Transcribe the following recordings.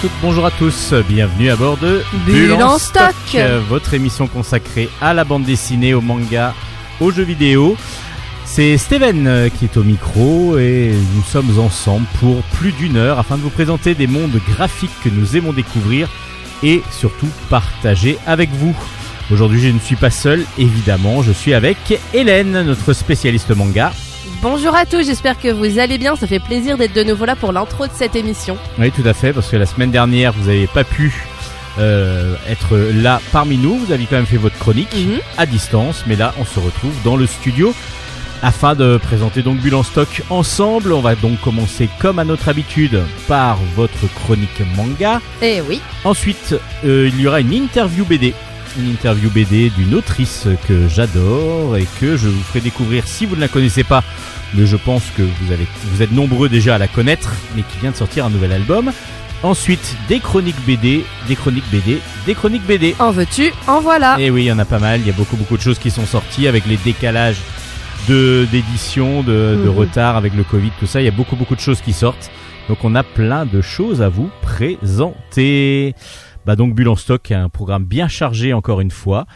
Bonjour à toutes, bonjour à tous, bienvenue à bord de Bulle en stock. votre émission consacrée à la bande dessinée, au manga, aux jeux vidéo. C'est Steven euh, qui est au micro et nous sommes ensemble pour plus d'une heure afin de vous présenter des mondes graphiques que nous aimons découvrir et surtout partager avec vous. Aujourd'hui je ne suis pas seul, évidemment, je suis avec Hélène, notre spécialiste manga. Bonjour à tous, j'espère que vous allez bien. Ça fait plaisir d'être de nouveau là pour l'intro de cette émission. Oui, tout à fait, parce que la semaine dernière, vous n'avez pas pu euh, être là parmi nous. Vous aviez quand même fait votre chronique Mhm. à distance, mais là, on se retrouve dans le studio afin de présenter donc Bulle en stock ensemble. On va donc commencer comme à notre habitude par votre chronique manga. Eh oui, Ensuite, euh, il y aura une interview BD. Une interview BD d'une autrice que j'adore et que je vous ferai découvrir si vous ne la connaissez pas. Mais je pense que vous, avez, vous êtes nombreux déjà à la connaître, mais qui vient de sortir un nouvel album. Ensuite, des chroniques BD, des chroniques BD, des chroniques BD. en veux-tu, en voilà. Et oui, il y en a pas mal. Il y a beaucoup, beaucoup de choses qui sont sorties avec les décalages de d'édition, de, de Mhm. retard avec le Covid, tout ça. Il y a beaucoup, beaucoup de choses qui sortent. Donc on a plein de choses à vous présenter. Bah donc Bulle stock un programme bien chargé encore une fois.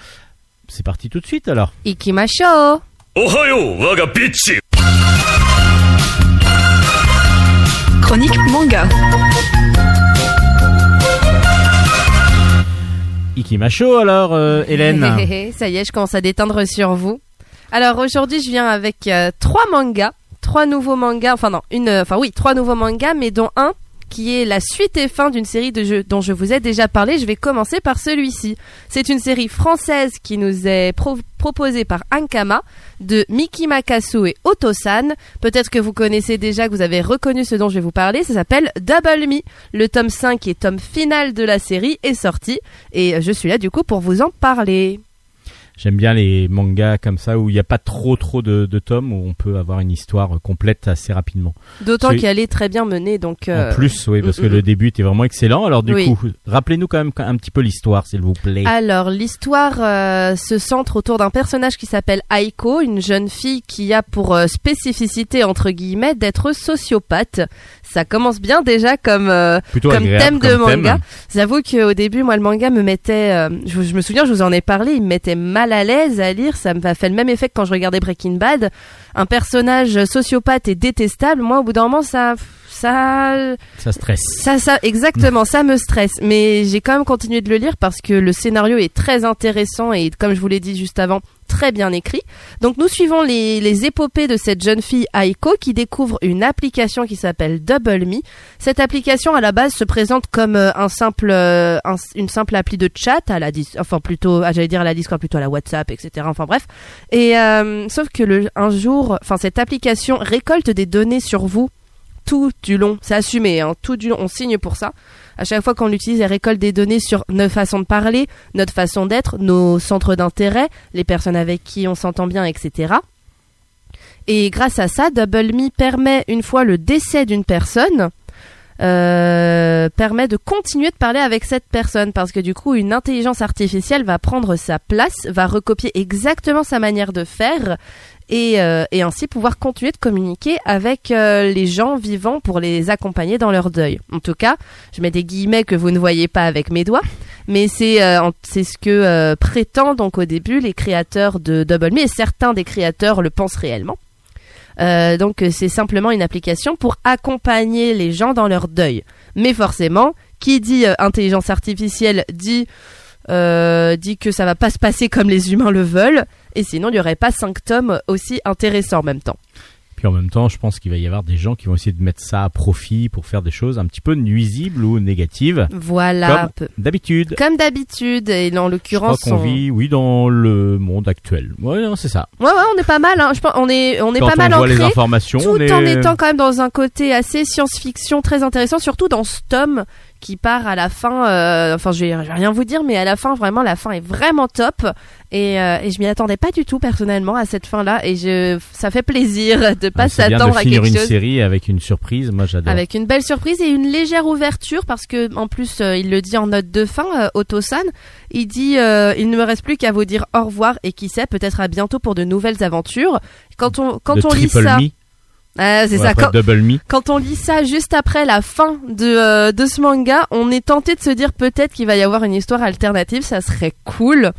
C'est parti tout de suite alors. Ikimashou Ohayo, waga Chronique manga. Ikimacho alors, euh, Hélène Ça y est, je commence à déteindre sur vous. Alors aujourd'hui, je viens avec euh, trois mangas, trois nouveaux mangas, enfin non, une, enfin oui, trois nouveaux mangas, mais dont un qui est la suite et fin d'une série de jeux dont je vous ai déjà parlé. Je vais commencer par celui-ci. C'est une série française qui nous est pro- proposée par Ankama de Miki Makasu et Otosan. Peut-être que vous connaissez déjà, que vous avez reconnu ce dont je vais vous parler. Ça s'appelle Double Me. Le tome 5 qui est tome final de la série est sorti et je suis là du coup pour vous en parler. J'aime bien les mangas comme ça où il n'y a pas trop trop de, de tomes où on peut avoir une histoire complète assez rapidement. D'autant qu'elle est très bien menée, donc. euh, En plus, oui, parce mm, que mm, le début était vraiment excellent. Alors du Oui. coup, rappelez-nous quand même un petit peu l'histoire, s'il vous plaît. Alors, l'histoire euh, se centre autour d'un personnage qui s'appelle Aiko, une jeune fille qui a pour euh, spécificité, entre guillemets, d'être sociopathe. Ça commence bien déjà comme, euh, comme agréable thème de comme manga. J'avoue qu'au début, moi, le manga me mettait... euh, je, je me souviens, je vous en ai parlé, il me mettait mal à l'aise à lire. Ça m'a fait le même effet que quand je regardais Breaking Bad. Un personnage sociopathe et détestable, moi, au bout d'un moment, ça... ça Ça stresse. Ça, ça, exactement, ça me stresse. Mais j'ai quand même continué de le lire parce que le scénario est très intéressant et, comme je vous l'ai dit juste avant, très bien écrit. Donc nous suivons les, les épopées de cette jeune fille Aiko qui découvre une application qui s'appelle Double Me. Cette application à la base se présente comme euh, un simple, euh, un- une simple appli de chat à la, enfin plutôt, ah, j'allais dire à la Discord, plutôt à la WhatsApp, etc. Enfin bref. Et euh, sauf que le, un jour, enfin cette application récolte des données sur vous tout du long, c'est assumé, hein, tout du long, on signe pour ça. À chaque fois qu'on l'utilise, elle récolte des données sur notre façon de parler, notre façon d'être, nos centres d'intérêt, les personnes avec qui on s'entend bien, etc. Et grâce à ça, Double Me permet, une fois le décès d'une personne, euh, permet de continuer de parler avec cette personne parce que du coup une intelligence artificielle va prendre sa place, va recopier exactement sa manière de faire et, euh, et ainsi pouvoir continuer de communiquer avec euh, les gens vivants pour les accompagner dans leur deuil. En tout cas, je mets des guillemets que vous ne voyez pas avec mes doigts, mais c'est euh, c'est ce que prétendent donc au début les créateurs de Double Me et certains des créateurs le pensent réellement. Euh, donc euh, c'est simplement une application pour accompagner les gens dans leur deuil. Mais forcément, qui dit euh, intelligence artificielle dit que ça va pas se passer comme les humains le veulent, et sinon il y aurait pas cinq tomes aussi intéressants en même temps. Puis en même temps, je pense qu'il va y avoir des gens qui vont essayer de mettre ça à profit pour faire des choses un petit peu nuisibles ou négatives, Voilà, peu. d'habitude. comme d'habitude, et en Je crois l'occurrence, qu'on on... vit, oui, dans le monde actuel. Ouais, non, c'est ça. ouais, ouais, on est pas mal. Hein. Je pense, on est, on est Quand pas mal les informations, tout on est... en étant quand même dans un côté assez science-fiction très intéressant, surtout dans ce tome qui part à la fin. euh, enfin, je vais, je vais rien vous dire, mais à la fin, vraiment, la fin est vraiment top. Et, euh, et je m'y attendais pas du tout personnellement à cette fin-là, et je, ça fait plaisir de pas Ah, s'attendre de à finir quelque une chose. série avec une surprise, moi j'adore. Avec une belle surprise et une légère ouverture parce que en plus euh, il le dit en note de fin, euh, Otto-san, il dit euh, il ne me reste plus qu'à vous dire au revoir et qui sait peut-être à bientôt pour de nouvelles aventures. Quand on quand Le on lit ça, me. Ah, c'est ça. Quand, Double Me. quand on lit ça juste après la fin de, euh, de ce manga, on est tenté de se dire peut-être qu'il va y avoir une histoire alternative. Ça serait cool.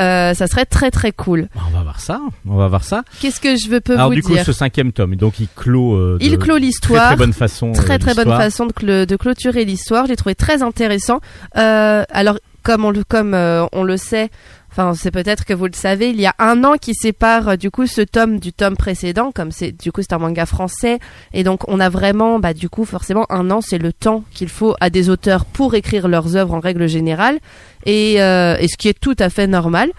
Euh, ça serait très très cool. Bah, On va voir ça. On va voir ça. Qu'est-ce que je veux peux Alors vous du coup, dire ce cinquième tome, donc il clôt. euh, de Il clôt Très l'histoire. très bonne façon. très très bonne façon de, de clôturer l'histoire. Je l'ai trouvé très intéressant. Alors comme on le comme on le sait, enfin c'est peut-être que vous le savez, il y a un an qui sépare euh, du coup ce tome du tome précédent, comme c'est du coup c'est un manga français et donc on a vraiment bah du coup forcément un an c'est le temps qu'il faut à des auteurs pour écrire leurs œuvres en règle générale et, euh, et ce qui est tout à fait normal.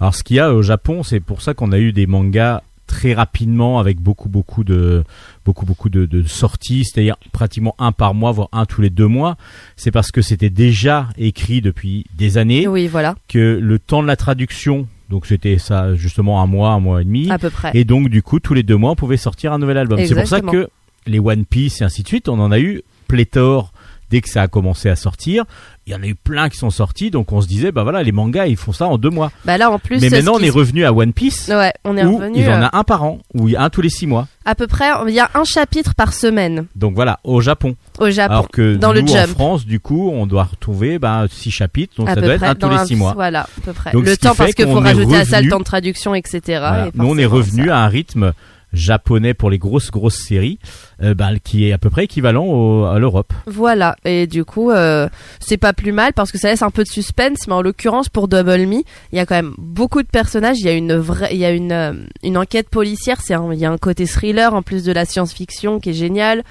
Alors ce qu'il y a au Japon, c'est pour ça qu'on a eu des mangas très rapidement avec beaucoup beaucoup de beaucoup beaucoup de, de sorties, c'est-à-dire pratiquement un par mois, voire un tous les deux mois. C'est parce que c'était déjà écrit depuis des années Oui voilà que le temps de la traduction, donc c'était ça justement un mois, un mois et demi, à peu près. et donc du coup tous les deux mois on pouvait sortir un nouvel album. C'est pour ça que les One Piece et ainsi de suite, on en a eu pléthore dès que ça a commencé à sortir. Il y en a eu plein qui sont sortis, donc on se disait bah voilà les mangas ils font ça en deux mois. Bah là en plus Mais maintenant, on est revenu à One Piece, Ouais, on est où revenu il y en a un par an, ou un tous les six mois. à peu près. Il y a un chapitre par semaine Donc voilà, au Japon. au Japon. Alors que dans nous, le en Jump. France, du coup, on doit retrouver bah, six chapitres, donc à ça doit être un tous les six mois. Voilà, à peu près. Donc, le temps parce qu'il faut rajouter à ça le temps de traduction, etc. Voilà. et Nous, on est revenu ça- à un rythme japonais pour les grosses grosses séries, euh, bah, qui est à peu près équivalent au- à l'Europe. Voilà, et du coup, euh, c'est pas plus mal parce que ça laisse un peu de suspense, mais en l'occurrence pour Double Me, il y a quand même beaucoup de personnages. Il y a une vraie, il y a une euh, une enquête policière. C'est il y a un côté thriller en plus de la science-fiction qui est génial.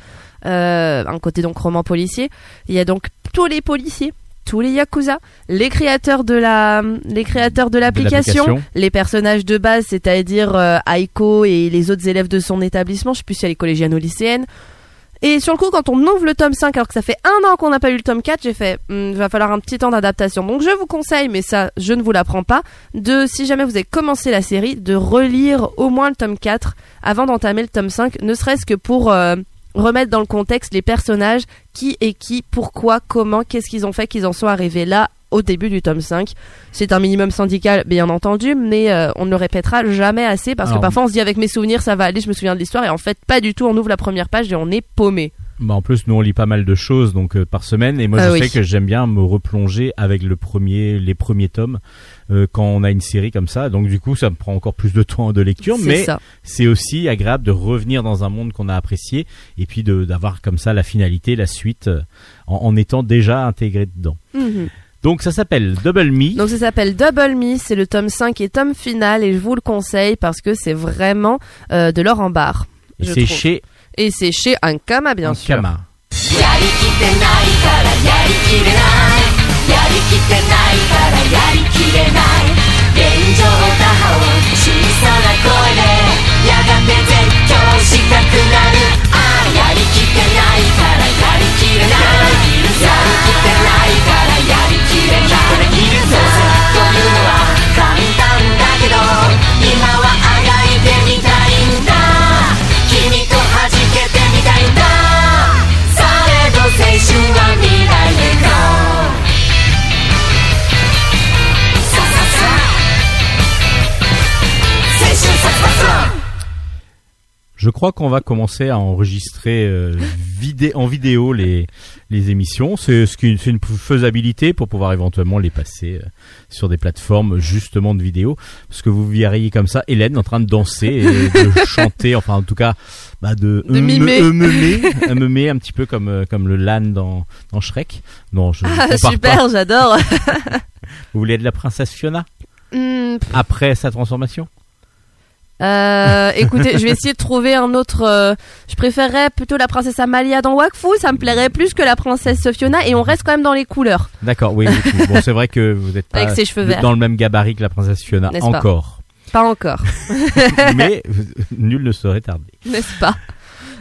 Euh, un côté donc roman policier. Il y a donc tous les policiers, tous les yakuza, les créateurs de la, les créateurs de l'application, les personnages de base, c'est-à-dire euh, Aiko et les autres élèves de son établissement. Je sais plus si elle est collégienne ou lycéenne. Et sur le coup, quand on ouvre le tome 5, alors que ça fait un an qu'on n'a pas eu le tome 4, j'ai fait, Hmm, il va falloir un petit temps d'adaptation. Donc je vous conseille, mais ça, je ne vous l'apprends pas, de, si jamais vous avez commencé la série, de relire au moins le tome 4 avant d'entamer le tome 5, ne serait-ce que pour euh, remettre dans le contexte les personnages, qui est qui, pourquoi, comment, qu'est-ce qu'ils ont fait, qu'ils en soient arrivés là au début du tome 5. C'est un minimum syndical, bien entendu, mais euh, on ne le répétera jamais assez parce Alors, que parfois on se dit avec mes souvenirs ça va aller, je me souviens de l'histoire et en fait pas du tout, on ouvre la première page et on est paumé. Bah, en plus, nous, on lit pas mal de choses donc euh, par semaine, et moi, Ah je oui. sais que j'aime bien me replonger avec le premier, les premiers tomes euh, quand on a une série comme ça. Donc du coup, ça me prend encore plus de temps de lecture, mais c'est aussi agréable de revenir dans un monde qu'on a apprécié et puis d'avoir comme ça la finalité, la suite, euh, en, étant déjà intégré dedans. Mhm. Donc ça s'appelle Double Me. Donc ça s'appelle Double Me, c'est le tome 5 et tome final et je vous le conseille parce que c'est vraiment euh, de l'or en barre. Et C'est chez... Et c'est chez Ankama bien Ankama. sûr. やりきってないからやりきれない。現状打破を小さな声でやがて絶叫したくなるああやりきってないからやりきれない。やりきってないからやりきれない。どうせというのは簡単だけど今は Je crois qu'on va commencer à enregistrer euh, vidé- en vidéo les, les émissions. C'est ce c'est une faisabilité pour pouvoir éventuellement les passer euh, sur des plateformes justement de vidéo. Parce que vous verriez comme ça Hélène en train de danser et de chanter, enfin en tout cas bah, de, De mimer. eumemer, eumemer un petit peu comme, euh, comme le LAN dans, dans Shrek. Non, je Ah, super, j'adore. Vous voulez être la princesse Fiona Hmm, après sa transformation? Euh, écoutez, je vais essayer de trouver un autre. euh, je préférerais plutôt la princesse Amalia dans Wakfu, ça me plairait plus que la princesse Fiona, et on reste quand même dans les couleurs. D'accord, oui. oui. bon, c'est vrai que vous êtes pas Avec ses cheveux verts. dans le même gabarit que la princesse Fiona pas encore. Pas encore, mais euh, nul ne serait tardé. n'est-ce pas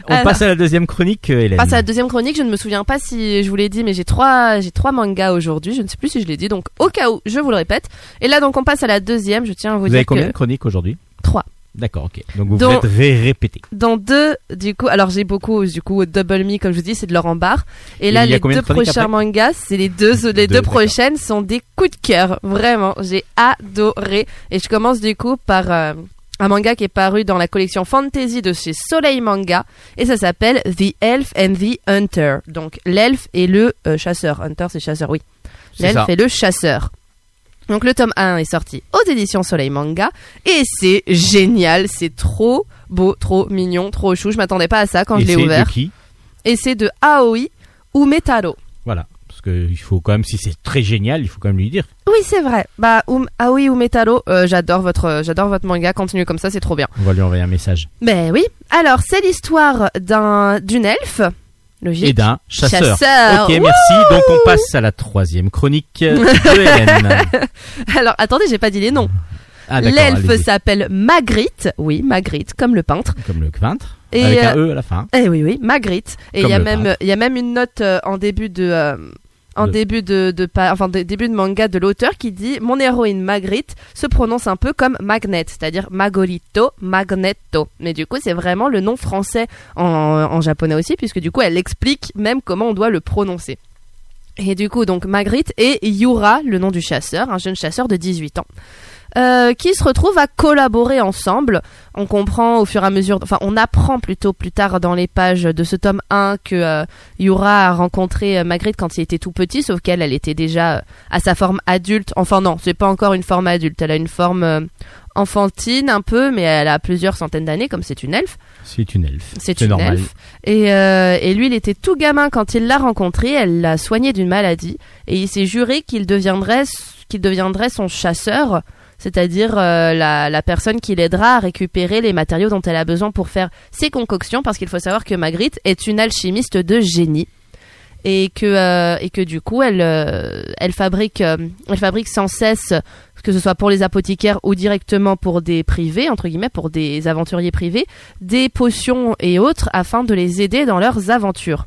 On Alors. passe à la deuxième chronique, euh, Hélène. Passe à la deuxième chronique, je ne me souviens pas si je vous l'ai dit, mais j'ai trois, j'ai trois mangas aujourd'hui, je ne sais plus si je l'ai dit, donc au cas où, je vous le répète. Et là, donc, on passe à la deuxième, je tiens à vous, Vous dire avez combien de que chroniques aujourd'hui? Trois. D'accord, ok. Donc vous vous êtes ré répété. Dans deux, du coup, alors j'ai beaucoup, du coup, Double Me, comme je vous dis, c'est de Laurent Barre. Et là, les deux prochains mangas, c'est les deux, les Deux, prochaines sont des coups de cœur. Vraiment, j'ai adoré. Et je commence du coup par, euh, un manga qui est paru dans la collection Fantasy de chez Soleil Manga et ça s'appelle The Elf and the Hunter. Donc l'elfe et le euh, chasseur. Hunter c'est chasseur, oui. L'elfe et le chasseur. Donc le tome 1 est sorti aux éditions Soleil Manga et c'est génial, c'est trop beau, trop mignon, trop chou. Je m'attendais pas à ça quand Et je l'ai c'est ouvert. de qui Et c'est de Aoi Umetaro. Voilà. Parce que il faut quand même, si c'est très génial, il faut quand même lui dire. Oui, c'est vrai. Bah um, Aoi Umetaro, euh, j'adore votre euh, j'adore votre manga, continue comme ça, c'est trop bien. On va lui envoyer un message. Ben oui. Alors, c'est l'histoire d'un d'une elfe. Logique. Et d'un chasseur. Chasseur. Ok, Wouh merci. Donc on passe à la troisième chronique de Hélène. Alors, attendez, j'ai pas dit les noms. Ah, L'elfe s'appelle Magritte. Oui, Magritte, comme le peintre. Comme le peintre. Et, avec euh, un E à la fin. Eh oui, oui, Magritte. Et il Comme y a le même peintre. il y a même une note euh, en début de euh, en début de, de enfin de- début de manga de l'auteur qui dit mon héroïne Magritte se prononce un peu comme Magnet, c'est-à-dire Magolito, Magneto. Mais du coup, c'est vraiment le nom français en, en japonais aussi puisque du coup, elle explique même comment on doit le prononcer. Et du coup, donc Magritte et Yura, le nom du chasseur, un jeune chasseur de 18 ans. Euh, qui se retrouvent à collaborer ensemble. On comprend au fur et à mesure, enfin on apprend plutôt plus tard dans les pages de ce tome 1 que euh, Yura a rencontré euh, Magritte quand il était tout petit, sauf qu'elle, elle était déjà euh, à sa forme adulte. Enfin non, c'est pas encore une forme adulte, elle a une forme euh, enfantine un peu, mais elle a plusieurs centaines d'années comme c'est une elfe. C'est une elfe. C'est C'est une normal. elfe. Et, euh, et lui, il était tout gamin quand il l'a rencontrée. Elle l'a soigné d'une maladie. Et il s'est juré qu'il deviendrait, qu'il deviendrait son chasseur, c'est-à-dire euh, la, la personne qui l'aidera à récupérer les matériaux dont elle a besoin pour faire ses concoctions. Parce qu'il faut savoir que Magritte est une alchimiste de génie. Et que, euh, et que du coup, elle, euh, elle, fabrique, elle fabrique sans cesse, que ce soit pour les apothicaires ou directement pour des privés, entre guillemets, pour des aventuriers privés, des potions et autres afin de les aider dans leurs aventures.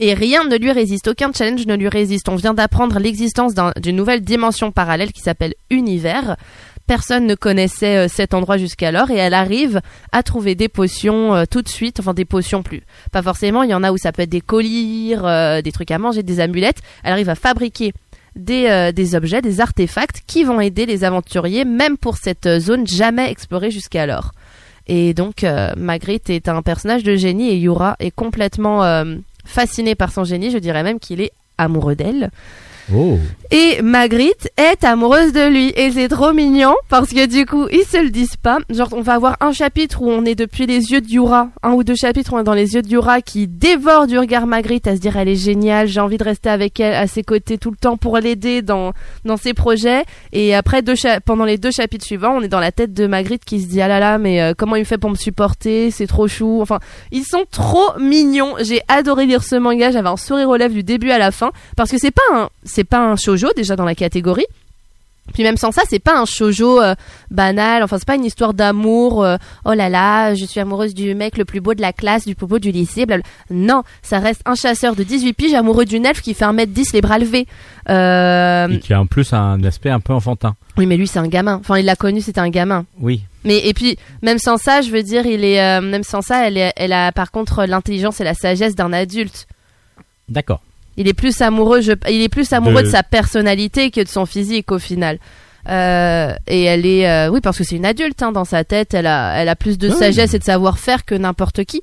Et rien ne lui résiste, aucun challenge ne lui résiste. On vient d'apprendre l'existence d'un- d'une nouvelle dimension parallèle qui s'appelle Univers. Personne ne connaissait euh, cet endroit jusqu'alors et elle arrive à trouver des potions euh, tout de suite, enfin des potions plus. Pas forcément, il y en a où ça peut être des collyres, euh, des trucs à manger, des amulettes. Elle arrive à fabriquer des, des objets, des artefacts qui vont aider les aventuriers, même pour cette zone jamais explorée jusqu'alors. Et donc, Magritte est un personnage de génie et Yura est complètement fasciné par son génie. Je dirais même qu'il est amoureux d'elle. Oh. Et Magritte est amoureuse de lui. Et c'est trop mignon parce que du coup, ils se le disent pas. Genre, on va avoir un chapitre où on est depuis les yeux de Yura. Un ou deux chapitres où on est dans les yeux de Yura qui dévore du regard Magritte à se dire elle est géniale, j'ai envie de rester avec elle à ses côtés tout le temps pour l'aider dans, dans ses projets. Et après, deux pendant les deux chapitres suivants, on est dans la tête de Magritte qui se dit ah là là, mais euh, comment il fait pour me supporter? C'est trop chou. Enfin, ils sont trop mignons. J'ai adoré lire ce manga. J'avais un sourire aux lèvres du début à la fin parce que c'est pas un, c'est pas un shojo déjà dans la catégorie. Puis même sans ça, c'est pas un shojo euh, banal. Enfin, c'est pas une histoire d'amour. euh, oh là là, je suis amoureuse du mec le plus beau de la classe, du plus beau du lycée. Non, ça reste un chasseur de 18 piges amoureux d'une elfe qui fait 1m10 les bras levés. Euh, Et qui a en plus un aspect un peu enfantin. oui, mais lui, c'est un gamin. Enfin, il l'a connu, c'était un gamin. Oui. Mais et puis même sans ça, je veux dire, il est même sans ça, elle, est- elle a par contre l'intelligence et la sagesse d'un adulte. D'accord. Il est plus amoureux, je, il est plus amoureux de... De- sa personnalité que de son physique au final. Euh, et elle est, euh, oui, parce que c'est une adulte hein, dans sa tête. Elle a, elle a plus de sagesse et de savoir-faire que n'importe qui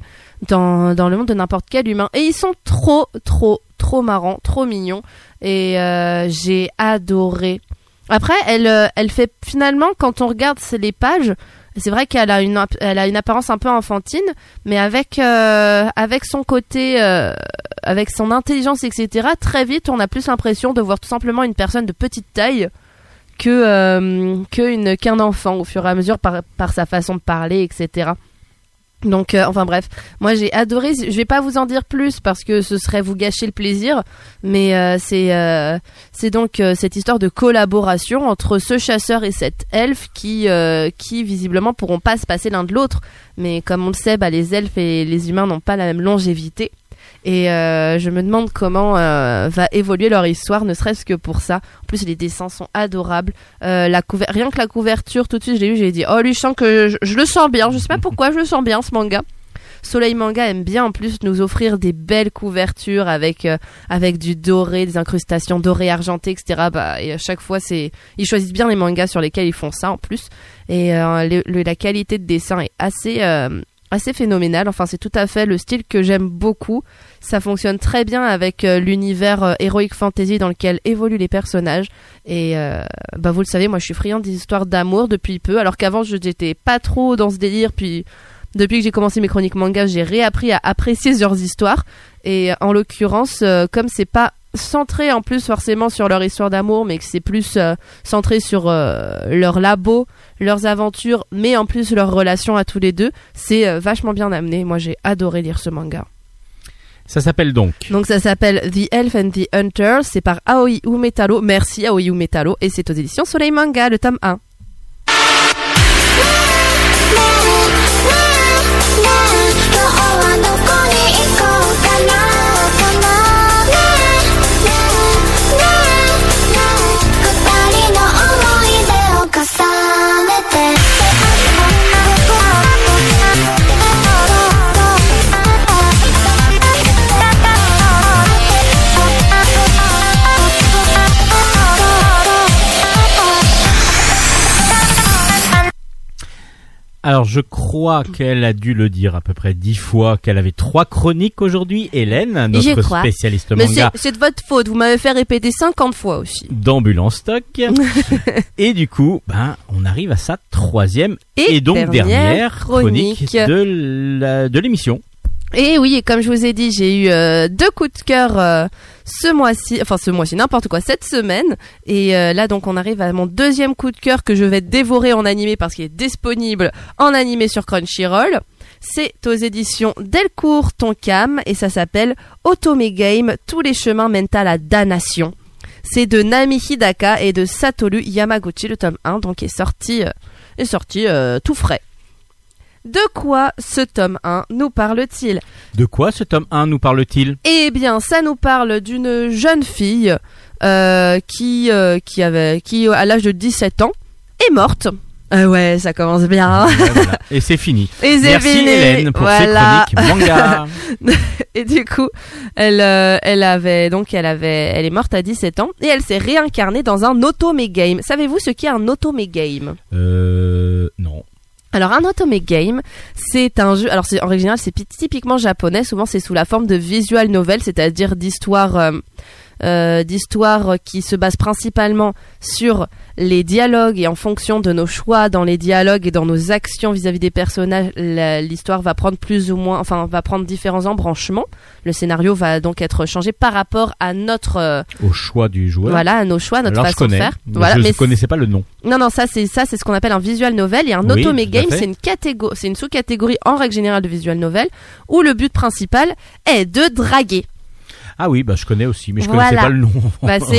dans, dans le monde de n'importe quel humain. Et ils sont trop, trop, trop marrants, trop mignons. Et euh, j'ai adoré. Après, elle, elle fait finalement quand on regarde les pages. C'est vrai qu'elle a une, elle a une apparence un peu enfantine, mais avec, euh, avec son côté, euh, avec son intelligence, etc. Très vite, on a plus l'impression de voir tout simplement une personne de petite taille que euh, qu'un enfant au fur et à mesure par par sa façon de parler, etc. Donc, euh, enfin bref, moi j'ai adoré. Je vais pas vous en dire plus parce que ce serait vous gâcher le plaisir, mais euh, c'est euh, c'est donc euh, cette histoire de collaboration entre ce chasseur et cette elfe qui euh, qui visiblement pourront pas se passer l'un de l'autre. Mais comme on le sait, bah, les elfes et les humains n'ont pas la même longévité. Et euh, je me demande comment euh, va évoluer leur histoire, ne serait-ce que pour ça. En plus, les dessins sont adorables. Euh, la Rien que la couverture, tout de suite, je l'ai lu, j'ai dit, oh lui, je sens que je, je le sens bien. Je sais pas pourquoi, je le sens bien, ce manga. Soleil Manga aime bien en plus nous offrir des belles couvertures avec euh, avec du doré, des incrustations dorées argentées, etc. Bah, et à chaque fois, c'est ils choisissent bien les mangas sur lesquels ils font ça en plus. Et euh, le- le- la qualité de dessin est assez euh, assez phénoménale. Enfin, c'est tout à fait le style que j'aime beaucoup. Ça fonctionne très bien avec euh, l'univers euh, heroic fantasy dans lequel évoluent les personnages. Et euh, bah vous le savez, moi je suis friand des histoires d'amour depuis peu, alors qu'avant je n'étais pas trop dans ce délire. Puis depuis que j'ai commencé mes chroniques manga, j'ai réappris à apprécier leurs histoires. Et en l'occurrence, euh, comme c'est pas centré en plus forcément sur leur histoire d'amour, mais que c'est plus euh, centré sur euh, leur labo, leurs aventures, mais en plus leur relation à tous les deux, c'est euh, vachement bien amené. Moi j'ai adoré lire ce manga. Ça s'appelle donc. Donc ça s'appelle The Elf and the Hunter, c'est par Aoi Umetaro, merci Aoi Umetaro, et c'est aux éditions Soleil Manga, le tome 1. Alors je crois qu'elle a dû le dire à peu près dix fois qu'elle avait trois chroniques aujourd'hui. Hélène, notre spécialiste Mais manga c'est- de votre faute, vous m'avez fait répéter 50 fois aussi. d'ambulance stock. et du coup, ben, on arrive à sa troisième Et et, donc dernière dernière, chronique, de l'émission. Et oui, comme je vous ai dit, j'ai eu euh, deux coups de cœur euh, ce mois-ci, enfin ce mois-ci, n'importe quoi, cette semaine. Et euh, là, donc, on arrive à mon deuxième coup de cœur que je vais dévorer en animé parce qu'il est disponible en animé sur Crunchyroll. C'est aux éditions Delcourt Tonkam et ça s'appelle Otome Game, tous les chemins mènent à la damnation. C'est de Nami Hidaka et de Satoru Yamaguchi, le tome 1, donc est sorti, euh, est sorti euh, tout frais. De quoi ce tome 1 nous parle-t-il? De quoi ce tome 1 nous parle-t-il? Eh bien, ça nous parle d'une jeune fille euh, qui, euh, qui, avait, qui, à l'âge de 17 ans, est morte. Ah ouais, ça commence bien. Ouais, voilà. Et c'est fini. Et c'est Merci fini. Hélène pour voilà. ces chroniques manga. Et du coup, elle, euh, elle avait donc elle avait, elle est morte à 17 ans et elle s'est réincarnée dans un otome game. Savez-vous ce qu'est un otome game? Euh, non. Alors un game, c'est un jeu. Alors c'est en général c'est pi- typiquement japonais. Souvent c'est sous la forme de visual novel, c'est-à-dire d'histoires, euh, euh, d'histoires qui se basent principalement sur les dialogues et en fonction de nos choix dans les dialogues et dans nos actions vis-à-vis des personnages, l'histoire va prendre plus ou moins, enfin va prendre différents embranchements. Le scénario va donc être changé par rapport à notre, euh, Au choix du joueur. voilà, à nos choix, notre Alors je façon connais. de faire. Je Voilà, ne mais connaissais pas le nom. non, non, ça c'est ça c'est ce qu'on appelle un visual novel et un Oui, à game, c'est une catégorie, c'est une sous-catégorie en règle générale de visual novel où le but principal est de draguer. Ah oui, bah je connais aussi, mais je Voilà. connaissais pas le nom Bah, en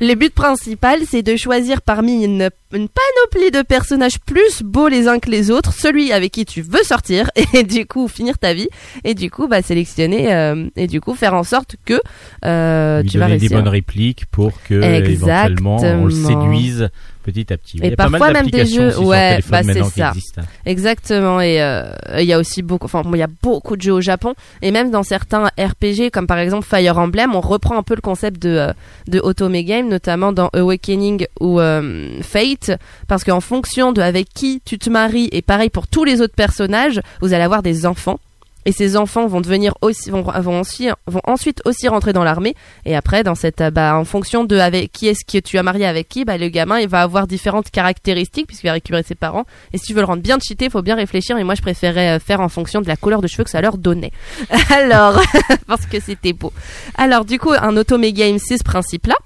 le but principal, c'est de choisir parmi une, une panoplie de personnages plus beaux les uns que les autres, celui avec qui tu veux sortir et du coup finir ta vie et du coup bah sélectionner euh, et du coup faire en sorte que euh, Lui tu vas donner des réussir. bonnes répliques pour que éventuellement on le Exactement. séduise petit à petit. Et parfois même des jeux- ouais, bah, c'est ça. existent. Exactement et euh, il y a aussi beaucoup enfin bon, il y a beaucoup de jeux au Japon et même dans certains RPG comme par exemple Fire Emblem on reprend un peu le concept de euh, de Otome Game notamment dans Awakening ou euh, Fate parce qu'en fonction de avec qui tu te maries et pareil pour tous les autres personnages vous allez avoir des enfants. Et ces enfants vont devenir aussi vont, vont ensuite aussi rentrer dans l'armée. Et après dans cette euh, bah en fonction de avec qui est-ce que tu as marié avec qui bah le gamin il va avoir différentes caractéristiques puisqu'il va récupérer ses parents. Et si tu veux le rendre bien cheaté il faut bien réfléchir. Et moi je préférais euh, faire en fonction de la couleur de cheveux que ça leur donnait. Alors parce que c'était beau. Alors du coup un automé game c'est ce principe là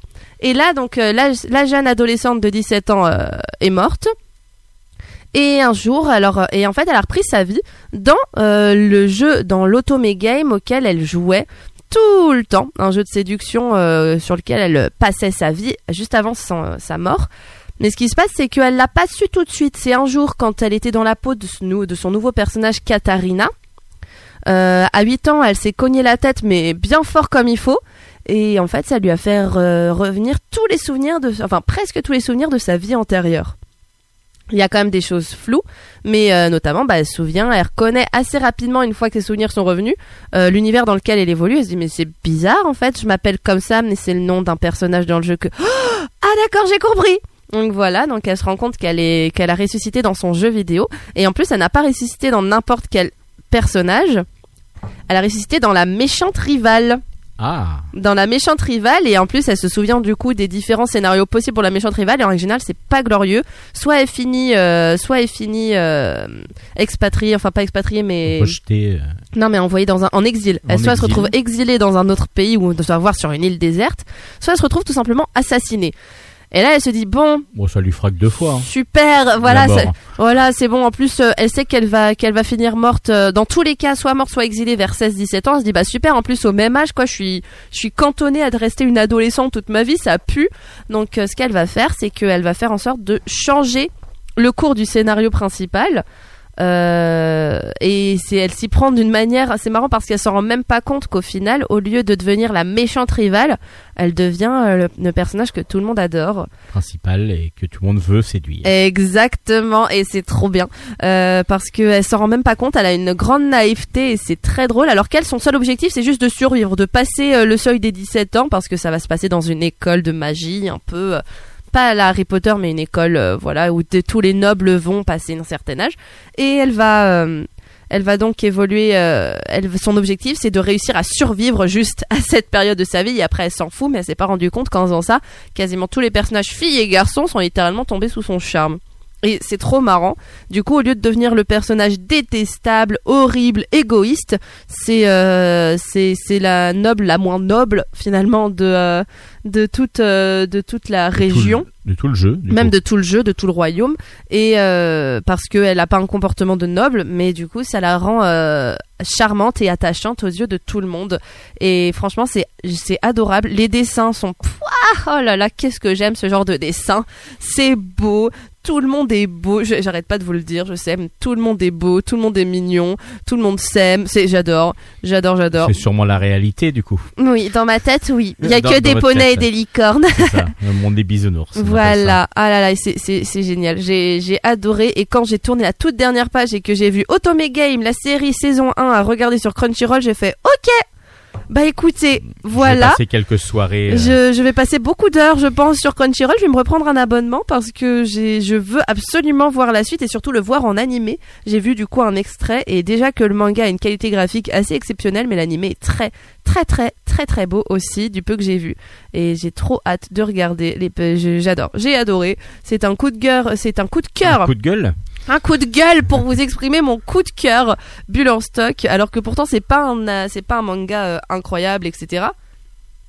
et là donc euh, la, jeune adolescente de 17 ans euh, est morte et un jour, alors, euh, et en fait, elle a repris sa vie dans le jeu, dans l'automé game auquel elle jouait tout le temps, un jeu de séduction sur lequel elle passait sa vie juste avant sa mort. Mais ce qui se passe, c'est qu'elle l'a pas su tout de suite. C'est un jour, quand elle était dans la peau de, son nouveau personnage, Katharina. À 8 ans, elle s'est cogné la tête, mais bien fort comme il faut. Et en fait, ça lui a fait euh, revenir tous les souvenirs de, enfin presque tous les souvenirs de sa vie antérieure. Il y a quand même des choses floues, mais euh, notamment, bah, elle se souvient, elle reconnaît assez rapidement, une fois que ses souvenirs sont revenus, euh, l'univers dans lequel elle évolue. Elle se dit, mais c'est bizarre en fait, je m'appelle comme ça, mais c'est le nom d'un personnage dans le jeu que... ah d'accord, j'ai compris donc voilà, donc elle se rend compte qu'elle est qu'elle a ressuscité dans son jeu vidéo et en plus elle n'a pas ressuscité dans n'importe quel personnage. Elle a ressuscité dans la méchante rivale Ah, dans la méchante rivale et en plus elle se souvient du coup des différents scénarios possibles pour la méchante rivale et en général c'est pas glorieux. Soit elle finit euh, soit elle finit euh, expatriée enfin pas expatriée mais euh, non mais envoyée dans un en exil. En elle soit elle se retrouve exilée dans un autre pays ou soit voir sur une île déserte soit elle se retrouve tout simplement assassinée et là elle se dit bon Bon, ça lui frappe deux fois. hein. super voilà c'est- voilà c'est bon en plus euh, elle sait qu'elle va qu'elle va finir morte euh, dans tous les cas soit morte soit exilée vers 16 17 ans elle se dit bah super en plus au même âge quoi je suis je suis cantonnée à de rester une adolescente toute ma vie ça pue donc euh, ce qu'elle va faire c'est qu'elle va faire en sorte de changer le cours du scénario principal euh, et c'est elle s'y prend d'une manière assez marrant parce qu'elle s'en rend même pas compte qu'au final au lieu de devenir la méchante rivale elle devient euh, le, le personnage que tout le monde adore Principal et que tout le monde veut séduire. Exactement, et c'est trop bien euh, parce que elle s'en rend même pas compte. Elle a une grande naïveté et c'est très drôle. Alors qu'elle, son seul objectif, c'est juste de survivre, de passer euh, le seuil des 17 ans parce que ça va se passer dans une école de magie, un peu euh, pas à la Harry Potter, mais une école euh, voilà où tous les nobles vont passer un certain âge. Et elle va euh, elle va donc évoluer. euh, son objectif, c'est de réussir à survivre juste à cette période de sa vie. Et après, elle s'en fout, mais elle s'est pas rendue compte qu'en faisant ça, quasiment tous les personnages filles et garçons sont littéralement tombés sous son charme. Et c'est trop marrant. Du coup, au lieu de devenir le personnage détestable, horrible, égoïste, c'est c'est la noble, la moins noble finalement de de toute euh, de toute la Tout région le- de tout le jeu. même coup. de tout le jeu, de tout le royaume, et euh, parce qu'elle n'a pas un comportement de noble, mais du coup ça la rend euh, charmante et attachante aux yeux de tout le monde. Et franchement c'est c'est adorable. Les dessins sont Pouah oh là là qu'est-ce que j'aime ce genre de dessin. C'est beau. Tout le monde est beau, j'arrête pas de vous le dire, je sais, tout le monde est beau, tout le monde est mignon, tout le monde s'aime, c'est j'adore, j'adore, j'adore. C'est sûrement la réalité du coup. Oui, dans ma tête, oui. Il y a Dans- que des poneys et des licornes. Ça, le monde des bisounours. Voilà, ah là là, c'est- génial. J'ai j'ai adoré et quand j'ai tourné la toute dernière page et que j'ai vu Otome Game, la série saison 1 à regarder sur Crunchyroll, j'ai fait OK. Bah écoutez, Je vais voilà. passer quelques soirées. euh, Je, je vais passer beaucoup d'heures, je pense, sur Crunchyroll. Je vais me reprendre un abonnement parce que j'ai, je veux absolument voir la suite et surtout le voir en animé. J'ai vu du coup un extrait et déjà que le manga a une qualité graphique assez exceptionnelle, mais l'animé est très, très, très, très, très beau aussi du peu que j'ai vu. Et j'ai trop hâte de regarder. Les, j'adore, j'ai adoré. C'est un coup de cœur, c'est un coup de cœur un coup de gueule? Un coup de gueule pour vous exprimer mon coup de cœur bulle stock alors que pourtant c'est pas un euh, c'est pas un manga euh, incroyable etc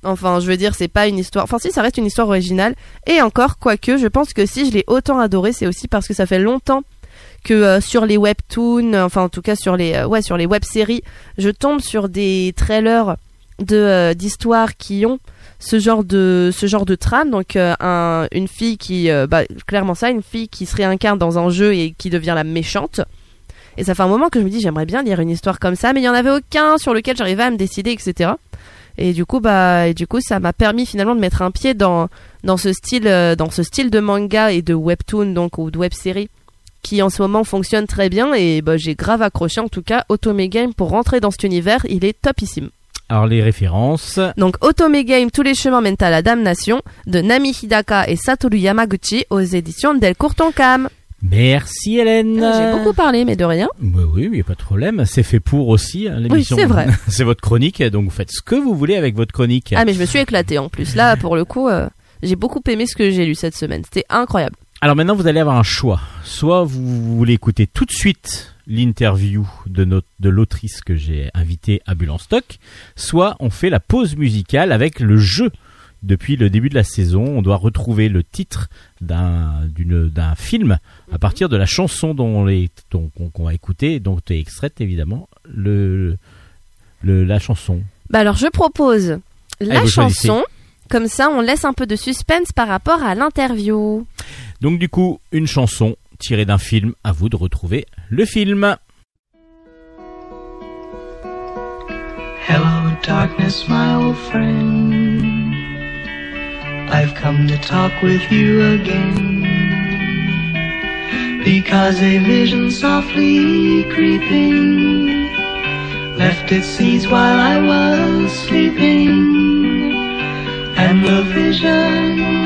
enfin je veux dire c'est pas une histoire enfin si ça reste une histoire originale. Et encore quoique je pense que si je l'ai autant adoré c'est aussi parce que ça fait longtemps que euh, sur les webtoons enfin en tout cas sur les ouais sur les web séries je tombe sur des trailers de euh, d'histoires qui ont ce genre de ce genre de trame. Donc euh, un, une fille qui euh, bah, clairement ça une fille qui se réincarne dans un jeu et qui devient la méchante. Et ça fait un moment que je me dis j'aimerais bien lire une histoire comme ça mais il y en avait aucun sur lequel j'arrivais à me décider etc et du coup bah et du coup ça m'a permis finalement de mettre un pied dans dans ce style euh, dans ce style de manga et de webtoon donc ou de web série qui en ce moment fonctionne très bien. Et bah, j'ai grave accroché en tout cas Otome Game pour rentrer dans cet univers il est topissime Alors les références. donc Otome Game, tous les chemins mènent à la damnation de Nami Hidaka et Satoru Yamaguchi aux éditions Delcourt Tonkam. Merci Hélène. J'ai beaucoup parlé, mais de rien. Bah oui, a pas de problème. C'est fait pour aussi hein, l'émission. c'est vrai. c'est votre chronique, donc vous faites ce que vous voulez avec votre chronique. Ah, mais je me suis éclatée en plus. Là, pour le coup, euh, j'ai beaucoup aimé ce que j'ai lu cette semaine. C'était incroyable. Alors maintenant, vous allez avoir un choix. Soit vous voulez écouter tout de suite l'interview de, notre, de l'autrice que j'ai invitée à Bulle en Stock, soit on fait la pause musicale avec le jeu. Depuis le début de la saison, on doit retrouver le titre d'un, d'une, d'un film à partir de la chanson dont les, dont- qu'on, va écouter, dont est extraite évidemment le, le, la chanson. Bah alors, je propose la vous choisissez. chanson. Comme ça, on laisse un peu de suspense par rapport à l'interview. Donc du coup, une chanson tirée d'un film, à vous de retrouver le film. Hello, darkness, my old friend. I've come to talk with you again. Because a vision softly creeping left its seeds while I was sleeping. And the vision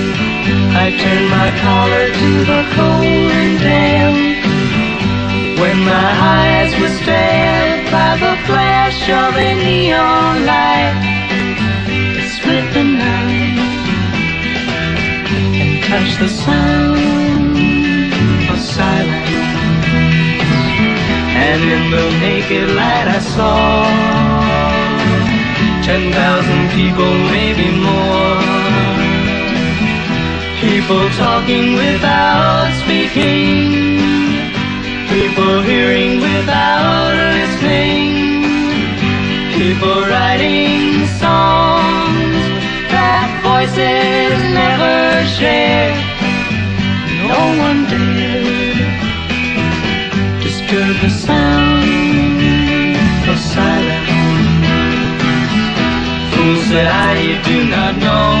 I turned my collar to the cold and damp. When my eyes were stabbed by the flash of a neon light, it split the night and touched the sound of silence. And in the naked light I saw ten thousand people, maybe more. People talking without speaking. People hearing without listening. People writing songs that voices never share. No one dared disturb the sound of silence. Fools said I do not know.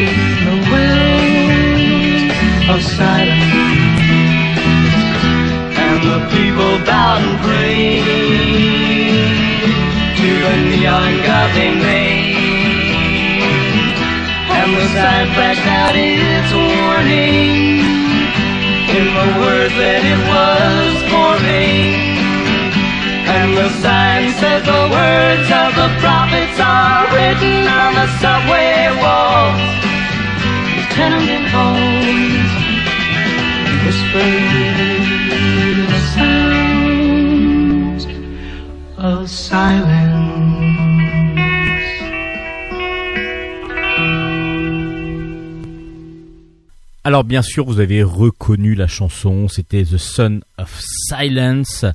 people bowed and prayed to the neon god they made. And the sign flashed out its warning in the words that it was forming. And the sign says the words of the prophets are written on the subway walls, the tenement halls, whispered Alors bien sûr, vous avez reconnu la chanson, c'était The Son of Silence.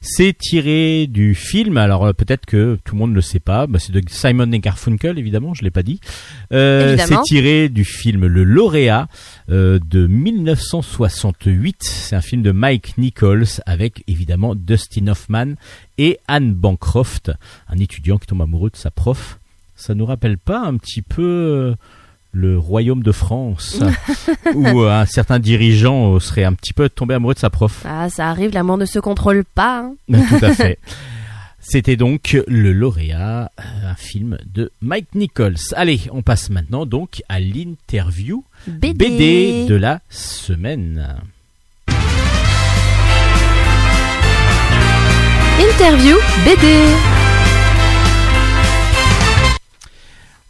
C'est tiré du film, alors euh, peut-être que tout le monde ne le sait pas, bah, c'est de Simon et Garfunkel évidemment, je l'ai pas dit. Euh, c'est tiré du film Le Lauréat euh, de 1968. C'est un film de Mike Nichols avec évidemment Dustin Hoffman et Anne Bancroft, un étudiant qui tombe amoureux de sa prof. Ça nous rappelle pas un petit peu euh, le royaume de France où euh, un certain dirigeant euh, serait un petit peu tombé amoureux de sa prof. Ah, ça arrive, l'amour ne se contrôle pas. hein. Tout à fait. C'était donc le lauréat, euh, un film de Mike Nichols. Allez, on passe maintenant donc à l'interview BD. BD de la semaine. Interview BD.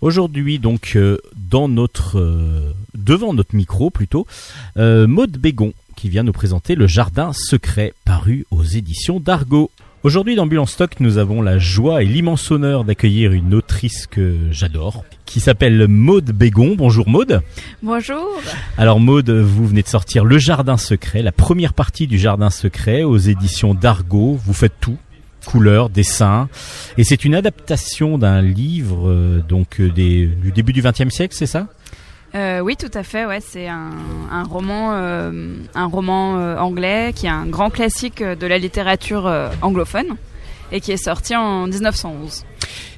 Aujourd'hui donc euh, dans notre euh, devant notre micro plutôt euh, Maude Bégon qui vient nous présenter le jardin secret paru aux éditions d'Argo. Aujourd'hui dans Bulle en stock, nous avons la joie et l'immense honneur d'accueillir une autrice que j'adore qui s'appelle Maude Bégon. Bonjour Maude. Bonjour. Alors Maude, vous venez de sortir Le Jardin Secret, la première partie du Jardin Secret aux éditions d'Argo. Vous faites tout, couleurs, dessins, et c'est une adaptation d'un livre euh, donc euh, des, du début du XXe siècle, c'est ça? Euh, oui, tout à fait. Ouais, c'est un, un roman, euh, un roman anglais qui est un grand classique de la littérature anglophone et qui est sorti en 1911.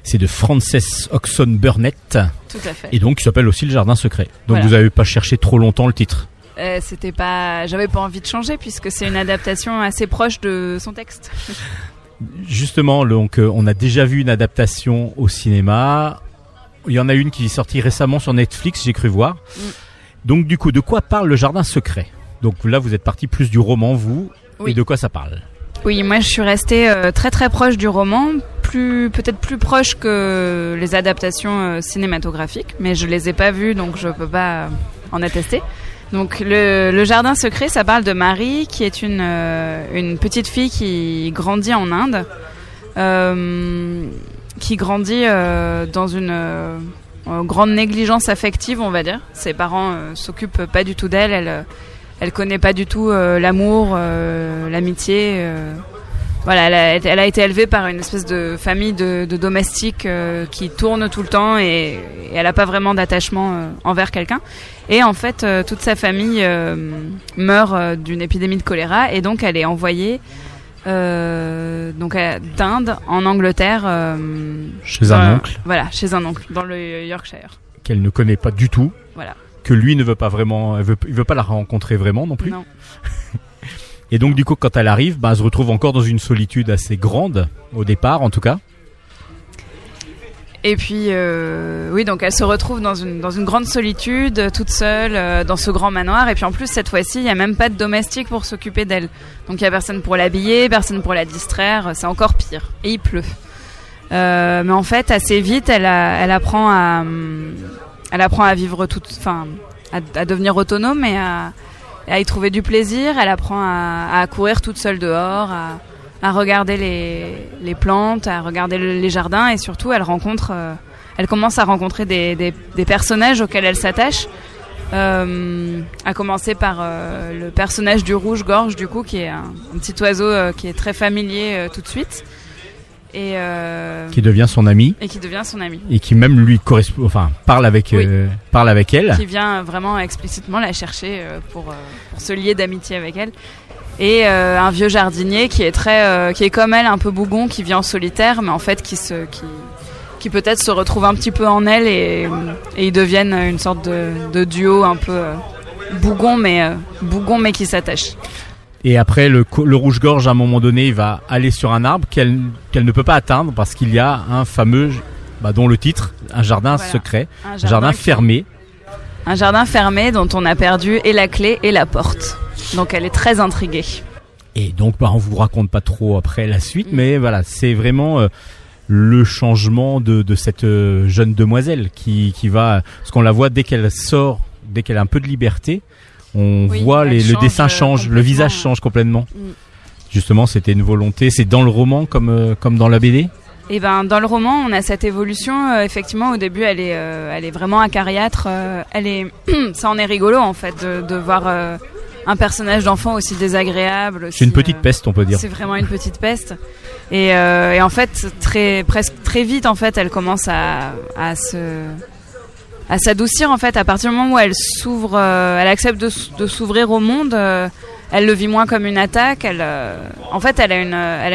C'est de Frances Oxon Burnett, Tout à fait. et donc qui s'appelle aussi Le Jardin Secret. Donc Voilà. vous n'avez pas cherché trop longtemps le titre? Euh, C'était pas, j'avais pas envie de changer puisque c'est une adaptation assez proche de son texte. Justement, donc euh, on a déjà vu une adaptation au cinéma. Il y en a une qui est sortie récemment sur Netflix, j'ai cru voir. Mm. Donc du coup, de quoi parle le jardin secret? Donc là, vous êtes parti plus du roman, vous. Oui. Et de quoi ça parle? Oui, moi je suis restée euh, très très proche du roman, plus peut-être plus proche que les adaptations euh, cinématographiques, mais je les ai pas vues donc je peux pas en attester. Donc le, le jardin secret, ça parle de Marie qui est une euh, une petite fille qui grandit en Inde, euh, qui grandit euh, dans une euh, grande négligence affective, on va dire. Ses parents euh, s'occupent pas du tout d'elle, elle euh, elle connaît pas du tout l'amour, l'amitié. Voilà, elle a, elle a été élevée par une espèce de famille de, de domestiques euh, qui tourne tout le temps et, et elle n'a pas vraiment d'attachement euh, envers quelqu'un. Et en fait, euh, toute sa famille meurt d'une épidémie de choléra et donc elle est envoyée donc d'Inde en Angleterre. Chez un oncle Voilà, chez un oncle dans le Yorkshire. qu'elle ne connaît pas du tout, Voilà. que lui ne veut pas vraiment, elle veut, il veut pas la rencontrer vraiment non plus. Non. Et donc du coup, quand elle arrive, bah, elle se retrouve encore dans une solitude assez grande au départ, en tout cas. Et puis, euh, oui, donc elle se retrouve dans une, dans une grande solitude, euh, toute seule, euh, dans ce grand manoir. Et puis en plus, cette fois-ci, il n'y a même pas de domestique pour s'occuper d'elle. Donc il n'y a personne pour l'habiller, personne pour la distraire. C'est encore pire. Et il pleut. Mais en fait, assez vite, elle, a- elle apprend à, hum, elle apprend à vivre toute, enfin, à devenir autonome et à, à y trouver du plaisir. Elle apprend à, courir toute seule dehors, à, regarder les, plantes, à regarder le- les jardins et surtout elle rencontre, euh, elle commence à rencontrer des, personnages auxquels elle s'attache. Euh, à commencer par euh, le personnage du rouge-gorge du coup qui est un, un petit oiseau qui est très familier tout de suite et, euh, qui devient son ami et qui devient son ami. et qui même lui correspond, enfin parle avec, Oui. euh, parle avec elle. qui vient vraiment explicitement la chercher euh, pour, euh, pour se lier d'amitié avec elle. Et euh, un vieux jardinier qui est très, euh, qui est comme elle, un peu bougon, qui vit en solitaire, mais en fait qui se, qui, qui peut-être se retrouve un petit peu en elle et, et ils deviennent une sorte de, de duo un peu euh, bougon, mais euh, bougon mais qui s'attache. Et après, le, rouge-gorge, à un moment donné, il va aller sur un arbre qu'elle ne peut pas atteindre parce qu'il y a un fameux, bah, dont le titre, un jardin Voilà. secret, Un jardin qui- fermé. Un jardin fermé dont on a perdu et la clé et la porte. Donc elle est très intriguée. Et donc, bah, on vous raconte pas trop après la suite, Mm. mais voilà, c'est vraiment euh, le changement de, de cette euh, jeune demoiselle qui, qui va, parce qu'on la voit dès qu'elle sort, dès qu'elle a un peu de liberté, on Oui, voit les, le change, dessin euh, change, le visage change complètement. Mm. Justement, c'était une volonté. C'est dans le roman comme euh, comme dans la BD. Et ben dans le roman, on a cette évolution. euh, effectivement, au début, elle est, euh, elle est vraiment acariâtre. euh, elle est, ça en est rigolo en fait de, de voir un personnage d'enfant aussi désagréable. C'est une petite peste, on peut dire. C'est vraiment une petite peste. Et, et en fait, très presque très vite, en fait, elle commence à, à se à s'adoucir en fait à partir du moment où elle s'ouvre, euh, elle accepte de, s'ouvrir au monde. euh, elle le vit moins comme une attaque. Euh, en fait, elle a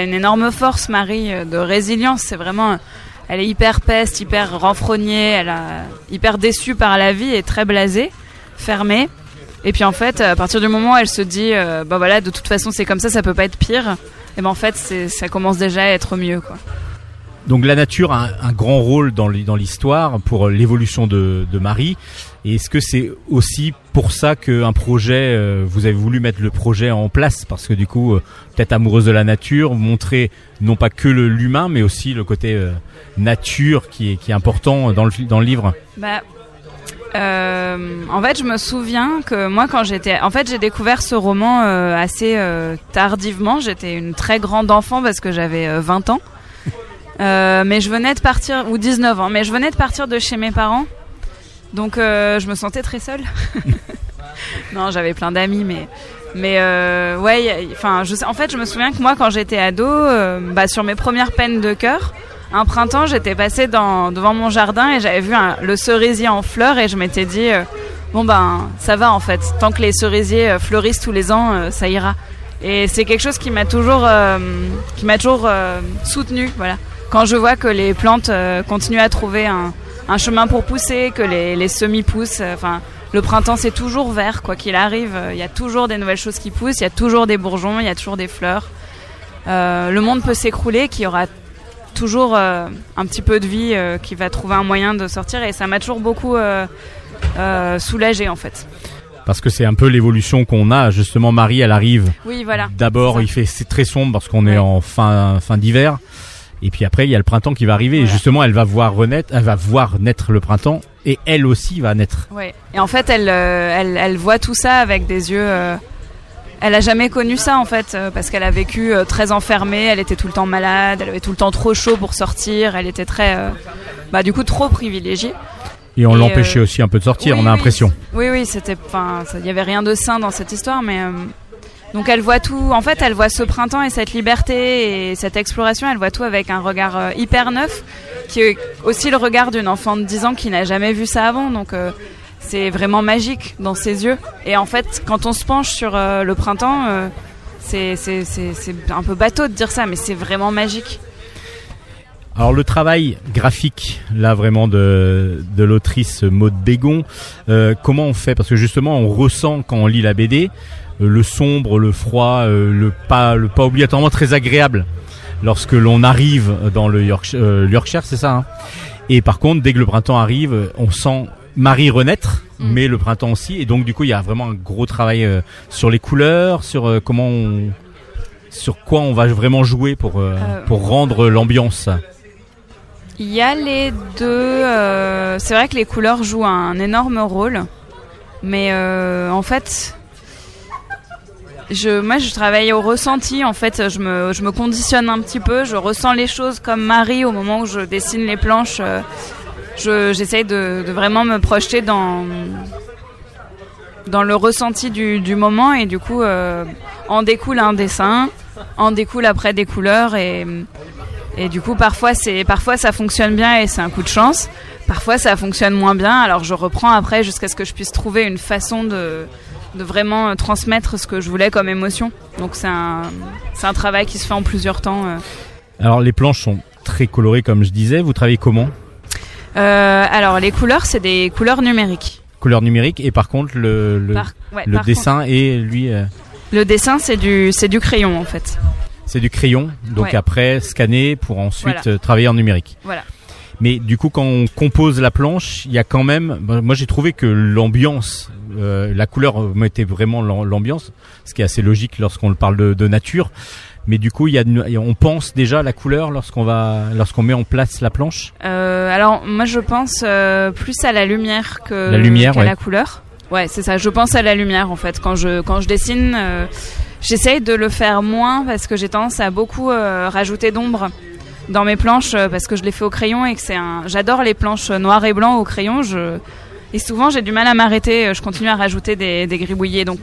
une, énorme force, Marie, de résilience. C'est vraiment, elle est hyper peste, hyper renfrognée, elle a hyper déçue par la vie et très blasée, fermée. Et puis en fait, à partir du moment où elle se dit, euh, bah voilà, de toute façon c'est comme ça, ça peut pas être pire. Et ben en fait, ça commence déjà à être mieux, quoi. Donc la nature a un, grand rôle dans l'hi- dans l'histoire pour euh, l'évolution de, Marie. Et est-ce que c'est aussi pour ça qu'un projet, euh, vous avez voulu mettre le projet en place? Parce que du coup, euh, peut-être amoureuse de la nature, montrer non pas que l'humain, mais aussi le côté nature qui est, important dans le, dans le livre. Bah, euh, en fait, je me souviens que moi, quand j'étais, en fait, j'ai découvert ce roman assez tardivement. J'étais une très grande enfant parce que j'avais euh, 20 ans. Euh, mais je venais de partir, ou 19 ans, mais je venais de partir de chez mes parents. Donc, euh, je me sentais très seule. non, j'avais plein d'amis, mais. Mais euh, ouais, enfin, en fait, je me souviens que moi, quand j'étais ado, bah, sur mes premières peines de cœur, un printemps, j'étais passée devant mon jardin et j'avais vu le cerisier en fleurs et je m'étais dit, bon ben, ça va en fait. Tant que les cerisiers fleurissent tous les ans, ça ira. Et c'est quelque chose qui m'a toujours, qui m'a toujours soutenu. Voilà. Quand je vois que les plantes euh, continuent à trouver un, un chemin pour pousser, que les, les semis poussent, euh, enfin. le printemps, c'est toujours vert, quoi qu'il arrive. euh, Il y a toujours des nouvelles choses qui poussent, il y a toujours des bourgeons, il y a toujours des fleurs. Le monde peut s'écrouler, qu'il y aura toujours euh, un petit peu de vie euh, qui va trouver un moyen de sortir et ça m'a toujours beaucoup euh, soulagée en fait. Parce que c'est un peu l'évolution qu'on a. Justement, Marie, elle arrive. Oui, voilà. D'abord, C'est il fait c'est très sombre parce qu'on Ouais. est en fin fin d'hiver. Et puis après, il y a le printemps qui va arriver. Et justement, elle va voir renaître, elle va voir naître le printemps, et elle aussi va naître. Ouais. Et en fait, elle, euh, elle, elle voit tout ça avec des yeux. euh, elle a jamais connu ça en fait, euh, parce qu'elle a vécu très enfermée. Elle était tout le temps malade. Elle avait tout le temps trop chaud pour sortir. Elle était très, bah du coup, trop privilégiée. Et on l'empêchait aussi un peu de sortir, Oui, on a l'impression. Oui, oui, c'était, enfin, il y avait rien de sain dans cette histoire, mais donc elle voit tout. En fait, elle voit ce printemps et cette liberté et cette exploration. Elle voit tout avec un regard euh, hyper neuf, qui est aussi le regard d'une enfant de 10 ans qui n'a jamais vu ça avant. Donc euh, c'est vraiment magique dans ses yeux. Et en fait, quand on se penche sur euh, le printemps, euh, c'est, un peu bateau de dire ça, mais c'est vraiment magique. Alors le travail graphique, là vraiment de, de l'autrice Maude Bégon, euh, comment on fait? Parce que justement on ressent quand on lit la BD le sombre, le froid, euh, le pas, le pas obligatoirement très agréable lorsque l'on arrive dans le Yorkshire, euh, Yorkshire c'est ça. hein et par contre, dès que le printemps arrive, on sent Marie renaître, Mm. mais le printemps aussi. Et donc du coup, il y a vraiment un gros travail euh, sur les couleurs, sur euh, comment on, sur quoi on va vraiment jouer pour euh, Euh, pour rendre l'ambiance. Il y a les deux. euh, c'est vrai que les couleurs jouent un énorme rôle, mais euh, en fait, je, moi, je travaille au ressenti. En fait, je me, je me conditionne un petit peu. Je ressens les choses comme Marie au moment où je dessine les planches. euh, je, j'essaye de, vraiment me projeter dans dans le ressenti du, du moment et du coup, euh, en découle un dessin, en découle après des couleurs et et du coup, parfois, c'est, parfois ça fonctionne bien et c'est un coup de chance. Parfois, ça fonctionne moins bien. Alors, je reprends après jusqu'à ce que je puisse trouver une façon de, de vraiment euh, transmettre ce que je voulais comme émotion. Donc, c'est un, c'est un travail qui se fait en plusieurs temps. euh. Alors les planches sont très colorées comme je disais. Vous travaillez comment Euh, alors, les couleurs, c'est des couleurs numériques. Couleur numérique et par contre le le, Par- ouais, le par dessin et lui euh, contre, le dessin, c'est du, c'est du crayon en fait. c'est du crayon. Donc Ouais. après scanner pour ensuite Voilà. travailler en numérique. Voilà. Mais du coup quand on compose la planche, il y a quand même bah, moi j'ai trouvé que l'ambiance euh, la couleur euh, mettait vraiment l'am- l'ambiance, ce qui est assez logique lorsqu'on parle de, de nature. Mais du coup, il y a, on pense déjà à la couleur lorsqu'on va, lorsqu'on met en place la planche? Euh, alors moi je pense euh, plus à la lumière que La lumière, qu'à ouais. la couleur. Ouais, c'est ça. Je pense à la lumière en fait quand je quand je dessine. J'essaye de le faire moins parce que j'ai tendance à beaucoup euh, rajouter d'ombre dans mes planches euh, parce que je les fais au crayon et que c'est un. J'adore les planches noir et blanc au crayon. Je et souvent j'ai du mal à m'arrêter. euh, Je continue à rajouter des, des gribouillés. Donc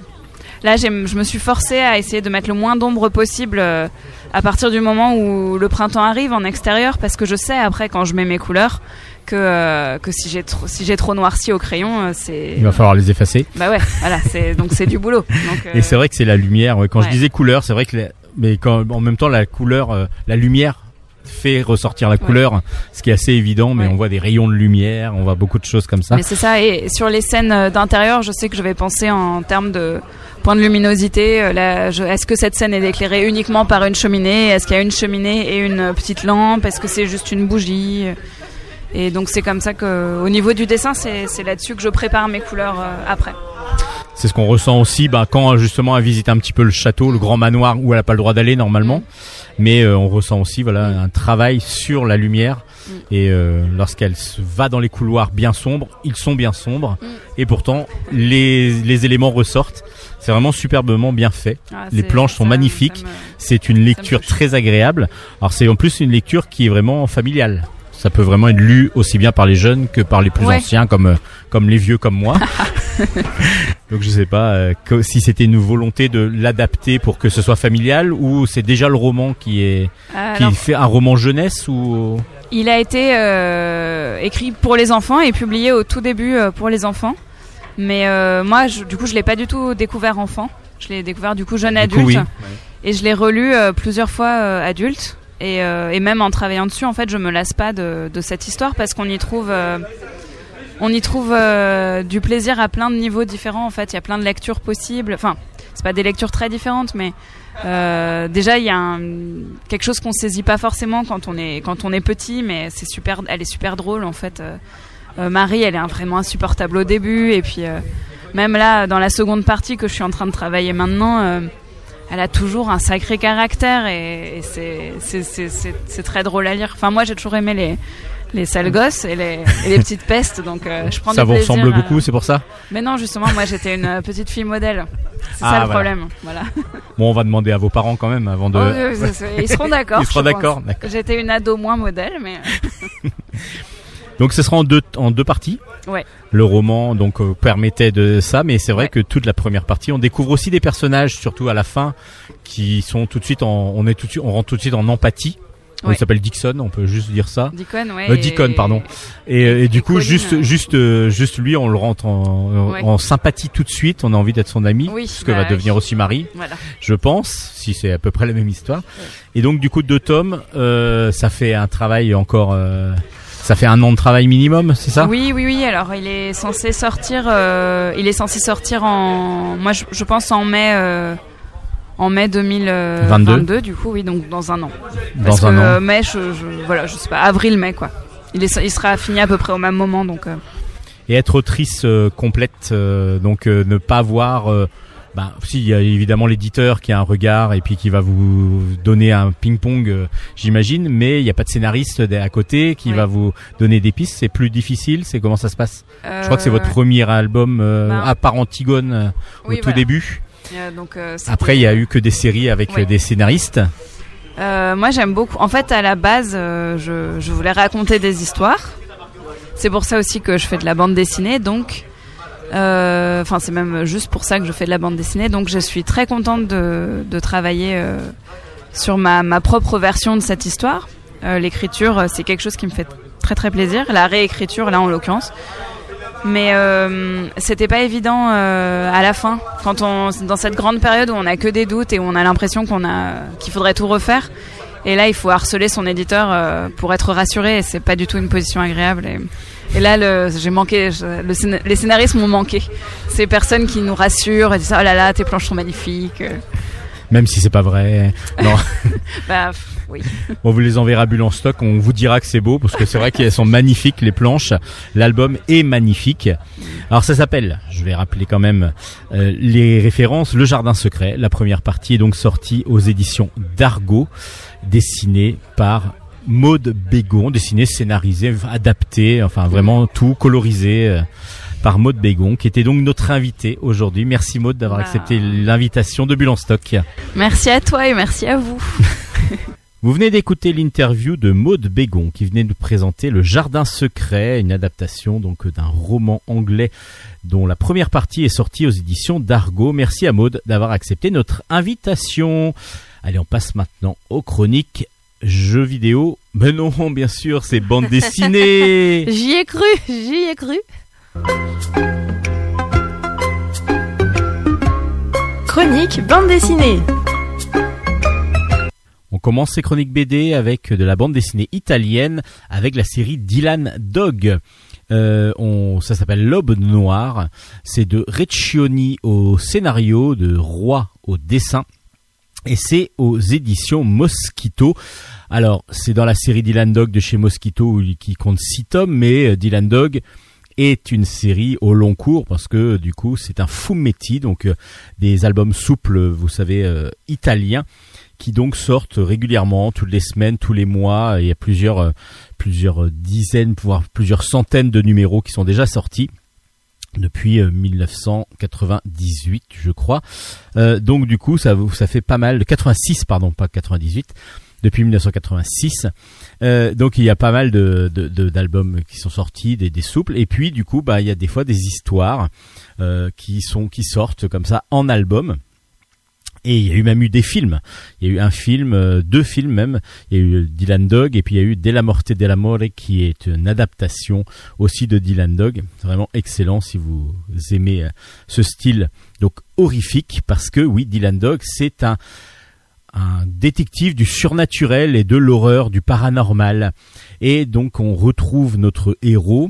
là, je me suis forcée à essayer de mettre le moins d'ombre possible euh, à partir du moment où le printemps arrive en extérieur parce que je sais après quand je mets mes couleurs que euh, que si j'ai trop si j'ai trop noirci au crayon euh, c'est Il va falloir les effacer. bah ouais voilà c'est donc c'est du boulot donc euh, Et c'est vrai que c'est la lumière. ouais. Quand je disais couleur, c'est vrai que, la- mais quand, en même temps, la couleur, la lumière fait ressortir la couleur, ce qui est assez évident. Mais Ouais. on voit des rayons de lumière, on voit beaucoup de choses comme ça. Mais c'est ça, et sur les scènes euh, d'intérieur, je sais que je vais penser en termes de point de luminosité. euh, là, je- Est-ce que cette scène est éclairée uniquement par une cheminée? Est-ce qu'il y a une cheminée et une petite lampe? Est-ce que c'est juste une bougie? Et donc c'est comme ça que, au niveau du dessin, c'est c'est là-dessus que je prépare mes couleurs euh, après. C'est ce qu'on ressent aussi bah, quand justement elle visite un petit peu le château, le grand manoir où elle a pas le droit d'aller normalement. Mais euh, on ressent aussi voilà un travail sur la lumière. Mm. Et euh, lorsqu'elle va dans les couloirs bien sombres, ils sont bien sombres. Mm. Et pourtant, les, les éléments ressortent. C'est vraiment superbement bien fait. Ah, Les planches sont ça- magnifiques. me- C'est une lecture très agréable. Alors c'est en plus une lecture qui est vraiment familiale. Ça peut vraiment être lu aussi bien par les jeunes que par les plus Ouais. anciens, comme euh, comme les vieux comme moi. Donc je sais pas euh, que- si c'était une volonté de l'adapter pour que ce soit familial ou c'est déjà le roman qui est qui fait un roman jeunesse ou Il a été euh, écrit pour les enfants et publié au tout début euh, pour les enfants. Mais moi, je- du coup, je l'ai pas du tout découvert enfant. Je l'ai découvert du coup jeune Du adulte. coup, oui. Et je l'ai relu plusieurs fois adulte. Et, et même en travaillant dessus, en fait, je me lasse pas de, de cette histoire parce qu'on y trouve, on y trouve euh, du plaisir à plein de niveaux différents. En fait, il y a plein de lectures possibles. Enfin, c'est pas des lectures très différentes, mais euh, déjà il y a quelque chose qu'on saisit pas forcément quand on est quand on est petit, mais c'est super. Elle est super drôle en fait. Euh, Marie, elle est vraiment insupportable au début, et puis même là, dans la seconde partie que je suis en train de travailler maintenant. elle a toujours un sacré caractère et, et c'est très drôle à lire. Enfin moi j'ai toujours aimé les les sales gosses et les, et les petites pestes donc euh, je prends Ça du vous plaisir ressemble beaucoup, c'est pour ça Mais non justement moi j'étais une euh, petite fille modèle. C'est Ah, ça le voilà. problème. Voilà. Bon, on va demander à vos parents quand même avant de. Oh, oui, oui, c'est- ils seront d'accord. Ils seront d'accord. J'étais une ado moins modèle mais Donc ce sera en deux en deux parties. Ouais. Le roman donc euh, permettait de ça, mais c'est vrai Ouais. que toute la première partie, on découvre aussi des personnages, surtout à la fin, qui sont tout de suite en, on est tout de suite, on rentre tout de suite en empathie. Ouais. Il s'appelle Dixon, on peut juste dire ça. Deacon ouais. Euh, et- pardon. Et, euh, et du coup, Colin, juste, euh, juste, euh, juste lui, on le rentre en, Ouais. en sympathie tout de suite. On a envie d'être son ami, Oui, ce que bah va devenir aussi Marie, Voilà. je pense, si c'est à peu près la même histoire. Et donc, du coup, deux tomes, euh, ça fait un travail encore. euh, ça fait un an de travail minimum, c'est ça? Oui, oui, oui. Alors, il est censé sortir. euh, il est censé sortir en. Moi, je, je pense en mai. Euh, en mai 2022, du coup, oui, donc dans un an. Parce Dans un que an. euh, mai, je, je, voilà, je sais pas, avril-mai, quoi. Il, est, il sera fini à peu près au même moment, donc. euh, Et être autrice euh, complète, euh, donc euh, ne pas voir. Euh, bah, si il y a évidemment l'éditeur qui a un regard et puis qui va vous donner un ping-pong, euh, j'imagine, mais il n'y a pas de scénariste à côté qui Oui. va vous donner des pistes. C'est plus difficile? C'est comment ça se passe? Je crois que c'est euh, votre premier album euh, ben, à part Antigone euh, oui, au tout voilà. début. Euh, donc, euh, Après, il y a eu que des séries avec Ouais. euh, des scénaristes. Moi, j'aime beaucoup. En fait, à la base, je, je voulais raconter des histoires. C'est pour ça aussi que je fais de la bande dessinée. Donc, euh, enfin, c'est même juste pour ça que je fais de la bande dessinée. Donc, je suis très contente de, de travailler euh, sur ma, ma propre version de cette histoire. Euh, L'écriture, c'est quelque chose qui me fait très très plaisir. La réécriture, là, en l'occurrence. Mais euh, c'était pas évident euh, à la fin, quand on dans cette grande période où on a que des doutes et où on a l'impression qu'on a qu'il faudrait tout refaire. Et là, il faut harceler son éditeur euh, pour être rassuré. Et c'est pas du tout une position agréable. Et, là, j'ai manqué. les scénaristes m'ont manqué. Ces personnes qui nous rassurent et disent oh là là, tes planches sont magnifiques. Euh, Même si c'est pas vrai. Non. Bah oui. On vous les enverra bulles en stock, on vous dira que c'est beau parce que c'est vrai qu'elles sont magnifiques les planches. L'album est magnifique. Alors ça s'appelle, je vais rappeler quand même euh, les références, Le Jardin Secret. La première partie est donc sortie aux éditions d'Argo, dessinée par Maude Bégon, dessinée, scénarisée, adaptée, enfin vraiment tout colorisé. Par Maude Bégon, qui était donc notre invitée aujourd'hui. Merci Maude d'avoir Bah. accepté l'invitation de Bulle en stock. Merci à toi et merci à vous. Vous venez d'écouter l'interview de Maude Bégon qui venait nous présenter Le Jardin Secret, une adaptation donc d'un roman anglais dont la première partie est sortie aux éditions d'Argo. Merci à Maude d'avoir accepté notre invitation. Allez, on passe maintenant aux chroniques jeux vidéo. Mais non, bien sûr, c'est bande dessinée. J'y ai cru, j'y ai cru. Chronique bande dessinée. On commence ces chroniques BD avec de la bande dessinée italienne avec la série Dylan Dog. Euh, ça s'appelle L'Aube Noire. C'est de Reccioni au scénario, de Roy au dessin. Et c'est aux éditions Mosquito. Alors, c'est dans la série Dylan Dog de chez Mosquito qui compte 6 tomes, mais euh, Dylan Dog est une série au long cours parce que du coup c'est un fumetti, donc euh, des albums souples, vous savez, euh, italiens qui donc sortent régulièrement, toutes les semaines, tous les mois. Il y a plusieurs, euh, plusieurs dizaines, voire plusieurs centaines de numéros qui sont déjà sortis depuis euh, 1998, je crois. Donc du coup, ça fait pas mal de 86, pardon, pas 98. Depuis 1986, Euh, donc il y a pas mal de de- de- d'albums qui sont sortis, des, des souples, et puis du coup, bah il y a des fois des histoires euh, qui sont qui sortent comme ça en album. Et il y a eu même eu des films. Il y a eu un film, euh, deux films même. Il y a eu Dylan Dog et puis il y a eu Della Morte dell'Amore qui est une adaptation aussi de Dylan Dog. Vraiment excellent si vous aimez euh, ce style donc horrifique parce que oui, Dylan Dog c'est un un détective du surnaturel et de l'horreur, du paranormal. Et donc on retrouve notre héros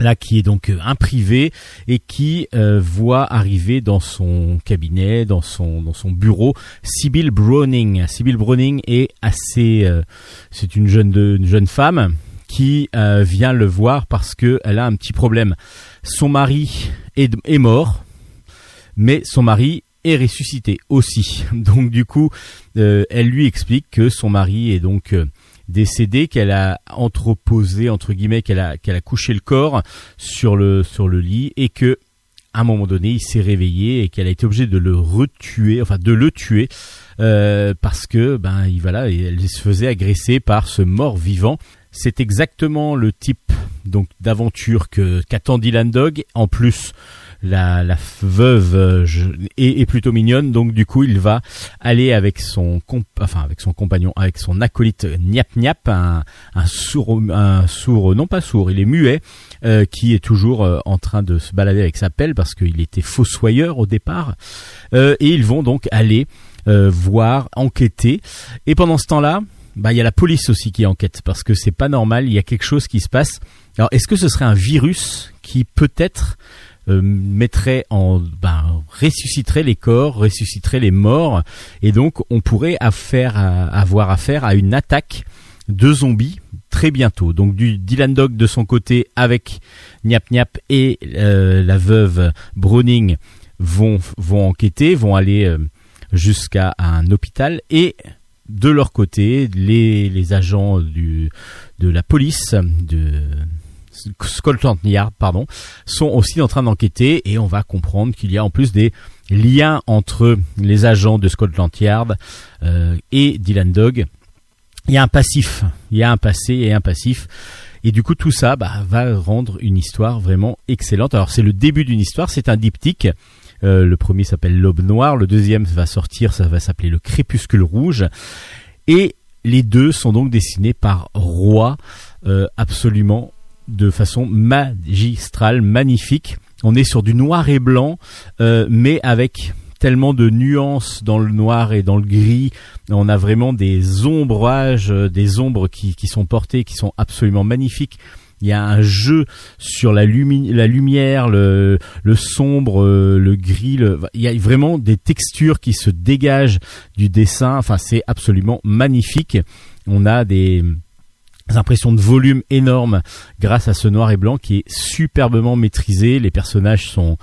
là qui est donc euh, un privé et qui euh, voit arriver dans son cabinet, dans son dans son bureau, Sybil Browning. Sybil Browning est assez, euh, c'est une jeune de, une jeune femme qui vient le voir parce que elle a un petit problème. Son mari est, est mort, mais son mari est ressuscité aussi. Donc du coup, euh, elle lui explique que son mari est donc euh, décédé, qu'elle a entreposé entre guillemets, qu'elle a qu'elle a couché le corps sur le sur le lit et que à un moment donné, il s'est réveillé et qu'elle a été obligée de le retuer, enfin de le tuer, euh, parce que ben il voilà, elle se faisait agresser par ce mort vivant. C'est exactement le type donc d'aventure que qu'attend Dylan Dog. En plus, la, la veuve euh, je- est, est plutôt mignonne, donc du coup il va aller avec son comp- enfin avec son compagnon, avec son acolyte Niap Niap, un, un sourd, un sourd, non pas sourd, il est muet, euh, qui est toujours euh, en train de se balader avec sa pelle parce qu'il était fossoyeur au départ, Euh, et ils vont donc aller euh, voir, enquêter, et pendant ce temps-là, bah il y a la police aussi qui enquête parce que c'est pas normal, il y a quelque chose qui se passe. Alors est-ce que ce serait un virus qui peut-être euh, mettrait en ben, ressusciterait les corps, ressusciterait les morts et donc on pourrait avoir affaire à une attaque de zombies très bientôt. Donc du Dylan Dog de son côté avec Niap Niap et euh, la veuve Browning vont vont enquêter, vont aller euh, jusqu'à un hôpital et de leur côté, les, agents de la police de Scotland Yard, pardon, sont aussi en train d'enquêter et on va comprendre qu'il y a en plus des liens entre les agents de Scotland Yard euh, et Dylan Dog. Il y a un passif, il y a un passé et un passif. Et du coup, tout ça bah, va rendre une histoire vraiment excellente. Alors, c'est le début d'une histoire, c'est un diptyque. Euh, le premier s'appelle L'Aube Noire, le deuxième va sortir, ça va s'appeler Le Crépuscule Rouge. Et les deux sont donc dessinés par Roy, euh, absolument de façon magistrale, magnifique. On est sur du noir et blanc, euh, mais avec tellement de nuances dans le noir et dans le gris. On a vraiment des ombrages, euh, des ombres qui, sont portées, qui sont absolument magnifiques. Il y a un jeu sur la, la lumière, le, sombre, euh, le gris. il y a vraiment des textures qui se dégagent du dessin. Enfin, c'est absolument magnifique. On a des impressions de volume énormes grâce à ce noir et blanc qui est superbement maîtrisé. Les personnages sont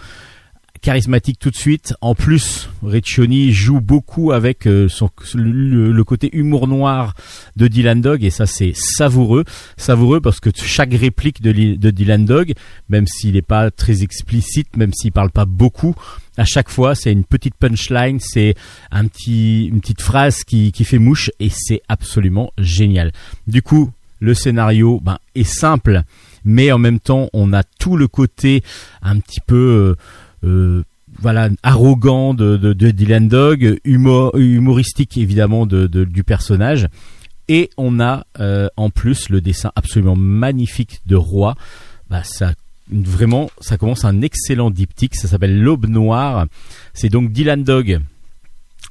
charismatiques tout de suite. En plus, Riccioni joue beaucoup avec euh, le, côté humour noir de Dylan Dog et ça c'est savoureux. Savoureux parce que chaque réplique de, Li- de Dylan Dog, même s'il n'est pas très explicite, même s'il parle pas beaucoup, à chaque fois c'est une petite punchline, c'est un petit, une petite phrase qui, qui fait mouche et c'est absolument génial. Du coup, le scénario ben, est simple, mais en même temps, on a tout le côté un petit peu euh, euh, voilà arrogant de, Dylan Dog, humo- humoristique évidemment de, de- du personnage, et on a euh, en plus le dessin absolument magnifique de Roi. Bah, ça vraiment, ça commence un excellent diptyque. Ça s'appelle L'Aube Noire. C'est donc Dylan Dog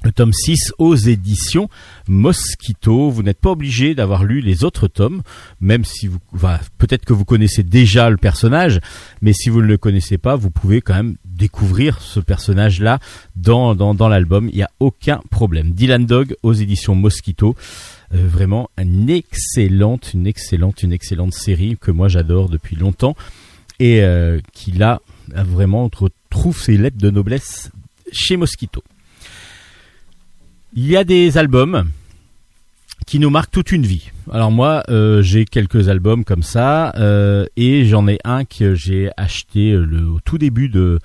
le tome 6 aux éditions Mosquito. Vous n'êtes pas obligé d'avoir lu les autres tomes, même si vous, enfin, peut-être que vous connaissez déjà le personnage, mais si vous ne le connaissez pas, vous pouvez quand même découvrir ce personnage-là dans, dans, dans l'album. Il n'y a aucun problème. Dylan Dog aux éditions Mosquito. Euh, vraiment une excellente, une excellente, une excellente série que moi j'adore depuis longtemps et euh, qui là vraiment trouve ses lettres de noblesse chez Mosquito. Il y a des albums qui nous marquent toute une vie. Alors moi, euh, j'ai quelques albums comme ça, euh, et j'en ai un que j'ai acheté euh, au tout début de,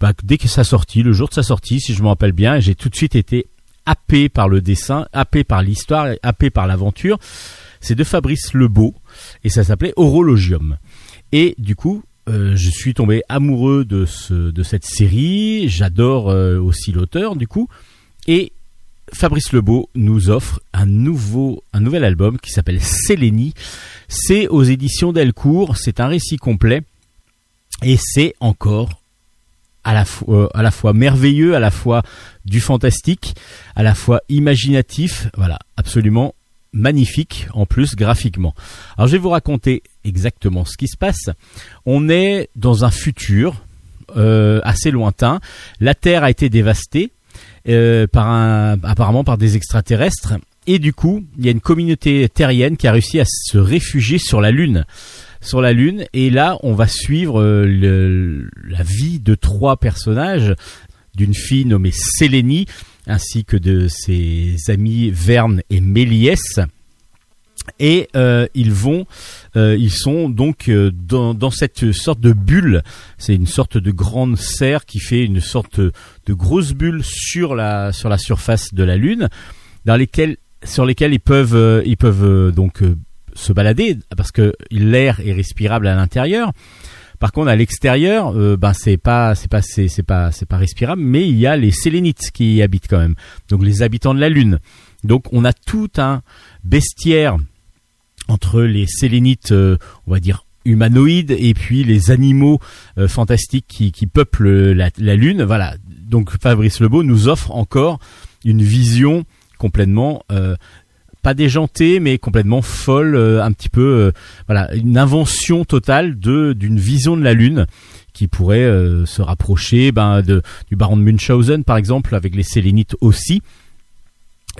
bah, dès que ça sortit, le jour de sa sortie, si je me rappelle bien, j'ai tout de suite été happé par le dessin, happé par l'histoire, happé par l'aventure. C'est de Fabrice Lebeau, et ça s'appelait Horologium. Et du coup, je suis tombé amoureux de, ce, de cette série. J'adore aussi l'auteur, du coup. Et Fabrice Lebeau nous offre un nouvel album qui s'appelle Sélénie. C'est aux éditions Delcourt. C'est un récit complet. Et c'est encore à la, fois, à la fois merveilleux, à la fois du fantastique, à la fois imaginatif. Voilà, absolument magnifique en plus graphiquement. Alors je vais vous raconter exactement ce qui se passe. On est dans un futur euh, assez lointain. La Terre a été dévastée euh, par un, apparemment par des extraterrestres. Et du coup, il y a une communauté terrienne qui a réussi à se réfugier sur la Lune. Sur la Lune. Et là, on va suivre euh, la vie de trois personnages d'une fille nommée Sélénie, ainsi que de ses amis Verne et Méliès. Et euh, ils vont, euh, ils sont donc euh, dans, dans cette sorte de bulle. C'est une sorte de grande serre qui fait une sorte de grosse bulle sur la sur la surface de la Lune, dans lesquelles sur lesquelles ils peuvent euh, ils peuvent euh, donc euh, se balader parce que l'air est respirable à l'intérieur. Par contre, à l'extérieur, euh, ben c'est pas c'est pas c'est c'est pas c'est pas respirable, mais il y a les sélénites qui y habitent quand même. Donc les habitants de la Lune. Donc on a tout un bestiaire entre les sélénites, euh, on va dire humanoïdes, et puis les animaux euh, fantastiques qui, peuplent la, Lune. Voilà. Donc Fabrice Lebeau nous offre encore une vision complètement euh, pas déjantée, mais complètement folle, euh, un petit peu, voilà, une invention totale de d'une vision de la Lune qui pourrait se rapprocher ben, de, du baron de Munchausen, par exemple, avec les sélénites aussi.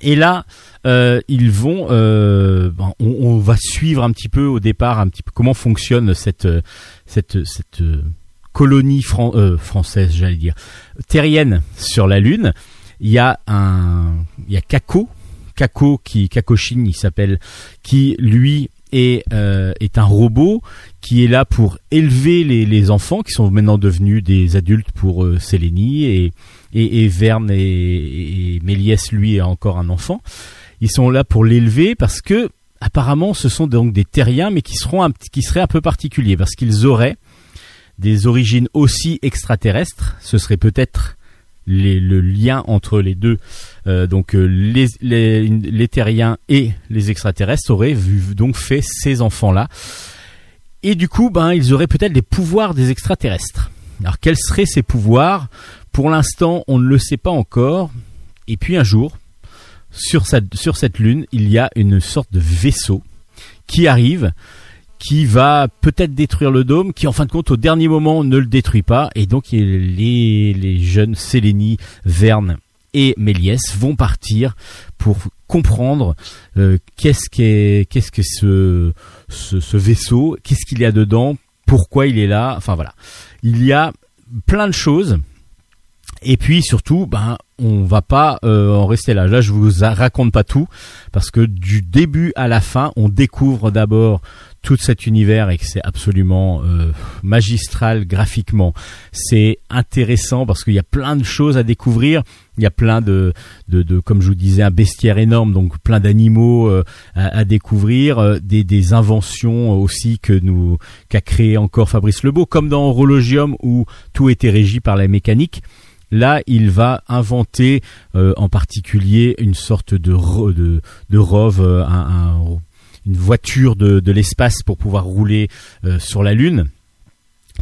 Et là, euh, ils vont, euh, ben, on, on va suivre un petit peu au départ, un petit peu comment fonctionne cette euh, cette cette euh, colonie fran- euh, française, j'allais dire, terrienne sur la Lune. Il y a un, il y a Kako, Kako qui Kakoshin, il s'appelle, qui lui est euh, est un robot qui est là pour élever les, les enfants qui sont maintenant devenus des adultes pour euh, Sélénie et, et, Verne et, Méliès lui est encore un enfant. Ils sont là pour l'élever parce que apparemment ce sont donc des terriens mais qui seront qui seraient un peu particuliers parce qu'ils auraient des origines aussi extraterrestres. Ce serait peut-être les- le lien entre les deux, euh, donc euh, les, les, les terriens et les extraterrestres auraient vu, donc fait ces enfants-là. Et du coup, ben, ils auraient peut-être des pouvoirs des extraterrestres. Alors, quels seraient ces pouvoirs? Pour l'instant, on ne le sait pas encore. Et puis un jour, sur cette, lune, il y a une sorte de vaisseau qui arrive, qui va peut-être détruire le dôme, qui en fin de compte au dernier moment ne le détruit pas, et donc les, jeunes Sélénie, Verne et Méliès vont partir pour comprendre euh, qu'est-ce qu'est qu'est-ce que ce vaisseau, qu'est-ce qu'il y a dedans, pourquoi il est là, enfin voilà. Il y a plein de choses. Et puis surtout, ben, on va pas euh, en rester là. Là, je vous raconte pas tout parce que du début à la fin, on découvre d'abord tout cet univers et que c'est absolument euh, magistral graphiquement. C'est intéressant parce qu'il y a plein de choses à découvrir. Il y a plein de, de, comme je vous disais, un bestiaire énorme, donc plein d'animaux euh, à, découvrir, euh, des, inventions aussi que nous qu'a créé encore Fabrice Lebeau, comme dans Horologium où tout était régi par la mécanique. Là, il va inventer en particulier une sorte de, ro- de, de rove, un- un- une voiture de, de l'espace pour pouvoir rouler euh, sur la Lune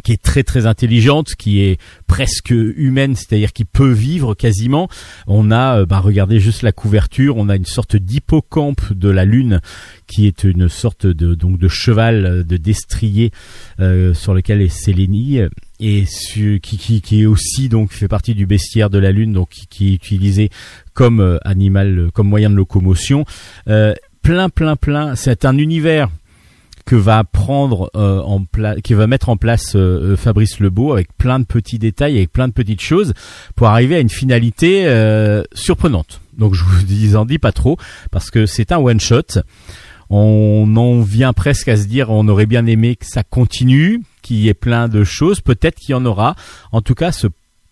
qui est très très intelligente, qui est presque humaine, c'est-à-dire qui peut vivre quasiment. On a, euh, bah, regardez juste la couverture, on a une sorte d'hippocampe de la Lune, qui est une sorte de donc de cheval, euh, de destrier euh, sur lequel est Sélénie et qui, qui, qui est aussi donc fait partie du bestiaire de la Lune, donc qui, qui est utilisé comme animal, comme moyen de locomotion. Euh, plein, plein, plein. C'est un univers que va prendre euh, en qui va mettre en place euh, euh, Fabrice Lebeau avec plein de petits détails, avec plein de petites choses pour arriver à une finalité euh, surprenante. Donc je vous en dis pas trop parce que c'est un one shot. On en vient presque à se dire, on aurait bien aimé que ça continue, qu'il y ait plein de choses. Peut-être qu'il y en aura. En tout cas, ce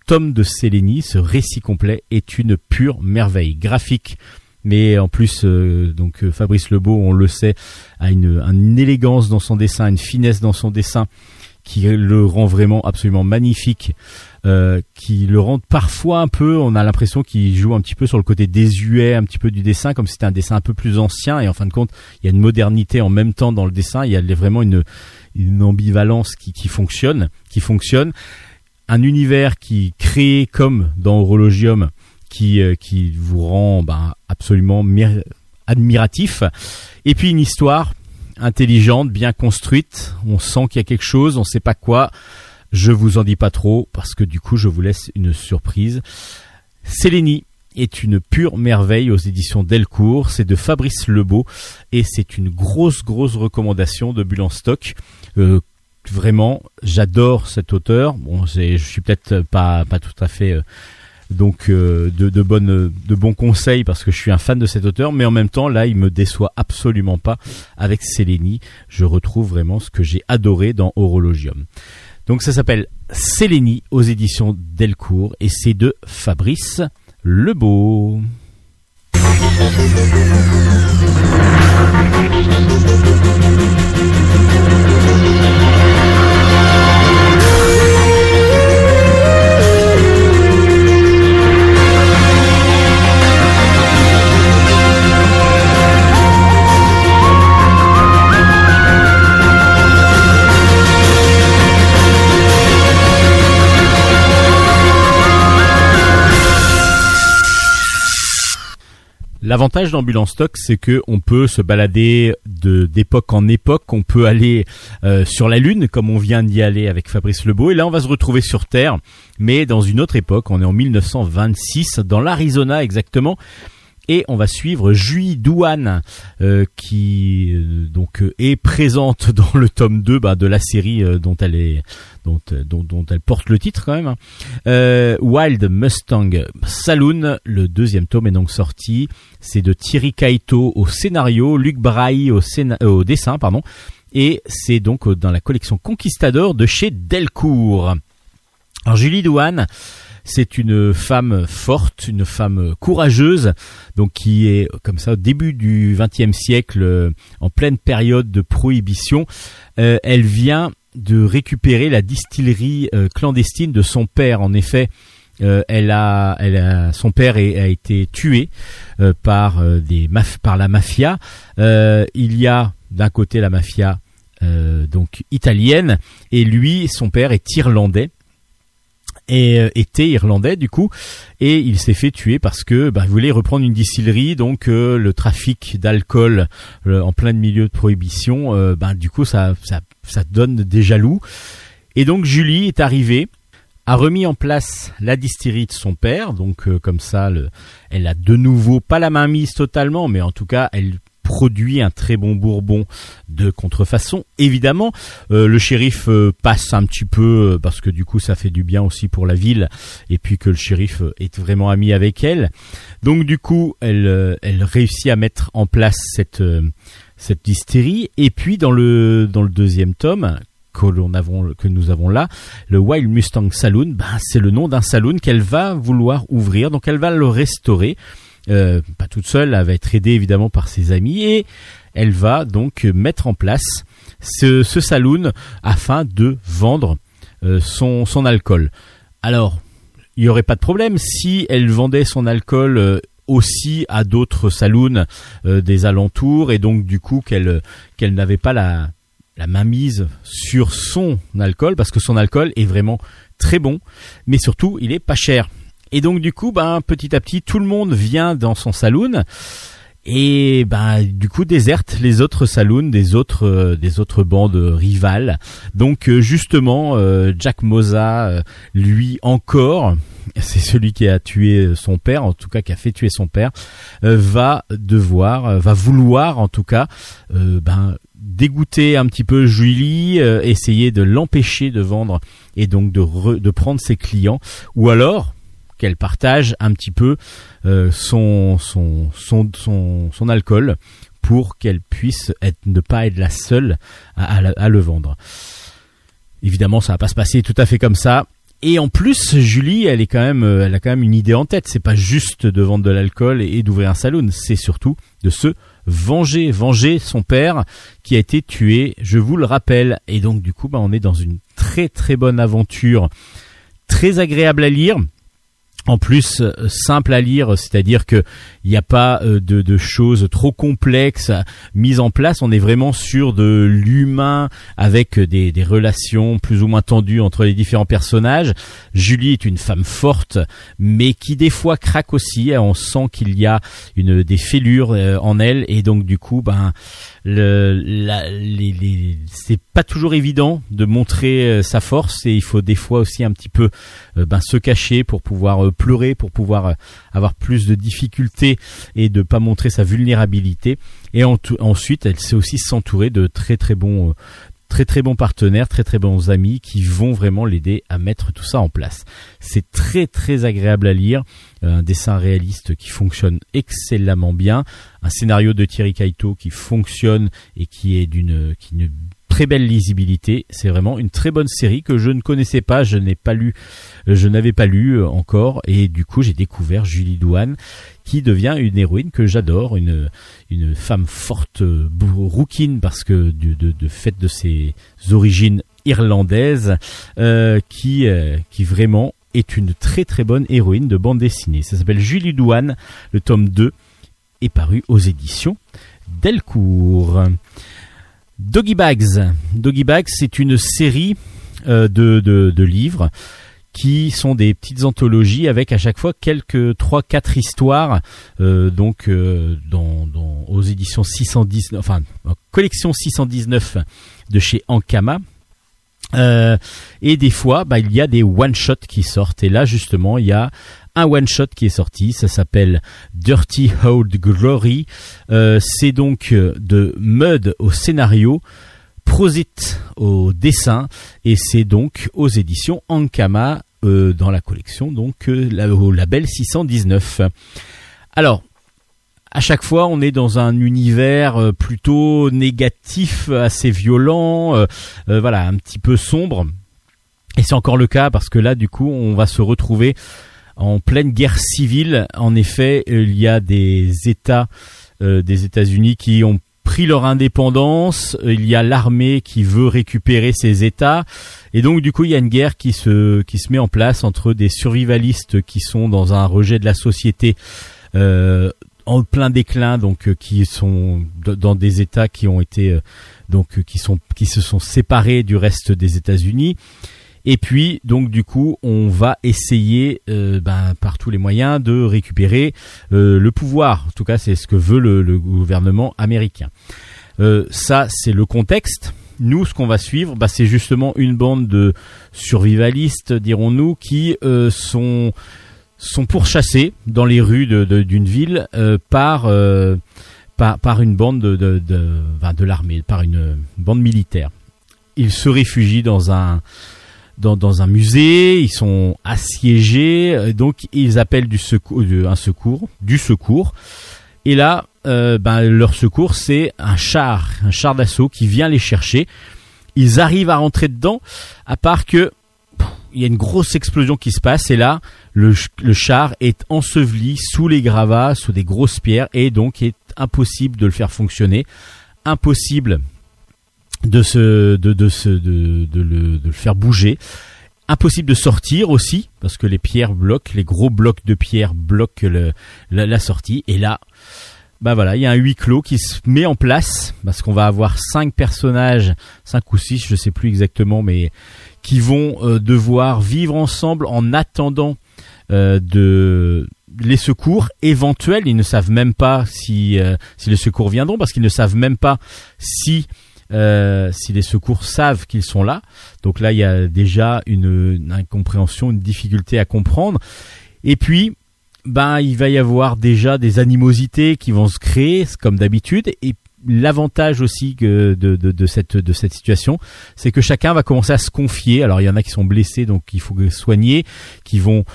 tome de Sélénie, ce récit complet, est une pure merveille graphique. Mais en plus, euh, donc euh, Fabrice Lebeau, on le sait, a une, élégance dans son dessin, une finesse dans son dessin qui le rend vraiment absolument magnifique, euh, qui le rend parfois un peu, on a l'impression qu'il joue un petit peu sur le côté désuet, un petit peu du dessin, comme si c'était un dessin un peu plus ancien, et en fin de compte, il y a une modernité en même temps dans le dessin, il y a vraiment une, ambivalence qui, qui fonctionne, qui fonctionne, un univers qui créé comme dans Horologium, qui, euh, qui vous rend ben, absolument mir- admiratif, et puis une histoire intelligente, bien construite. On sent qu'il y a quelque chose, on sait pas quoi. Je vous en dis pas trop parce que du coup, je vous laisse une surprise. Sélénie est une pure merveille aux éditions Delcourt. C'est de Fabrice Lebeau et c'est une grosse, grosse recommandation de Bulle en stock. Euh, vraiment, j'adore cet auteur. Bon, je suis peut-être pas, pas tout à fait euh, donc euh, de, bonnes, de bons conseils parce que je suis un fan de cet auteur, mais en même temps là, il me déçoit absolument pas avec Sélénie. Je retrouve vraiment ce que j'ai adoré dans Horologium. Donc ça s'appelle Sélénie aux éditions Delcourt et c'est de Fabrice Lebeau. L'avantage d'Ambulance Stock, c'est que on peut se balader de d'époque en époque. On peut aller euh, sur la Lune, comme on vient d'y aller avec Fabrice Lebeau. Et là, on va se retrouver sur Terre, mais dans une autre époque. On est en 1926, dans l'Arizona exactement. Et on va suivre Julie Douane, euh, qui euh, donc euh, est présente dans le tome 2 bah, de la série euh, dont elle est dont, euh, dont, dont elle porte le titre quand même. hein. Wild Mustang Saloon, le deuxième tome est donc sorti. C'est de Thierry Kaito au scénario, Luc Braille au, scéna- au dessin, pardon. Et c'est donc dans la collection Conquistador de chez Delcourt. Alors Julie Douane, c'est une femme forte, une femme courageuse, donc qui est comme ça au début du XXe siècle, euh, en pleine période de prohibition. Euh, elle vient de récupérer la distillerie euh, clandestine de son père. En effet, elle a, son père a été tué par la mafia. Il y a d'un côté la mafia donc italienne et lui, son père est irlandais euh, était irlandais du coup. Et il s'est fait tuer parce que bah, il voulait reprendre une distillerie. Donc euh, le trafic d'alcool euh, en plein milieu de prohibition euh, bah, du coup ça, ça ça donne des jaloux. Et donc Julie est arrivée a remis en place la distillerie de son père. Donc comme ça le, elle a de nouveau pas la main mise totalement mais en tout cas elle produit un très bon bourbon de contrefaçon évidemment. Euh, le shérif euh, passe un petit peu euh, parce que du coup ça fait du bien aussi pour la ville et puis que le shérif est vraiment ami avec elle. Donc du coup elle réussit à mettre en place cette cette et puis dans le dans le deuxième tome que, que nous avons là, le Wild Mustang Saloon, ben, c'est le nom d'un saloon qu'elle va vouloir ouvrir, donc elle va le restaurer, euh, pas toute seule, elle va être aidée évidemment par ses amis, et elle va donc mettre en place ce, saloon afin de vendre euh, son, alcool. Alors, il n'y aurait pas de problème si elle vendait son alcool euh, aussi à d'autres saloons des alentours et donc du coup qu'elle qu'elle n'avait pas la la mainmise sur son alcool parce que son alcool est vraiment très bon mais surtout il est pas cher et donc du coup ben petit à petit tout le monde vient dans son saloon et ben du coup déserte les autres saloons des autres euh, des autres bandes rivales. Donc euh, justement euh, Jack Moza lui encore c'est celui qui a tué son père en tout cas qui a fait tuer son père va devoir va vouloir en tout cas ben dégoûter un petit peu Julie, essayer de l'empêcher de vendre et donc de, re- de prendre ses clients, ou alors qu'elle partage un petit peu euh, son, alcool pour qu'elle puisse être, ne pas être la seule à, le vendre. Évidemment, ça va pas se passer tout à fait comme ça. Et en plus, Julie, euh, elle a quand même une idée en tête. C'est pas juste de vendre de l'alcool et, et d'ouvrir un saloon. C'est surtout de se venger, venger son père qui a été tué. Je vous le rappelle. Et donc, du coup, bah, on est dans une très très bonne aventure, très agréable à lire. En plus, euh, simple à lire, c'est-à-dire que il n'y a pas euh, de, choses trop complexes euh, mises en place. On est vraiment sur de l'humain avec des, des relations plus ou moins tendues entre les différents personnages. Julie est une femme forte, mais qui des fois craque aussi. On sent qu'il y a une des fêlures en elle, et donc du coup, ben, le, la, les, les- c'est pas toujours évident de montrer euh, sa force, et il faut des fois aussi un petit peu euh, ben, se cacher pour pouvoir euh, pleurer, pour pouvoir avoir plus de difficultés et de pas montrer sa vulnérabilité. Et ensuite, elle sait aussi s'entourer de très très bons très très bons partenaires, très très bons amis qui vont vraiment l'aider à mettre tout ça en place. C'est très très agréable à lire, euh, un dessin réaliste qui fonctionne excellemment bien, un scénario de Thierry Kaito qui fonctionne et qui est d'une très belle lisibilité. C'est vraiment une très bonne série que je ne connaissais pas, je euh, je n'avais pas lu euh, encore, et du coup j'ai découvert Julie Douane, qui devient une héroïne que j'adore, une une femme forte, euh, rouquine parce que de, de, fait de ses origines irlandaises, euh, qui euh, qui vraiment est une très très bonne héroïne de bande dessinée. Ça s'appelle Julie Douane, le tome 2 est paru aux éditions Delcourt. Doggy Bags. Doggy Bags, c'est une série de, de livres qui sont des petites anthologies avec à chaque fois quelques trois quatre histoires euh, donc euh, dans, aux éditions 619 enfin en collection 619 de chez Ankama. Euh, et des fois bah, il y a des one shot qui sortent. Et là justement il y a un one shot qui est sorti. Ça s'appelle Dirty Old Glory. C'est donc de Mud au scénario Prosit au dessin et c'est donc aux éditions Ankama euh, dans la collection donc euh, au label 619. Alors à chaque fois, on est dans un univers euh, plutôt négatif, assez violent, voilà, un petit peu sombre. Et c'est encore le cas parce que là, du coup, on va se retrouver en pleine guerre civile. En effet, il y a des États des États-Unis qui ont pris leur indépendance. Euh, Il y a l'armée qui veut récupérer ces États. Et donc, du coup, il y a une guerre qui se qui se met en place entre des survivalistes qui sont dans un rejet de la société. Euh, en plein déclin, donc euh, qui sont dans des États qui ont été donc qui sont qui se sont séparés du reste des États-Unis. Et puis donc du coup, on va essayer euh, ben, par tous les moyens de récupérer euh, le pouvoir. En tout cas, c'est ce que veut le, gouvernement américain. Euh, ça, c'est le contexte. Nous, ce qu'on va suivre, bah, c'est justement une bande de survivalistes, dirons-nous, qui sont sont pourchassés dans les rues d'une ville par, par une bande de de, de, l'armée, par une bande militaire. Ils se réfugient dans un dans, un musée, ils sont assiégés, euh, donc ils appellent du secours, un secours, du secours. Et là, euh, ben, leur secours, c'est un char, un char d'assaut qui vient les chercher. Ils arrivent à rentrer dedans, à part que il y a une grosse explosion qui se passe et là, le, ch- le char est enseveli sous les gravats, sous des grosses pierres et donc est impossible de le faire fonctionner, impossible de se de de se de, de le, de le faire bouger. Impossible de sortir aussi parce que les pierres bloquent, les gros blocs de pierres bloquent le, la, la sortie. Et là, bah voilà, il y a un huis clos qui se met en place parce qu'on va avoir cinq personnages, cinq ou six, je sais plus exactement, mais qui vont euh, devoir vivre ensemble en attendant euh, de les secours éventuels. Ils ne savent même pas si euh, si les secours viendront parce qu'ils ne savent même pas si euh, si les secours savent qu'ils sont là. Donc là, il y a déjà une, incompréhension, une difficulté à comprendre. Et puis, ben, il va y avoir déjà des animosités qui vont se créer, comme d'habitude. Et l'avantage aussi de, de cette, de cette situation, c'est que chacun va commencer à se confier. Alors, il y en a qui sont blessés, donc il faut soigner, qui vont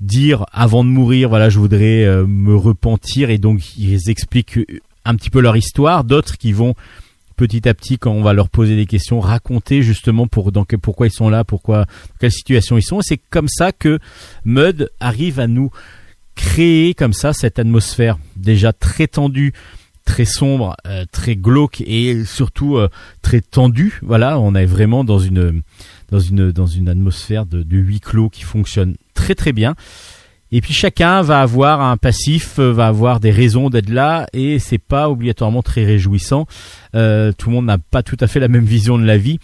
dire avant de mourir, voilà, je voudrais euh, me repentir, et donc ils expliquent un petit peu leur histoire. D'autres qui vont petit à petit, quand on va leur poser des questions, raconter justement pourquoi ils sont là, pourquoi, dans quelle situation ils sont. C'est comme ça que Mud arrive à nous créer comme ça cette atmosphère déjà très tendue, très sombre, euh, très glauque et surtout euh, très tendue. Voilà, on est vraiment dans une atmosphère de huis clos qui fonctionne très très bien. Et puis chacun va avoir un passif, euh, va avoir des raisons d'être là, et c'est pas obligatoirement très réjouissant. Euh, tout le monde n'a pas tout à fait la même vision de la vie,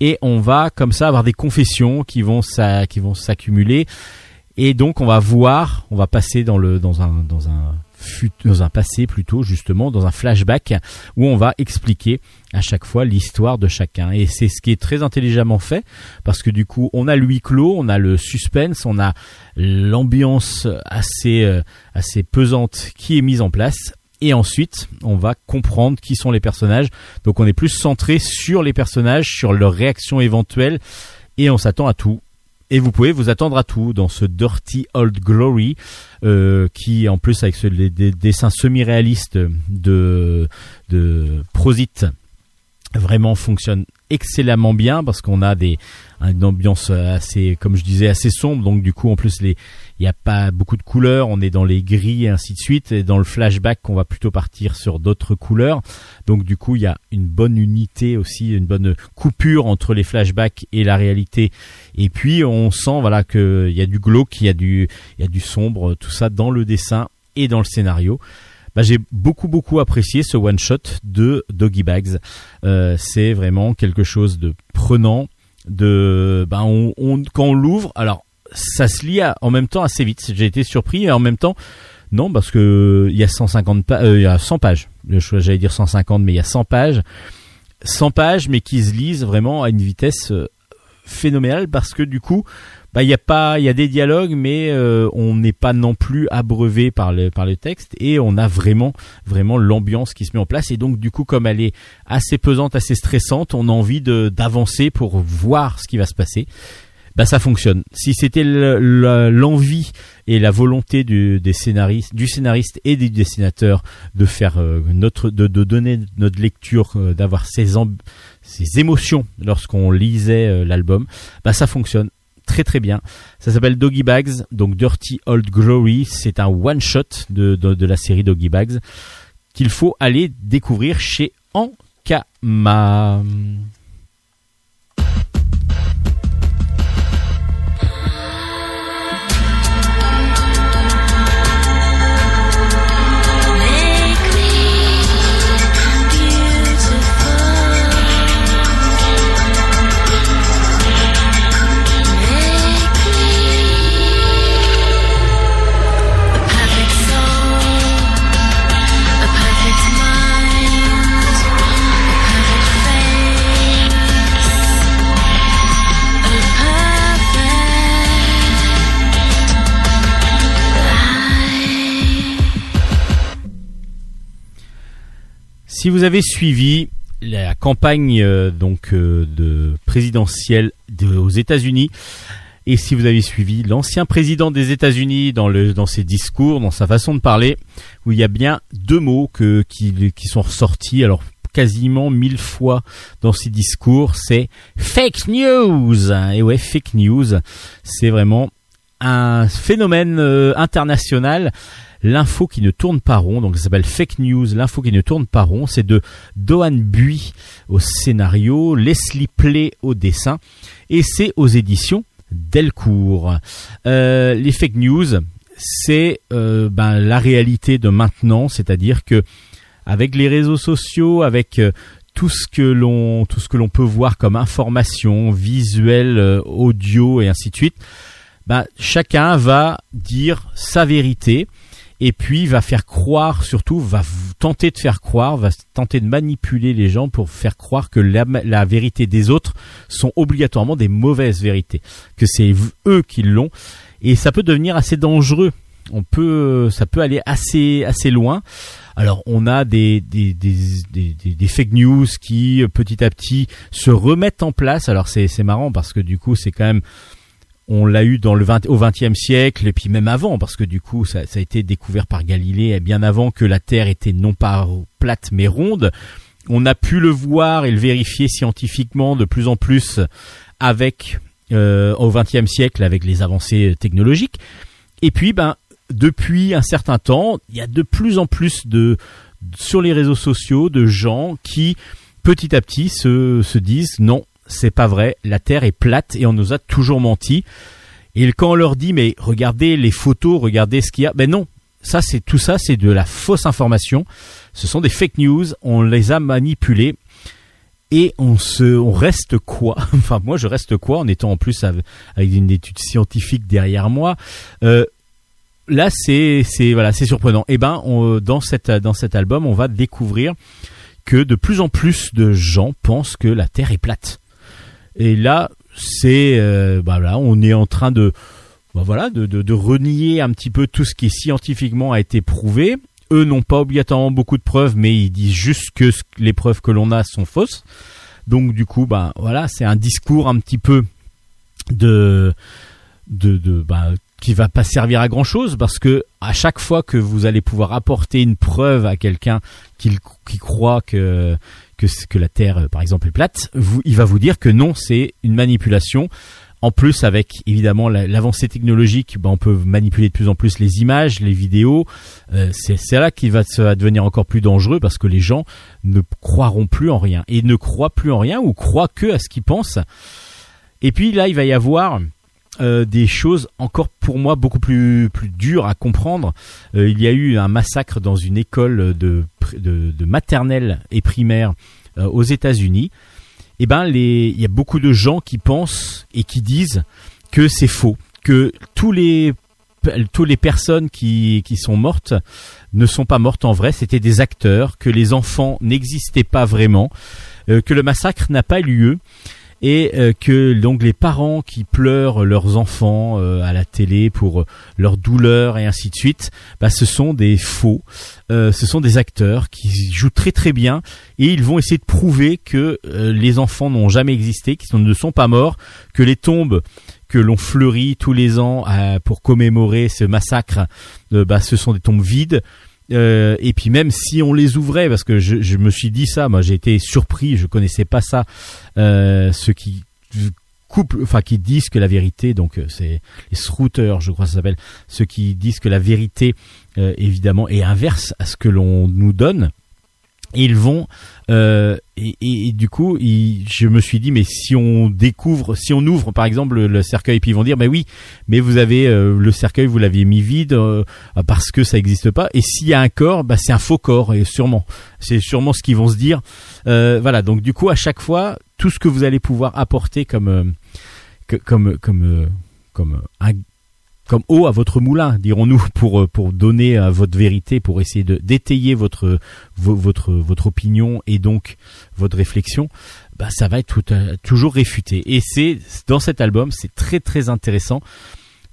et on va comme ça avoir des confessions qui vont qui vont s'accumuler, et donc on va voir, on va passer dans le dans un dans un dans un passé plutôt justement dans un flashback où on va expliquer à chaque fois l'histoire de chacun et c'est ce qui est très intelligemment fait parce que du coup on a le clos on a le suspense on a l'ambiance assez euh, assez pesante qui est mise en place Et ensuite, on va comprendre qui sont les personnages. Donc on est plus centré sur les personnages, sur leurs réactions éventuelles, et on s'attend à tout. Et vous pouvez vous attendre à tout dans ce Dirty Old Glory, euh, qui en plus avec les, des dessins semi-réalistes de, de Prosit, vraiment fonctionne excellemment bien parce qu'on a des une ambiance assez comme je disais assez sombre. Donc du coup en plus les il n'y a pas beaucoup de couleurs. On est dans les gris et ainsi de suite. Et dans le flashback on va plutôt partir sur d'autres couleurs. Donc du coup il y a une bonne unité aussi une bonne coupure entre les flashbacks et la réalité et puis on sent voilà que y a du glauque il y a du il y a du sombre tout ça dans le dessin et dans le scénario bah, j'ai beaucoup beaucoup apprécié ce one shot de Doggy Bags. Euh, c'est vraiment quelque chose de prenant. De, bah, on, quand on l'ouvre, alors ça se lit en même temps assez vite. J'ai été surpris et en même temps non parce que il y a 150 pa- euh, il y a 100 pages. J'allais dire 150 mais il y a 100 pages. 100 pages mais qui se lisent vraiment à une vitesse phénoménale parce que du coup bah il y a pas il y a des dialogues mais euh, on n'est pas non plus abreuvé par le par le texte et on a vraiment vraiment l'ambiance qui se met en place. Et donc du coup comme elle est assez pesante assez stressante on a envie de d'avancer pour voir ce qui va se passer. Bah ça fonctionne. Si c'était le- le- l'envie et la volonté du des scénaristes du scénariste et du dessinateur de faire euh, notre de, de donner notre lecture euh, d'avoir ces ces émotions lorsqu'on lisait euh, l'album bah ça fonctionne très très bien. Ça s'appelle Doggy Bags, donc Dirty Old Glory. C'est un one shot de, de, de la série Doggy Bags qu'il faut aller découvrir chez Ankama. Si vous avez suivi la campagne euh, donc euh, de présidentielle de- aux États-Unis et si vous avez suivi l'ancien président des États-Unis dans le dans ses discours, dans sa façon de parler, où il y a bien deux mots que qui, qui sont ressortis alors quasiment mille fois dans ses discours, c'est fake news. Et ouais, fake news, c'est vraiment un phénomène euh, international l'info qui ne tourne pas rond, donc ça s'appelle Fake News, l'info qui ne tourne pas rond, c'est de Dohan Bui au scénario, Leslie Play au dessin, et c'est aux éditions Delcourt. Euh, les fake news, c'est euh, ben, la réalité de maintenant, c'est-à-dire que avec les réseaux sociaux, avec euh, tout ce que l'on peut voir comme information visuelle, audio et ainsi de suite, ben, chacun va dire sa vérité et puis va faire croire surtout va tenter de faire croire va tenter de manipuler les gens pour faire croire que la, vérité des autres sont obligatoirement des mauvaises vérités. Que c'est eux qui l'ont. Et ça peut devenir assez dangereux. On peut ça peut aller assez assez loin. Alors on a des des, des, des, des- fake news qui euh, petit à petit se remettent en place. Alors c'est marrant parce que du coup c'est quand même on l'a eu dans le 20, au XXe siècle et puis même avant parce que du coup ça, ça a été découvert par Galilée bien avant que la Terre était non pas plate mais ronde. On a pu le voir et le vérifier scientifiquement de plus en plus avec euh, au XXe siècle avec les avancées technologiques. Et puis ben depuis un certain temps, il y a de plus en plus de sur les réseaux sociaux de gens qui petit à petit se, se disent non c'est pas vrai, la Terre est plate et on nous a toujours menti. Et quand on leur dit mais regardez les photos, regardez ce qu'il y a, ben non, ça c'est tout ça c'est de la fausse information. Ce sont des fake news, on les a manipulés et on se, on reste quoi? Enfin moi je reste quoi en étant en plus av- avec une étude scientifique derrière moi? Euh, là c'est c'est voilà c'est surprenant. Et ben on- dans cette dans cet album on va découvrir que de plus en plus de gens pensent que la Terre est plate. Et là, c'est euh, bah on est en train de bah voilà de, renier un petit peu tout ce qui scientifiquement a été prouvé. eux n'ont pas obligatoirement beaucoup de preuves, mais ils disent juste que les preuves que l'on a sont fausses. Donc du coup, bah voilà, c'est un discours un petit peu de de, de bah, qui va pas servir à grand chose parce que à chaque fois que vous allez pouvoir apporter une preuve à quelqu'un qui, qui croit que que, la Terre, euh, par exemple, est plate, vous, il va vous dire que non, c'est une manipulation. En plus, avec évidemment la- l'avancée technologique, bah, on peut manipuler de plus en plus les images, les vidéos. Euh, c'est c'est là qu'il va, ça va devenir encore plus dangereux parce que les gens ne croiront plus en rien et ne croient plus en rien ou croient que à ce qu'ils pensent. Et puis là, il va y avoir euh, des choses encore pour moi beaucoup plus plus dures à comprendre. Euh, il y a eu un massacre dans une école de de, de maternelle et primaire euh, aux États-Unis. Et ben les il y a beaucoup de gens qui pensent et qui disent que c'est faux, que tous les tous les personnes qui, qui sont mortes ne sont pas mortes en vrai, c'était des acteurs, que les enfants n'existaient pas vraiment, euh, que le massacre n'a pas eu lieu et euh, que donc les parents qui pleurent leurs enfants euh, à la télé pour leur douleur et ainsi de suite, bah, ce sont des faux, Euh, ce sont des acteurs qui jouent très très bien et ils vont essayer de prouver que les enfants n'ont jamais existé, qu'ils ne sont pas morts, que les tombes que l'on fleurit tous les ans pour commémorer ce massacre, bah, ce sont des tombes vides. Euh, et puis même si on les ouvrait, parce que je, je me suis dit ça, moi j'ai été surpris, je connaissais pas ça, euh, ceux qui coupent, enfin qui disent que la vérité, donc euh, c'est les srouteurs, je crois que ça s'appelle, ceux qui disent que la vérité euh, évidemment est inverse à ce que l'on nous donne. Ils vont euh, et, et- du coup, il- je me suis dit mais si on découvre, si on ouvre par exemple le, cercueil, puis ils vont dire mais oui, mais vous avez euh, le cercueil, vous l'aviez mis vide euh, parce que ça n'existe pas. Et s'il y a un corps, bah c'est un faux corps et sûrement, c'est sûrement ce qu'ils vont se dire. Euh, voilà, donc du coup à chaque fois, tout ce que vous allez pouvoir apporter comme euh, que- comme comme euh, comme un comme eau à votre moulin, dirons-nous, pour euh, pour donner à votre vérité, pour essayer de d'étayer votre vo- votre votre opinion et donc votre réflexion, bah ça va être euh, toujours réfuté. Et c'est dans cet album, c'est très très intéressant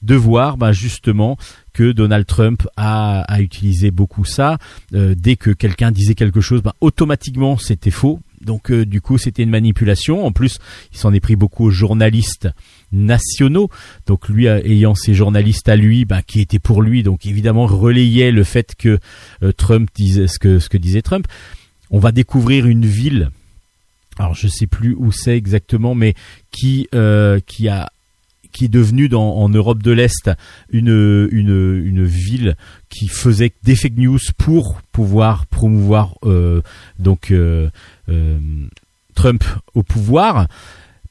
de voir bah, justement que Donald Trump a, utilisé beaucoup ça. Euh, dès que quelqu'un disait quelque chose, bah, automatiquement c'était faux. Donc euh, du coup c'était une manipulation. En plus, il s'en est pris beaucoup aux journalistes nationaux. Donc lui euh, ayant ses journalistes à lui, bah, qui étaient pour lui, donc évidemment relayait le fait que euh, Trump disait ce que ce que disait Trump. On va découvrir une ville. Alors je sais plus où c'est exactement, mais qui euh, qui a qui est devenue dans, en Europe de l'Est une, une, une ville qui faisait des fake news pour pouvoir promouvoir donc Trump au pouvoir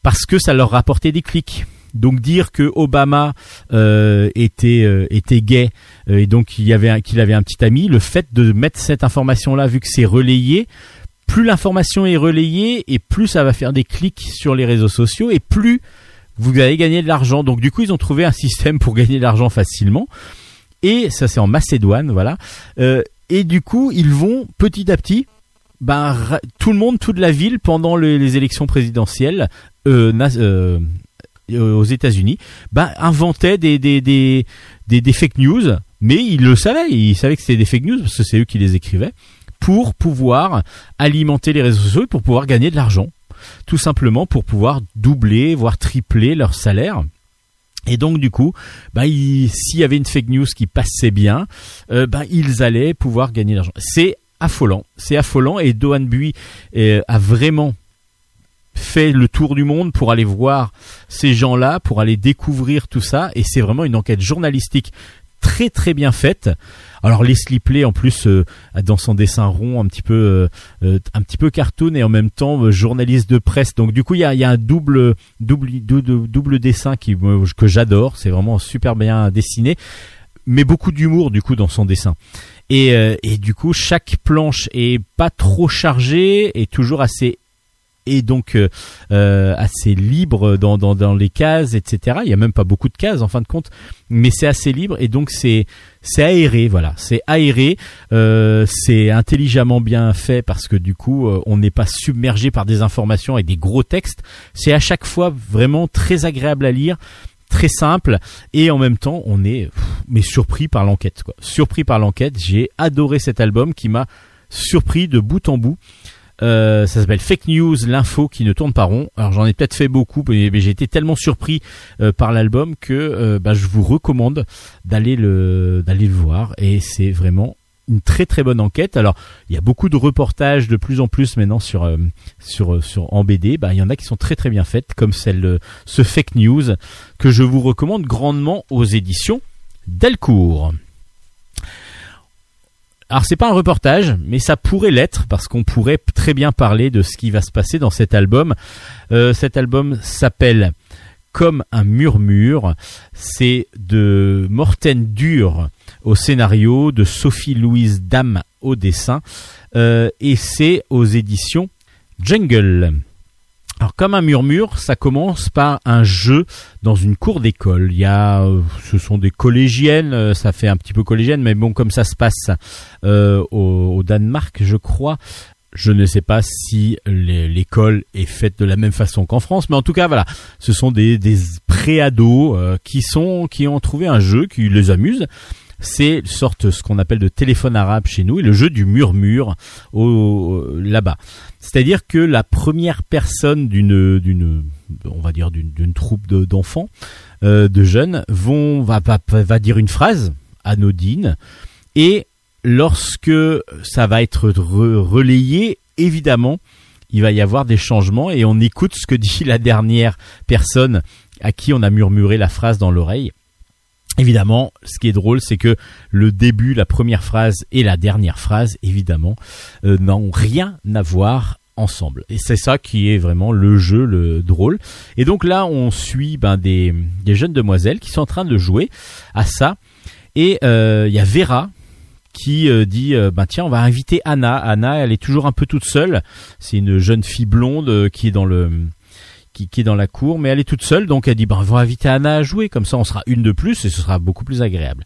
parce que ça leur rapportait des clics. Donc dire que Obama euh, était euh, était gay euh, et donc il avait qu'il avait un petit ami, le fait de mettre cette information là vu que c'est relayé, plus l'information est relayée et plus ça va faire des clics sur les réseaux sociaux et plus vous allez gagner de l'argent. Donc du coup, ils ont trouvé un système pour gagner de l'argent facilement. Et ça, c'est en Macédoine, voilà. Euh, et du coup, ils vont petit à petit, ben, tout le monde, toute la ville, pendant le- les élections présidentielles euh, euh, euh, aux États-Unis, ben, inventait des, des, des, des, fake news. Mais ils le savaient, ils savaient que c'était des fake news parce que c'est eux qui les écrivaient pour pouvoir alimenter les réseaux sociaux pour pouvoir gagner de l'argent tout simplement pour pouvoir doubler, voire tripler leur salaire. Et donc du coup, bah, il- s'il y avait une fake news qui passait bien, bah, ils allaient pouvoir gagner de l'argent. C'est affolant, c'est affolant. Et Dohan Bui euh, a vraiment fait le tour du monde pour aller voir ces gens-là, pour aller découvrir tout ça. Et c'est vraiment une enquête journalistique très très bien faite. Alors Leslie Play en plus euh, dans son dessin rond un petit peu euh, euh, un petit peu cartoon et en même temps euh, journaliste de presse. Donc du coup il y a, y a un double double double, double dessin qui que j'adore. C'est vraiment super bien dessiné, mais beaucoup d'humour du coup dans son dessin. Et, euh, et du coup chaque planche est pas trop chargée et toujours assez et donc euh, euh, assez libre dans, dans, dans les cases, etc. Il y a même pas beaucoup de cases en fin de compte, mais c'est assez libre et donc c'est c'est aéré, voilà, c'est aéré, euh, c'est intelligemment bien fait parce que du coup euh, on n'est pas submergé par des informations et des gros textes. C'est à chaque fois vraiment très agréable à lire, très simple et en même temps on est mais surpris par l'enquête quoi. Surpris par l'enquête, j'ai adoré cet album qui m'a surpris de bout en bout. Euh, ça s'appelle Fake News, l'info qui ne tourne pas rond. Alors j'en ai peut-être fait beaucoup, mais, mais j'ai été tellement surpris euh, par l'album que euh, bah, je vous recommande d'aller le d'aller le voir et c'est vraiment une très très bonne enquête. Alors il y a beaucoup de reportages de plus en plus maintenant sur euh, sur euh, sur en BD. Bah il y en a qui sont très très bien faites, comme celle euh, ce Fake News que je vous recommande grandement aux éditions Delcourt. Alors c'est pas un reportage, mais ça pourrait l'être parce qu'on pourrait très bien parler de ce qui va se passer dans cet album. Euh, cet album s'appelle Comme un murmure. C'est de Morten Dur au scénario, de Sophie Louise Dame au dessin, euh, et c'est aux éditions Jungle. Alors comme un murmure, ça commence par un jeu dans une cour d'école. Il euh, ce sont des collégiennes, euh, ça fait un petit peu collégienne, mais bon comme ça se passe au Danemark, je crois. Je ne sais pas si l'é- l'école est faite de la même façon qu'en France, mais en tout cas voilà, ce sont des, des pré-ados euh, qui sont qui ont trouvé un jeu qui les amuse. C'est sorte ce qu'on appelle de téléphone arabe chez nous et le jeu du murmure au, là-bas. C'est-à-dire que la première personne d'une d'une on va dire d'une troupe de- d'enfants euh, de jeunes vont va va dire une phrase anodine et lorsque ça va être re- relayé évidemment il va y avoir des changements et on écoute ce que dit la dernière personne à qui on a murmuré la phrase dans l'oreille Évidemment, ce qui est drôle, c'est que le début, la première phrase et la dernière phrase, évidemment, euh, n'ont rien à voir ensemble. Et c'est ça qui est vraiment le jeu, le drôle. Et donc là, on suit ben, des, des jeunes demoiselles qui sont en train de jouer à ça. Et euh, il y a Vera qui euh, dit euh, ben tiens on va inviter Anna Anna elle est toujours un peu toute seule c'est une jeune fille blonde euh, qui est dans le qui, qui est dans la cour, mais elle est toute seule, donc elle dit ben on va inviter Anna à jouer, comme ça on sera une de plus et ce sera beaucoup plus agréable.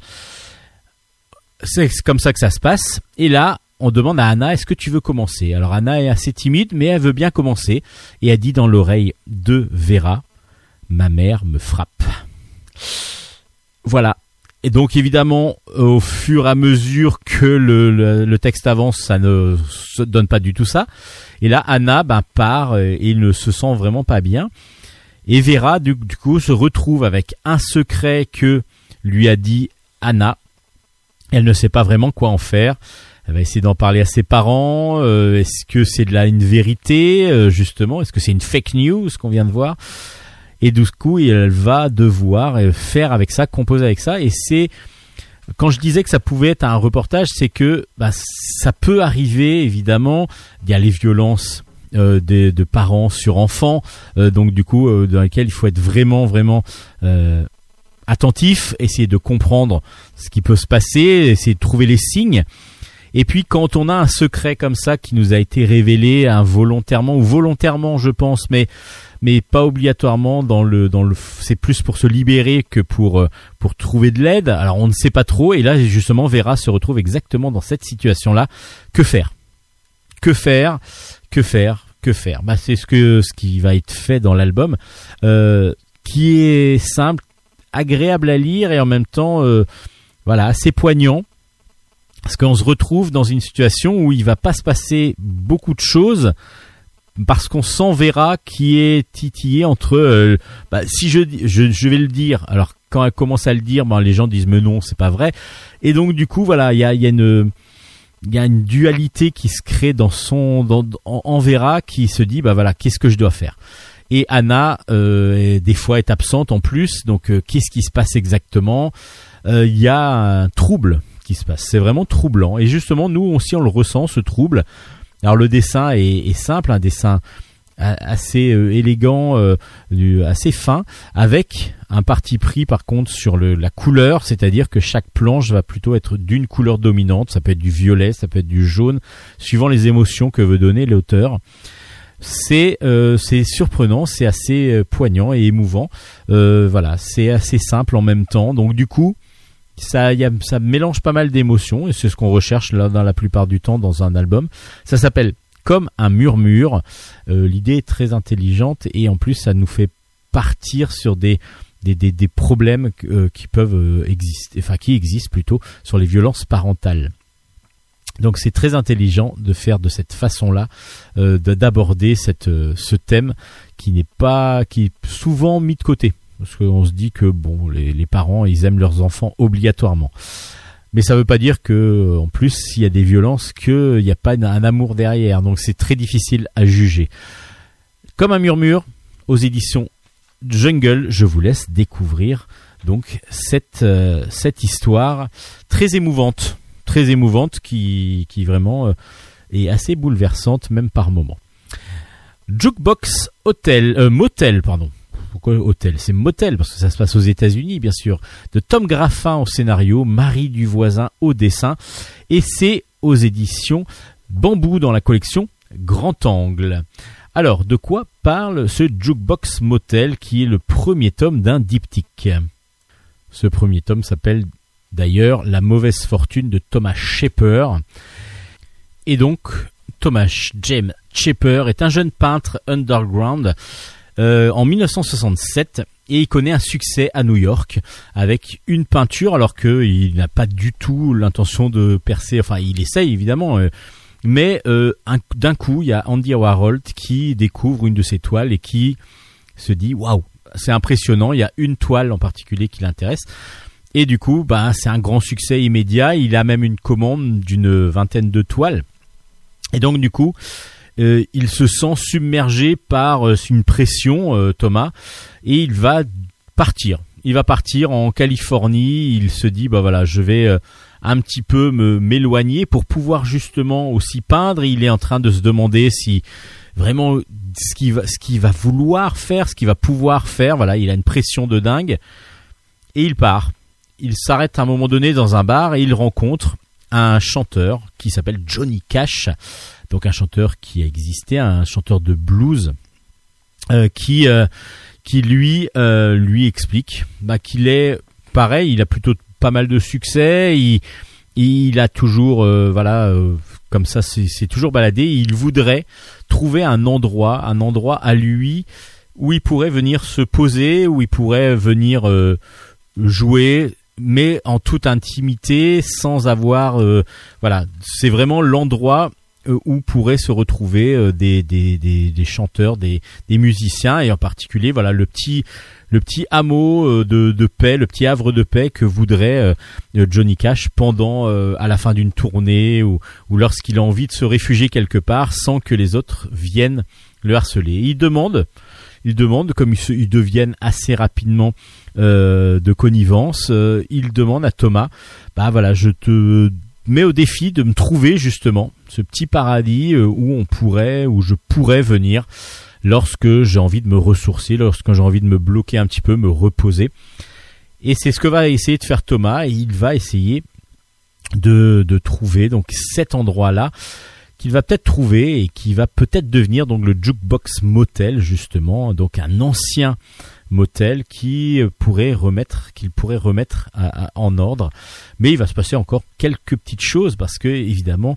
C'est comme ça que ça se passe. Et là, on demande à Anna est-ce que tu veux commencer? Alors Anna est assez timide, mais elle veut bien commencer et elle dit dans l'oreille de Vera ma mère me frappe. Voilà. Et donc évidemment, au fur et à mesure que le, le, le texte avance, ça ne se donne pas du tout ça. Et là, Anna ben, part euh, et ne se sent vraiment pas bien. Et Vera, du, du coup, se retrouve avec un secret que lui a dit Anna. Elle ne sait pas vraiment quoi en faire. Elle va essayer d'en parler à ses parents. Euh, Est-ce que c'est de la une vérité, euh, justement Est-ce que c'est une fake news qu'on vient de voir? Et du coup, elle va devoir euh, faire avec ça, composer avec ça. Et c'est quand je disais que ça pouvait être un reportage, c'est que bah, ça peut arriver, évidemment. Il y a les violences euh, de parents sur enfants, euh, donc du coup, dans lesquelles il faut être vraiment, vraiment attentif, essayer de comprendre ce qui peut se passer, essayer de trouver les signes. Et puis quand on a un secret comme ça qui nous a été révélé involontairement ou volontairement, je pense, mais mais pas obligatoirement dans le dans le c'est plus pour se libérer que pour euh, pour trouver de l'aide. Alors on ne sait pas trop et là justement Vera se retrouve exactement dans cette situation-là. Que faire? Que faire? Que faire? Que faire? Bah c'est ce que ce qui va être fait dans l'album euh, qui est simple, agréable à lire et en même temps euh, voilà, assez poignant. Parce qu'on se retrouve dans une situation où il va pas se passer beaucoup de choses parce qu'on sent Vera qui est titillée entre euh, bah, si je, je je vais le dire alors quand elle commence à le dire ben, les gens disent mais non c'est pas vrai. Et donc du coup voilà il y a, y a une il y a une dualité qui se crée dans son dans, en, Vera qui se dit bah voilà qu'est-ce que je dois faire? Et Anna euh, des fois est absente en plus donc euh, qu'est-ce qui se passe exactement? Euh, il y a un trouble qui se passe. C'est vraiment troublant. Et justement nous aussi on le ressent ce trouble alors le dessin est, simple un dessin assez euh, élégant euh, assez fin avec un parti pris par contre sur la couleur c'est-à-dire que chaque planche va plutôt être d'une couleur dominante ça peut être du violet ça peut être du jaune suivant les émotions que veut donner l'auteur c'est euh, surprenant, c'est assez poignant et émouvant. Voilà, c'est assez simple en même temps. Donc du coup, ça y a, ça mélange pas mal d'émotions et c'est ce qu'on recherche là dans la plupart du temps dans un album. Ça s'appelle comme un murmure. Euh, L'idée est très intelligente et en plus ça nous fait partir sur des des, des, des problèmes euh, qui peuvent euh, exister, enfin qui existent plutôt sur les violences parentales. Donc c'est très intelligent de faire de cette façon-là, euh, de- d'aborder cette euh, ce thème qui n'est pas qui est souvent mis de côté parce qu'on se dit que bon les, parents ils aiment leurs enfants obligatoirement. Mais ça veut pas dire que en plus s'il y a des violences qu'il n'y a pas un amour derrière. Donc c'est très difficile à juger. Comme un murmure aux éditions Jungle, je vous laisse découvrir donc cette euh, histoire très émouvante, très émouvante qui qui vraiment euh, est assez bouleversante même par moments. Jukebox Hotel euh, Motel pardon. Hôtel? C'est motel parce que ça se passe aux États-Unis bien sûr. De Tom Graffin au scénario, Marie Duvoisin au dessin et c'est aux éditions Bambou dans la collection Grand Angle. Alors, de quoi parle ce Jukebox Motel qui est le premier tome d'un diptyque? Ce premier tome s'appelle d'ailleurs La mauvaise fortune de Thomas Shepper. Et donc, Thomas James Shepper est un jeune peintre underground euh, en 1967 et il connaît un succès à New York avec une peinture alors qu'il n'a pas du tout l'intention de percer, enfin il essaye évidemment, euh, mais euh, un- d'un coup il y a Andy Warhol qui découvre une de ses toiles et qui se dit waouh c'est impressionnant, il y a une toile en particulier qui l'intéresse. Et du coup, bah, c'est un grand succès immédiat. Il a même une commande d'une vingtaine de toiles. Et donc, du coup, euh, il se sent submergé par euh, une pression, euh, Thomas, et il va partir. Il va partir en Californie. Il se dit, bah voilà, je vais un petit peu me m'éloigner pour pouvoir justement aussi peindre. Il est en train de se demander si vraiment ce qu'il va, ce qu'il va vouloir faire, ce qu'il va pouvoir faire. Voilà, il a une pression de dingue et il part. Il s'arrête à un moment donné dans un bar et il rencontre un chanteur qui s'appelle Johnny Cash, donc un chanteur qui a existé, un chanteur de blues, euh, qui euh, qui lui euh, lui explique bah, qu'il est pareil, il a plutôt pas mal de succès, il il a toujours voilà comme ça c'est toujours baladé, il voudrait trouver un endroit, un endroit à lui où il pourrait venir se poser, où il pourrait venir jouer mais en toute intimité sans avoir voilà. C'est vraiment l'endroit où pourraient se retrouver euh, des, des, des, des chanteurs des, des musiciens et en particulier voilà le petit le petit hameau euh, de, de paix le petit havre de paix que voudrait euh, euh, Johnny Cash pendant euh, à la fin d'une tournée ou, ou lorsqu'il a envie de se réfugier quelque part sans que les autres viennent le harceler. Il demande il demande comme ils, se- ils deviennent assez rapidement euh, de connivence, euh, il demande à Thomas, bah voilà, je te mets au défi de me trouver justement ce petit paradis euh, où on pourrait, où je pourrais venir lorsque j'ai envie de me ressourcer, lorsque j'ai envie de me bloquer un petit peu, me reposer. Et c'est ce que va essayer de faire Thomas, et il va essayer de, de trouver donc cet endroit-là qu'il va peut-être trouver et qui va peut-être devenir donc le jukebox motel justement, donc un ancien motel qui euh, pourrait remettre qu'il pourrait remettre en ordre mais il va se passer encore quelques petites choses parce que évidemment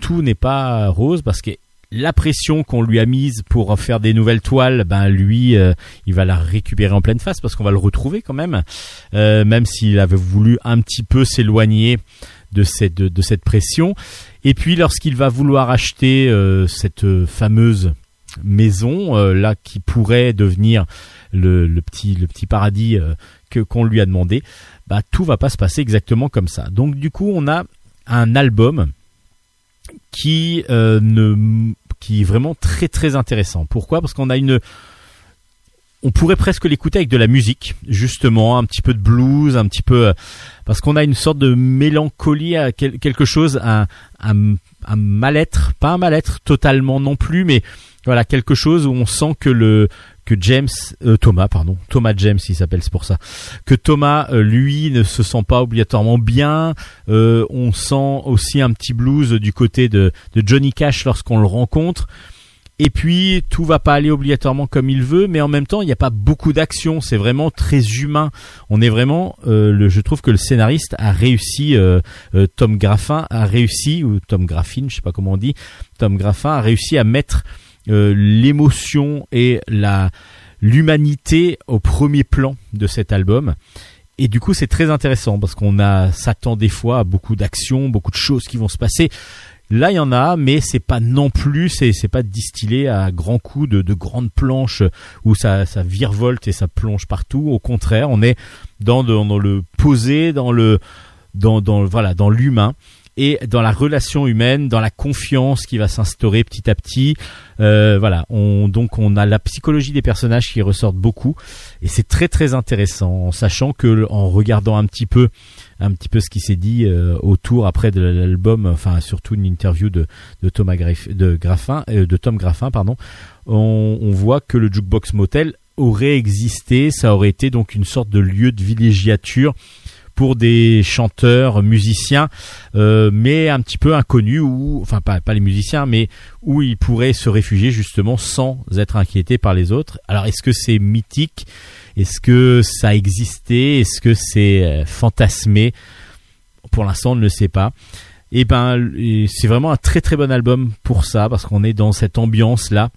tout n'est pas rose parce que la pression qu'on lui a mise pour faire des nouvelles toiles, ben lui, euh, il va la récupérer en pleine face parce qu'on va le retrouver quand même, Euh, même s'il avait voulu un petit peu s'éloigner de cette de, cette pression. Et puis lorsqu'il va vouloir acheter cette fameuse maison là qui pourrait devenir le, petit le petit paradis euh, que qu'on lui a demandé, bah tout va pas se passer exactement comme ça. Donc du coup, on a un album qui euh, ne qui est vraiment très très intéressant. Pourquoi? Parce qu'on a une on pourrait presque l'écouter avec de la musique, justement, un petit peu de blues, un petit peu, euh, parce qu'on a une sorte de mélancolie quelque chose, un, un mal-être, pas un mal-être totalement non plus, mais voilà quelque chose où on sent que le que James euh, Thomas pardon Thomas James il s'appelle c'est pour ça que Thomas euh, lui ne se sent pas obligatoirement bien Euh, on sent aussi un petit blues du côté de, de Johnny Cash lorsqu'on le rencontre et puis tout va pas aller obligatoirement comme il veut, mais en même temps il n'y a pas beaucoup d'action. C'est vraiment très humain. On est vraiment, euh, le, je trouve que le scénariste a réussi, euh, Tom Graffin a réussi ou Tom Graffin, je sais pas comment on dit, Tom Graffin a réussi à mettre l'émotion et la l'humanité au premier plan de cet album. Et du coup, c'est très intéressant parce qu'on a s'attend des fois à beaucoup d'actions, beaucoup de choses qui vont se passer. Là, il y en a, mais c'est pas non plus, c'est c'est pas distillé à grands coups de, de grandes planches où ça ça virevolte et ça plonge partout. Au contraire, on est dans, dans, dans le posé, dans le dans dans voilà dans l'humain et dans la relation humaine, dans la confiance qui va s'instaurer petit à petit. Euh, voilà, on, donc on a la psychologie des personnages qui ressortent beaucoup et c'est très très intéressant, en sachant que en regardant un petit peu un petit peu ce qui s'est dit euh, autour après de l'album, enfin surtout une interview de, de Thomas de Graffin, euh, de Tom Graffin, pardon, on, on voit que le jukebox motel aurait existé, ça aurait été donc une sorte de lieu de villégiature pour des chanteurs, musiciens, euh, mais un petit peu inconnus ou, enfin pas, pas les musiciens, mais où ils pourraient se réfugier justement sans être inquiétés par les autres. Alors est-ce que c'est mythique? Est-ce que ça a existé? Est-ce que c'est euh, fantasmé? Pour l'instant, on ne le sait pas. Et ben, et c'est vraiment un très très bon album pour ça parce qu'on est dans cette ambiance là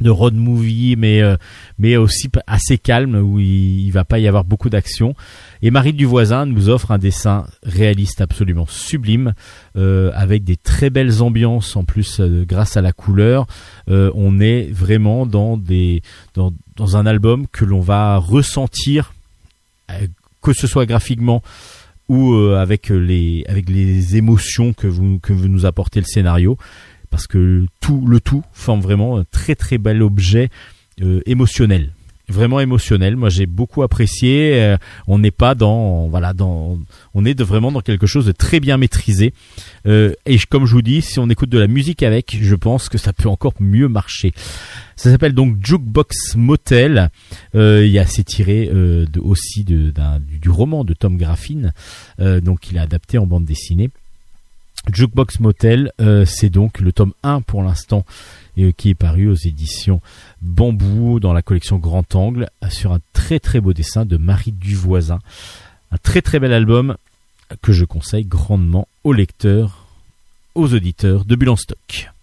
de road movie mais euh, mais aussi assez calme où il, il va pas y avoir beaucoup d'action. Et Marie Duvoisin nous offre un dessin réaliste absolument sublime euh, avec des très belles ambiances. En plus euh, grâce à la couleur Euh, on est vraiment dans des dans, dans un album que l'on va ressentir euh, que ce soit graphiquement ou avec les avec les émotions que vous que vous nous apportez le scénario parce que tout le tout forme vraiment un très très bel objet euh, émotionnel. Vraiment émotionnel. Moi j'ai beaucoup apprécié. Euh, on n'est pas dans voilà dans on est vraiment dans quelque chose de très bien maîtrisé. Euh, et comme je vous dis si on écoute de la musique avec je pense que ça peut encore mieux marcher. Ça s'appelle donc Jukebox Motel. Il y a c'est tiré aussi du, du roman de Tom Graffin. Donc il a adapté en bande dessinée Jukebox Motel, euh, c'est donc le tome 1 pour l'instant euh, qui est paru aux éditions Bambou dans la collection Grand Angle sur un très très beau dessin de Marie Duvoisin. Un très très bel album que je conseille grandement aux lecteurs, aux auditeurs de Bulle en stock.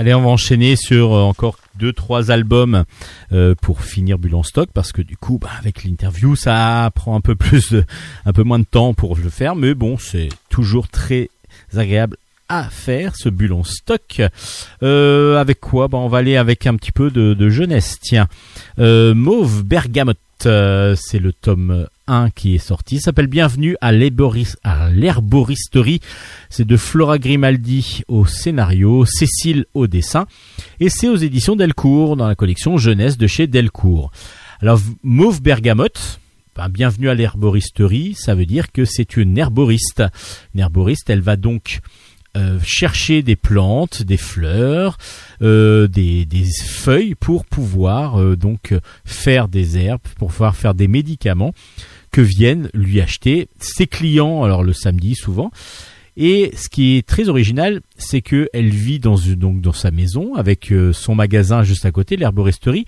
Allez, on va enchaîner sur euh, encore deux trois albums euh, pour finir Bulle en stock parce que du coup, bah, avec l'interview, ça prend un peu plus, un peu moins de temps pour le faire, mais bon, c'est toujours très agréable à faire ce Bulle en stock. Euh, avec quoi? Bah, on va aller avec un petit peu de, jeunesse. Tiens, Mauve Bergamote, c'est le tome 1 qui est sorti. S'appelle Bienvenue à l'herboris- à l'herboristerie. C'est de Flora Grimaldi au scénario, Cécile au dessin, et c'est aux éditions Delcourt dans la collection jeunesse de chez Delcourt. Alors Mauve Bergamote, ben, bienvenue à l'herboristerie, ça veut dire que c'est une herboriste. Une herboriste, elle va donc euh, chercher des plantes, des fleurs, euh, des, feuilles pour pouvoir euh, donc faire des herbes, pour pouvoir faire des médicaments que viennent lui acheter ses clients, alors le samedi souvent. Et ce qui est très original, c'est que elle vit dans donc dans sa maison avec euh, son magasin juste à côté, l'herboristerie,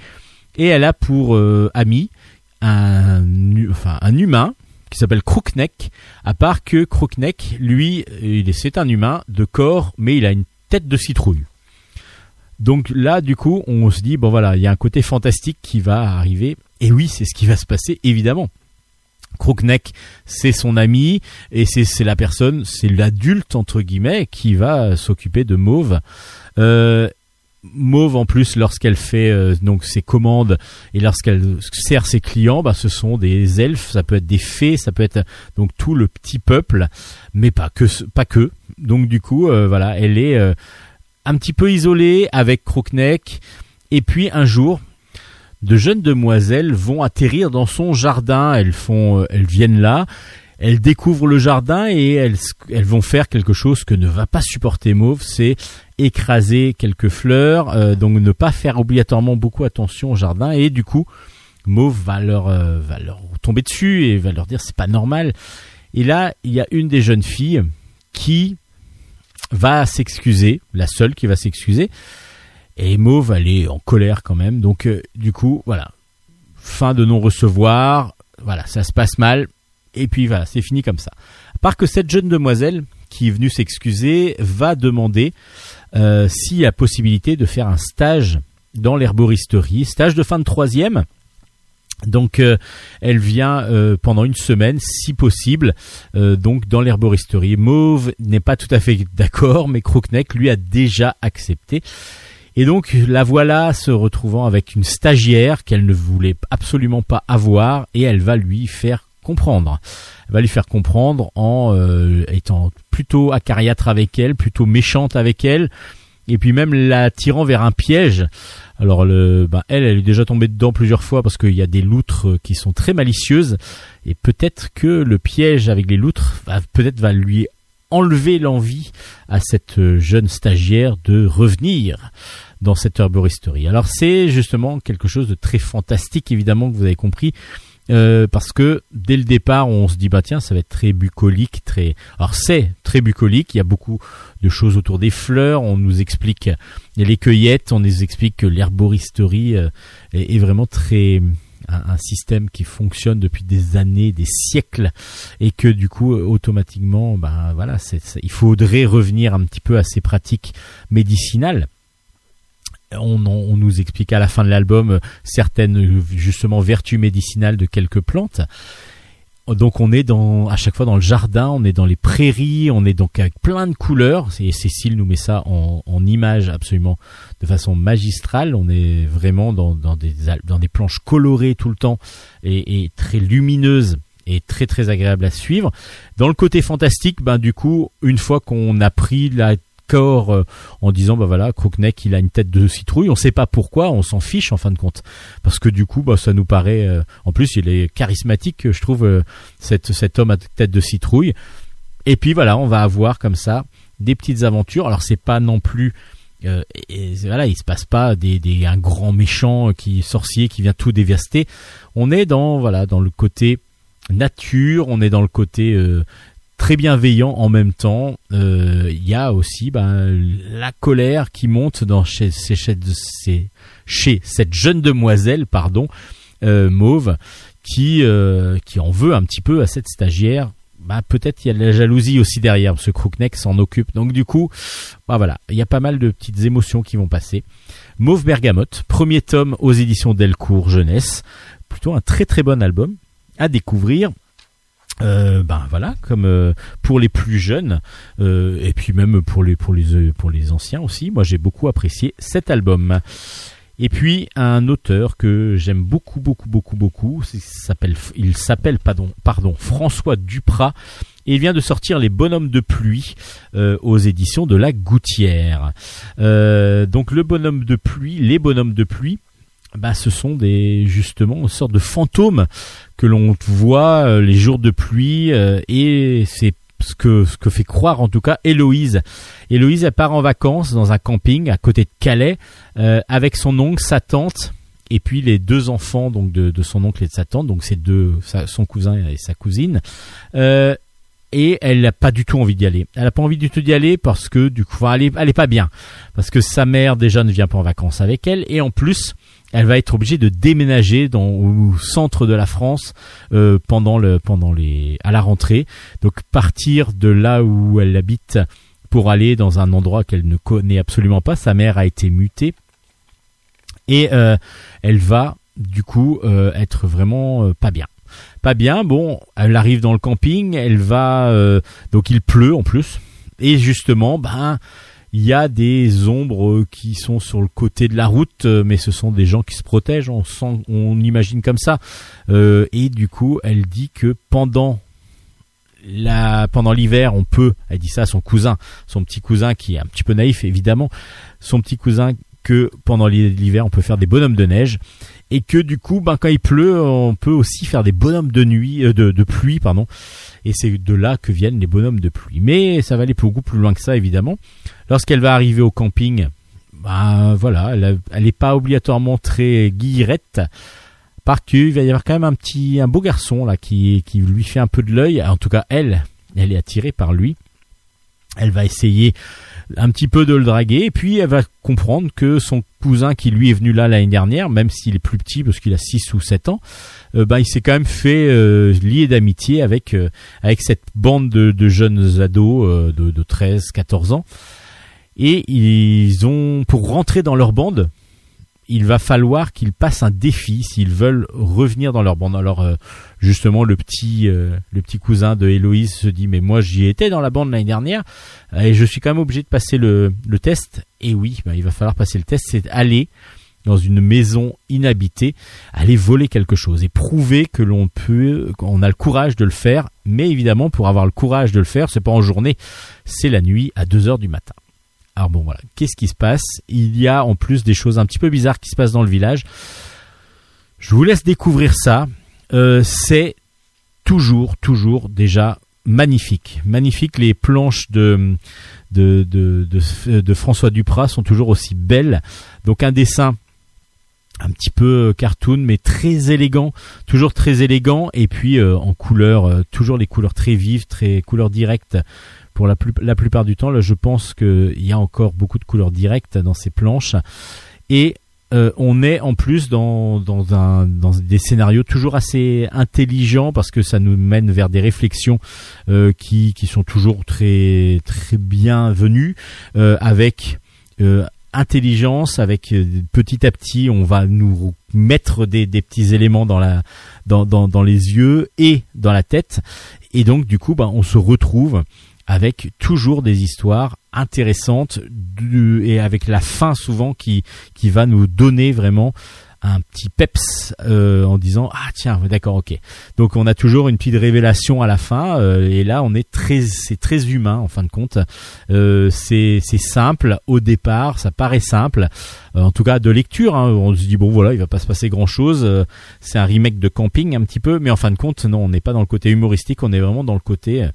et elle a pour euh, ami un, enfin, un humain qui s'appelle Crookneck, à part que Crookneck, lui, est- c'est un humain de corps, mais il a une tête de citrouille. Donc là, du coup, on se dit, bon voilà, il y a un côté fantastique qui va arriver. Et oui, c'est ce qui va se passer, évidemment. Crookneck, c'est son ami, et c'est la personne, c'est l'adulte, entre guillemets, qui va s'occuper de Mauve. Euh, Mauve, en plus, lorsqu'elle fait euh, ses commandes et lorsqu'elle sert ses clients, bah, ce sont des elfes, ça peut être des fées, ça peut être donc tout le petit peuple, mais pas que, pas que. Donc du coup, euh, voilà, elle est un petit peu isolée avec Crookneck. Et puis un jour, de jeunes demoiselles vont atterrir dans son jardin. Elles font, euh, elles viennent là. elles découvrent le jardin et elles, elles vont faire quelque chose que ne va pas supporter Mauve, c'est écraser quelques fleurs, euh, donc ne pas faire obligatoirement beaucoup attention au jardin et du coup Mauve va leur euh, va leur tomber dessus et va leur dire c'est pas normal. Et là il y a une des jeunes filles qui va s'excuser, la seule qui va s'excuser. Et Mauve, elle est en colère quand même. Donc, euh, du coup, voilà. Fin de non-recevoir. Voilà, ça se passe mal. Et puis voilà, c'est fini comme ça. À part que cette jeune demoiselle qui est venue s'excuser va demander euh, s'il y a possibilité de faire un stage dans l'herboristerie, stage de fin de troisième. Donc euh, elle vient pendant une semaine, si possible, donc dans l'herboristerie. Mauve n'est pas tout à fait d'accord, mais Crookneck lui a déjà accepté. Et donc la voilà se retrouvant avec une stagiaire qu'elle ne voulait absolument pas avoir et elle va lui faire comprendre. Elle va lui faire comprendre en étant plutôt acariâtre avec elle, plutôt méchante avec elle, et puis même la tirant vers un piège. Alors le, ben, elle, elle est déjà tombée dedans plusieurs fois parce qu'il y a des loutres qui sont très malicieuses et peut-être que le piège avec les loutres va peut-être va lui enlever l'envie à cette jeune stagiaire de revenir dans cette herboristerie. Alors c'est justement quelque chose de très fantastique évidemment que vous avez compris euh, parce que dès le départ, on se dit bah tiens, ça va être très bucolique, très. Alors c'est très bucolique. Il y a beaucoup de choses autour des fleurs. On nous explique les cueillettes. On nous explique que l'herboristerie euh, est, vraiment très un, système qui fonctionne depuis des années, des siècles, et que du coup automatiquement, ben voilà, il faudrait revenir un petit peu à ces pratiques médicinales on, nous explique à la fin de l'album certaines justement vertus médicinales de quelques plantes. Donc on est dans à chaque fois dans le jardin, on est dans les prairies, on est donc avec plein de couleurs. Et Cécile nous met ça en, en image absolument de façon magistrale. On est vraiment dans, des dans des planches colorées tout le temps et, et très lumineuses et très très agréable à suivre. Dans le côté fantastique, ben du coup, une fois qu'on a pris la euh, en disant bah voilà Crookneck il a une tête de citrouille on sait pas pourquoi on s'en fiche en fin de compte. Parce que du coup bah ça nous paraît euh, en plus il est charismatique je trouve euh, cette, cet homme à tête de citrouille. Et puis voilà on va avoir comme ça des petites aventures. Alors c'est pas non plus et, voilà, il se passe pas des, des, un grand méchant qui sorcier qui vient tout dévaster. On est dans voilà dans le côté nature, on est dans le côté très bienveillant en même temps. Euh, il y a aussi ben, la colère qui monte dans chez, cette jeune demoiselle, pardon, euh, mauve, qui euh, qui en veut un petit peu à cette stagiaire. Bah, peut-être il y a de la jalousie aussi derrière, ce Crookneck s'en occupe. Donc du coup, bah voilà, il y a pas mal de petites émotions qui vont passer. Mauve Bergamote, premier tome aux éditions Delcourt Jeunesse, plutôt un très très bon album à découvrir euh, ben voilà, comme euh, pour les plus jeunes euh, et puis même pour les pour les pour les anciens aussi. Moi, j'ai beaucoup apprécié cet album. Et puis un auteur que j'aime beaucoup beaucoup beaucoup beaucoup, s'appelle il s'appelle pardon pardon François Duprat et il vient de sortir Les Bonhommes de pluie aux éditions de la Gouttière. donc le bonhomme de pluie, les bonhommes de pluie bah, ce sont des justement une sorte de fantômes que l'on voit euh, les jours de pluie euh, et c'est ce que ce que fait croire en tout cas Héloïse. Héloïse elle part en vacances dans un camping à côté de Calais euh, avec son oncle, sa tante et puis les deux enfants donc de, de son oncle et de sa tante donc c'est deux son cousin et sa cousine. et elle n'a pas du tout envie d'y aller. Elle n'a pas envie du tout d'y aller parce que du coup, elle est, elle est pas bien. Parce que sa mère déjà ne vient pas en vacances avec elle et en plus, elle va être obligée de déménager au centre de la France euh, pendant le pendant les à la rentrée. Donc partir de là où elle habite pour aller dans un endroit qu'elle ne connaît absolument pas. Sa mère a été mutée et euh, elle va du coup euh, être vraiment pas bien. Pas bien. Bon, elle arrive dans le camping. Elle va donc il pleut en plus et justement ben il y a des ombres qui sont sur le côté de la route, euh, mais ce sont des gens qui se protègent, on, sent, on imagine comme ça. Euh, et du coup, elle dit que pendant la, pendant l'hiver, on peut, elle dit ça à son cousin, son petit cousin qui est un petit peu naïf évidemment, son petit cousin que pendant l'hiver on peut faire des bonhommes de neige. Et que du coup ben quand il pleut on peut aussi faire des bonhommes de nuit euh, de, de pluie pardon et c'est de là que viennent les bonhommes de pluie. Mais ça va aller beaucoup plus loin que ça évidemment. Lorsqu'elle va arriver au camping ben voilà elle, elle est pas obligatoirement très guillerette. Par qu'il va y avoir quand même un petit un beau garçon là qui qui lui fait un peu de l'œil. En tout cas elle elle est attirée par lui. Elle va essayer un petit peu de le draguer et puis elle va comprendre que son cousin qui lui est venu là l'année dernière, même s'il est plus petit parce qu'il a 6 ou 7 ans, euh, bah, il s'est quand même fait euh, lier d'amitié avec euh, avec cette bande de, jeunes ados euh, de, de 13, 14 ans. Et ils ont pour rentrer dans leur bande, il va falloir qu'ils passent un défi s'ils veulent revenir dans leur bande. Alors euh, justement le petit euh, le petit cousin de Héloïse se dit mais moi j'y étais dans la bande l'année dernière euh, et je suis quand même obligé de passer le, le test. Et oui, bah, il va falloir passer le test, c'est aller dans une maison inhabitée, aller voler quelque chose et prouver que l'on peut, qu'on a le courage de le faire. Mais évidemment, pour avoir le courage de le faire, c'est pas en journée, c'est la nuit à 2 heures du matin. Alors bon voilà, qu'est-ce qui se passe? Il y a en plus des choses un petit peu bizarres qui se passent dans le village. Je vous laisse découvrir ça. Euh, c'est toujours, toujours déjà magnifique. Magnifique, les planches de, de, de, de, François Duprat sont toujours aussi belles. Donc un dessin un petit peu cartoon mais très élégant, toujours très élégant et puis euh, en couleur, euh, toujours les couleurs très vives, très couleurs directes pour la, plupart du temps. Là, je pense qu'il y a encore beaucoup de couleurs directes dans ces planches. Et euh, on est en plus dans, des scénarios toujours assez intelligents parce que ça nous mène vers des réflexions euh, qui, sont toujours très, bienvenues euh, avec intelligence, avec petit à petit on va nous mettre des, petits éléments dans, les yeux et dans la tête. Et donc du coup, bah, on se retrouve avec toujours des histoires intéressantes et avec la fin souvent qui qui va nous donner vraiment un petit peps euh, en disant ah tiens d'accord ok. Donc on a toujours une petite révélation à la fin euh, et là on est très c'est très humain en fin de compte. Euh, c'est simple. Au départ ça paraît simple. En tout cas de lecture hein. on se dit bon voilà il va pas se passer grand chose c'est un remake de camping un petit peu mais en fin de compte non on n'est pas dans le côté humoristique on est vraiment dans le côté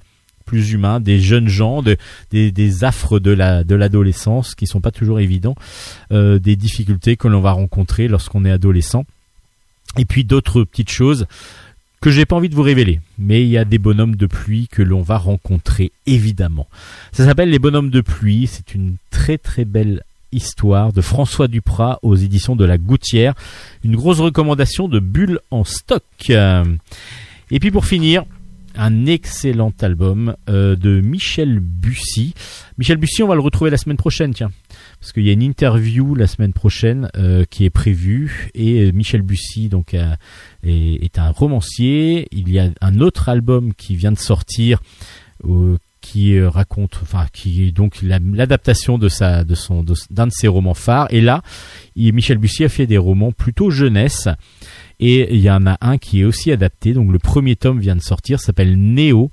plus humain des jeunes gens de, des, affres de la de l'adolescence qui sont pas toujours évidents euh, des difficultés que l'on va rencontrer lorsqu'on est adolescent. Et puis d'autres petites choses que j'ai pas envie de vous révéler mais il y a des bonhommes de pluie que l'on va rencontrer évidemment. Ça s'appelle les bonhommes de pluie. C'est une très très belle histoire de François Duprat aux éditions de la Gouttière. Une grosse recommandation de Bulle en stock. Et puis pour finir un excellent album euh, de Michel Bussy. Michel Bussy, on va le retrouver la semaine prochaine, tiens. Parce qu'il y a une interview la semaine prochaine euh, qui est prévue. Et euh, Michel Bussy donc, est, un romancier. Il y a un autre album qui vient de sortir qui raconte, enfin qui est donc la- l'adaptation de sa, de son, d'un de ses romans phares. Et là, Michel Bussy a fait des romans plutôt jeunesse. Et il y en a un qui est aussi adapté. Donc le premier tome vient de sortir, s'appelle Néo.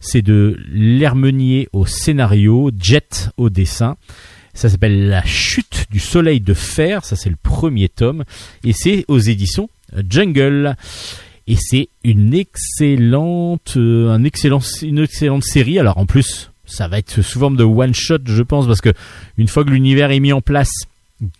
C'est de L'Hermenier au scénario, Jet au dessin. Ça s'appelle La chute du soleil de fer. Ça c'est le premier tome. Et c'est aux éditions Jungle. Et c'est une excellente, euh, un excellent, une excellente série. Alors en plus, ça va être sous forme de one shot, je pense, parce que une fois que l'univers est mis en place,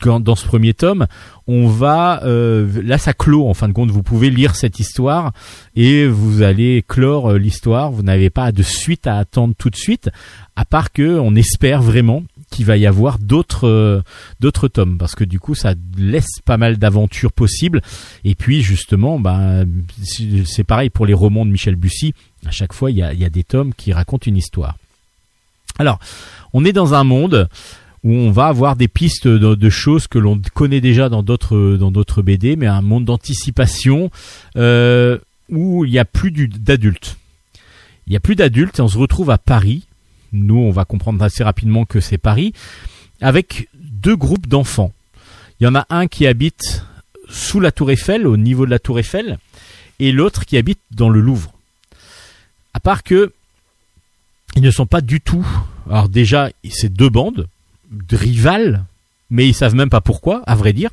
quand- dans ce premier tome, on va euh, là ça clôt en fin de compte. Vous pouvez lire cette histoire et vous allez clore euh, l'histoire. Vous n'avez pas de suite à attendre tout de suite, à part que on espère vraiment qu'il va y avoir d'autres euh, d'autres tomes parce que du coup ça laisse pas mal d'aventures possibles. Et puis justement, bah, c'est pareil pour les romans de Michel Bussy. À chaque fois, il y a, il y a des tomes qui racontent une histoire. Alors, on est dans un monde où on va avoir des pistes de, choses que l'on connaît déjà dans d'autres dans d'autres BD, mais un monde d'anticipation euh, où il y a plus du- d'adultes. Il y a plus d'adultes et on se retrouve à Paris. Nous, on va comprendre assez rapidement que c'est Paris, avec deux groupes d'enfants. Il y en a un qui habite sous la Tour Eiffel, au niveau de la Tour Eiffel, et l'autre qui habite dans le Louvre. À part que ils ne sont pas du tout. Alors déjà, c'est deux bandes de rivales, mais ils savent même pas pourquoi, à vrai dire.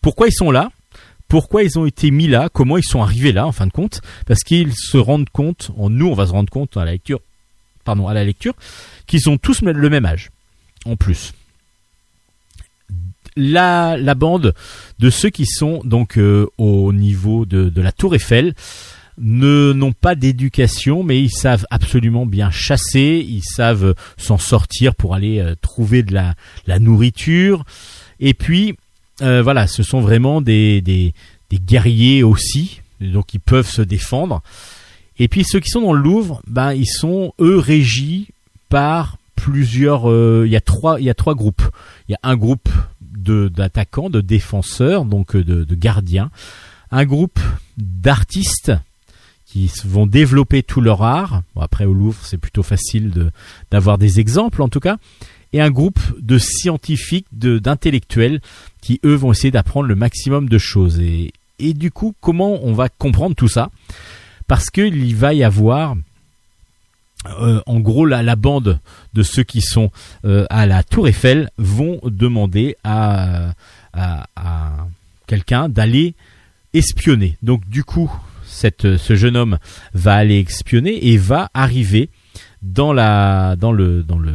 Pourquoi ils sont là? Pourquoi ils ont été mis là? Comment ils sont arrivés là, en fin de compte? Parce qu'ils se rendent compte, nous, on va se rendre compte à la lecture, pardon, à la lecture, qu'ils ont tous le même âge, en plus. La, la bande de ceux qui sont donc euh, au niveau de, de la Tour Eiffel ne n'ont pas d'éducation, mais ils savent absolument bien chasser, ils savent s'en sortir pour aller euh, trouver de la, nourriture. Et puis euh, voilà, ce sont vraiment des, des, guerriers aussi, donc ils peuvent se défendre. Et puis ceux qui sont dans le Louvre, ben ils sont eux régis par plusieurs. euh, Il y a trois, il y a trois groupes. Il y a un groupe d'attaquants, de défenseurs, donc de gardiens. Un groupe d'artistes qui vont développer tout leur art. Bon, après au Louvre, c'est plutôt facile de d'avoir des exemples en tout cas. Et un groupe de scientifiques, de d'intellectuels qui eux vont essayer d'apprendre le maximum de choses. Et et du coup, comment on va comprendre tout ça? Parce qu'il va y avoir euh, en gros, la, la bande de ceux qui sont euh, à la Tour Eiffel vont demander à, à quelqu'un d'aller espionner. Donc, du coup, cette, ce jeune homme va aller espionner et va arriver dans la, dans le, dans le,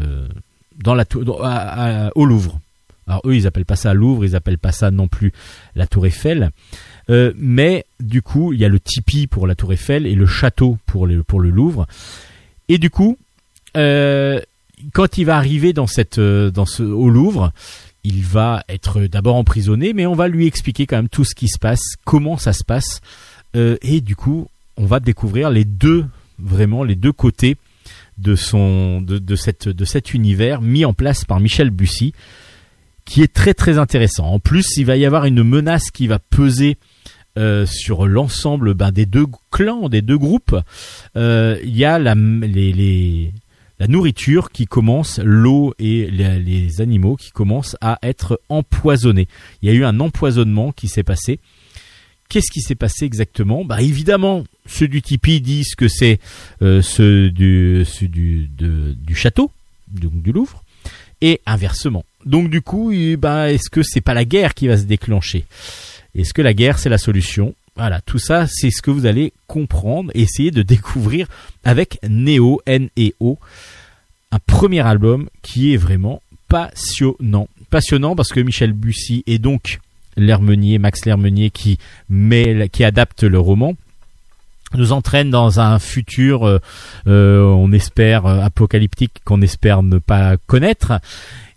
dans la au Louvre. Alors eux, ils appellent pas ça Louvre, ils appellent pas ça non plus la Tour Eiffel. Euh, mais du coup, il y a le Tipeee pour la Tour Eiffel et le château pour le, pour le Louvre. Et du coup, euh, quand il va arriver dans cette, euh, dans ce, au Louvre, il va être d'abord emprisonné, mais on va lui expliquer quand même tout ce qui se passe, comment ça se passe, Euh, et du coup, on va découvrir les deux, vraiment les deux côtés de cet univers mis en place par Michel Bussy, qui est très très intéressant. En plus, il va y avoir une menace qui va peser euh, sur l'ensemble ben, des deux clans, des deux groupes. Euh, Il y a la, les, la nourriture qui commence, l'eau et les animaux qui commencent à être empoisonnés. Il y a eu un empoisonnement qui s'est passé. Qu'est-ce qui s'est passé exactement? Bah évidemment, ceux du Tipeee disent que c'est euh, ceux du, château, donc du Louvre, et inversement. Donc du coup, ben, est-ce que c'est pas la guerre qui va se déclencher? Est-ce que la guerre c'est la solution? Voilà, tout ça, c'est ce que vous allez comprendre, essayer de découvrir avec Neo, N-E-O, un premier album qui est vraiment passionnant. Passionnant parce que Michel Bussy est donc L'Hermenier, Max L'Hermenier qui adapte le roman. Nous entraîne dans un futur, euh, euh, on espère euh, apocalyptique, qu'on espère ne pas connaître,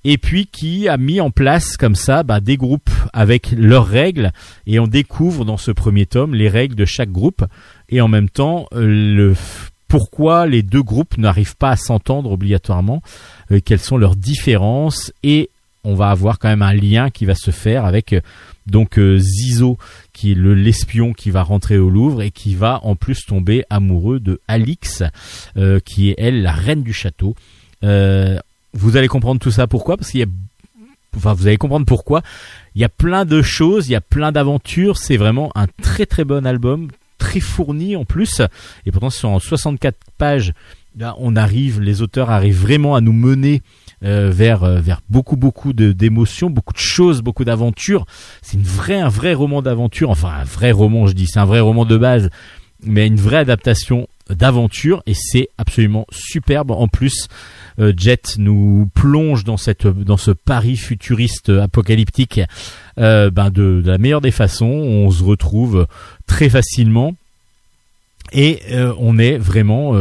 et puis qui a mis en place comme ça bah, des groupes avec leurs règles, et on découvre dans ce premier tome les règles de chaque groupe, et en même temps le pourquoi les deux groupes n'arrivent pas à s'entendre obligatoirement, quelles sont leurs différences, et on va avoir quand même un lien qui va se faire avec euh, donc euh, Zizo qui est le l'espion qui va rentrer au Louvre et qui va en plus tomber amoureux de Alix euh, qui est elle la reine du château. Vous allez comprendre tout ça pourquoi? Parce qu'il y a enfin vous allez comprendre pourquoi il y a plein de choses, il y a plein d'aventures, c'est vraiment un très très bon album, très fourni en plus et pourtant c'est en 64 pages. Là, on arrive, les auteurs arrivent vraiment à nous mener euh, vers euh, vers beaucoup beaucoup de d'émotions, beaucoup de choses, beaucoup d'aventures. C'est une un vrai roman d'aventure, enfin un vrai roman, je dis, c'est un vrai roman de base, mais une vraie adaptation d'aventure et c'est absolument superbe. En plus, euh, Jet nous plonge dans cette dans ce Paris futuriste apocalyptique ben de, la meilleure des façons. On se retrouve très facilement et on est vraiment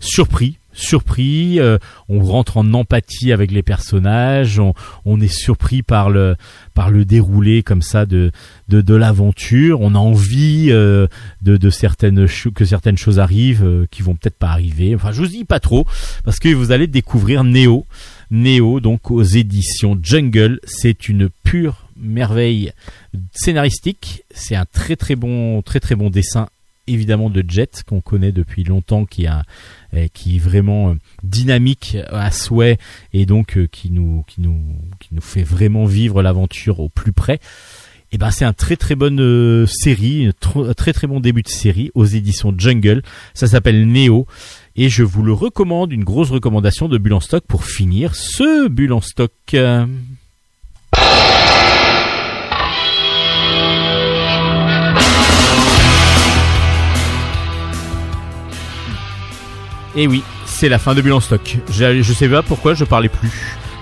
surpris surpris euh, on rentre en empathie avec les personnages on, on est surpris par le par le déroulé comme ça de de, de l'aventure on a envie euh, de, de certaines que certaines choses arrivent euh, qui vont peut-être pas arriver. Enfin je vous dis pas trop parce que vous allez découvrir Neo Neo donc aux éditions Jungle. C'est une pure merveille scénaristique. C'est un très très bon très très bon dessin évidemment de Jet qu'on connaît depuis longtemps qui a euh, qui est vraiment euh, dynamique à souhait et donc euh, qui nous qui nous qui nous fait vraiment vivre l'aventure au plus près. Et ben c'est un très très bonne série un très très bon début de série aux éditions Jungle. Ça s'appelle Neo et je vous le recommande une grosse recommandation de Bulle en stock pour finir ce Bulle en stock Et oui, c'est la fin de Bulle en stock. Je, je sais pas pourquoi je parlais plus.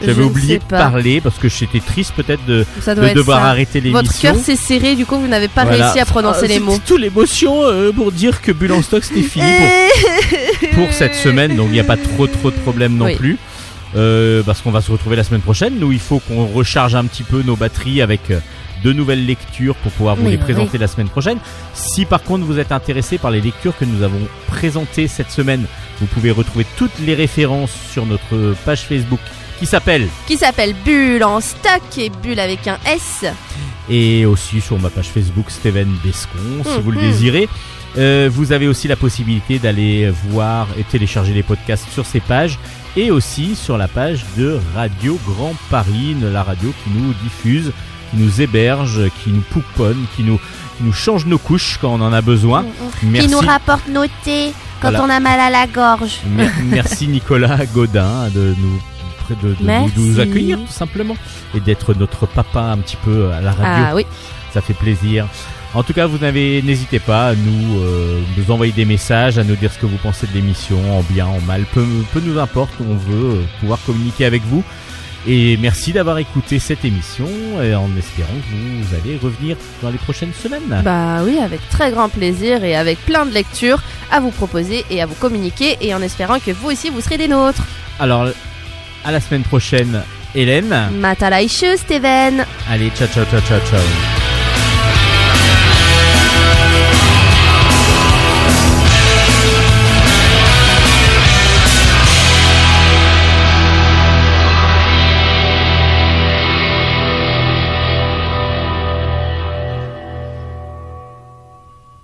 J'avais oublié de parler parce que j'étais triste peut-être de, devoir ça. arrêter Votre l'émission. cœur s'est serré, du coup vous n'avez pas Voilà. réussi à prononcer Ah, les c'était mots. tout l'émotion euh, pour dire que Bulle en stock c'était fini pour, pour cette semaine, donc il n'y a pas trop trop de problèmes non Oui. plus. Euh, parce qu'on va se retrouver la semaine prochaine. Nous, il faut qu'on recharge un petit peu nos batteries avec euh, de nouvelles lectures pour pouvoir vous Oui, les oui. présenter la semaine prochaine. Si par contre vous êtes intéressé par les lectures que nous avons présentées cette semaine, vous pouvez retrouver toutes les références sur notre page Facebook qui s'appelle Qui s'appelle Bulle en stock et Bulle avec un S. et aussi sur ma page Facebook Steven Bescon si vous le désirez. Euh, vous avez aussi la possibilité d'aller voir et télécharger les podcasts sur ces pages et aussi sur la page de Radio Grand Paris, la radio qui nous diffuse, qui nous héberge, qui nous pouponne, qui nous, qui nous change nos couches quand on en a besoin. Merci. Qui nous rapporte nos thés quand Voilà. on a mal à la gorge. Mer- Merci Nicolas Godin de nous de, nous accueillir tout simplement et d'être notre papa un petit peu à la radio. Ah oui. ça fait plaisir. En tout cas, vous n'avez, n'hésitez pas à nous, euh, nous envoyer des messages, à nous dire ce que vous pensez de l'émission, en bien, en mal, peu, peu nous importe, on veut euh, pouvoir communiquer avec vous. Et merci d'avoir écouté cette émission, et en espérant que vous allez revenir dans les prochaines semaines. Bah oui, avec très grand plaisir et avec plein de lectures à vous proposer et à vous communiquer et en espérant que vous aussi vous serez des nôtres. Alors, à la semaine prochaine, Hélène. Matalaishu, Steven Allez, ciao, ciao, ciao, ciao, ciao.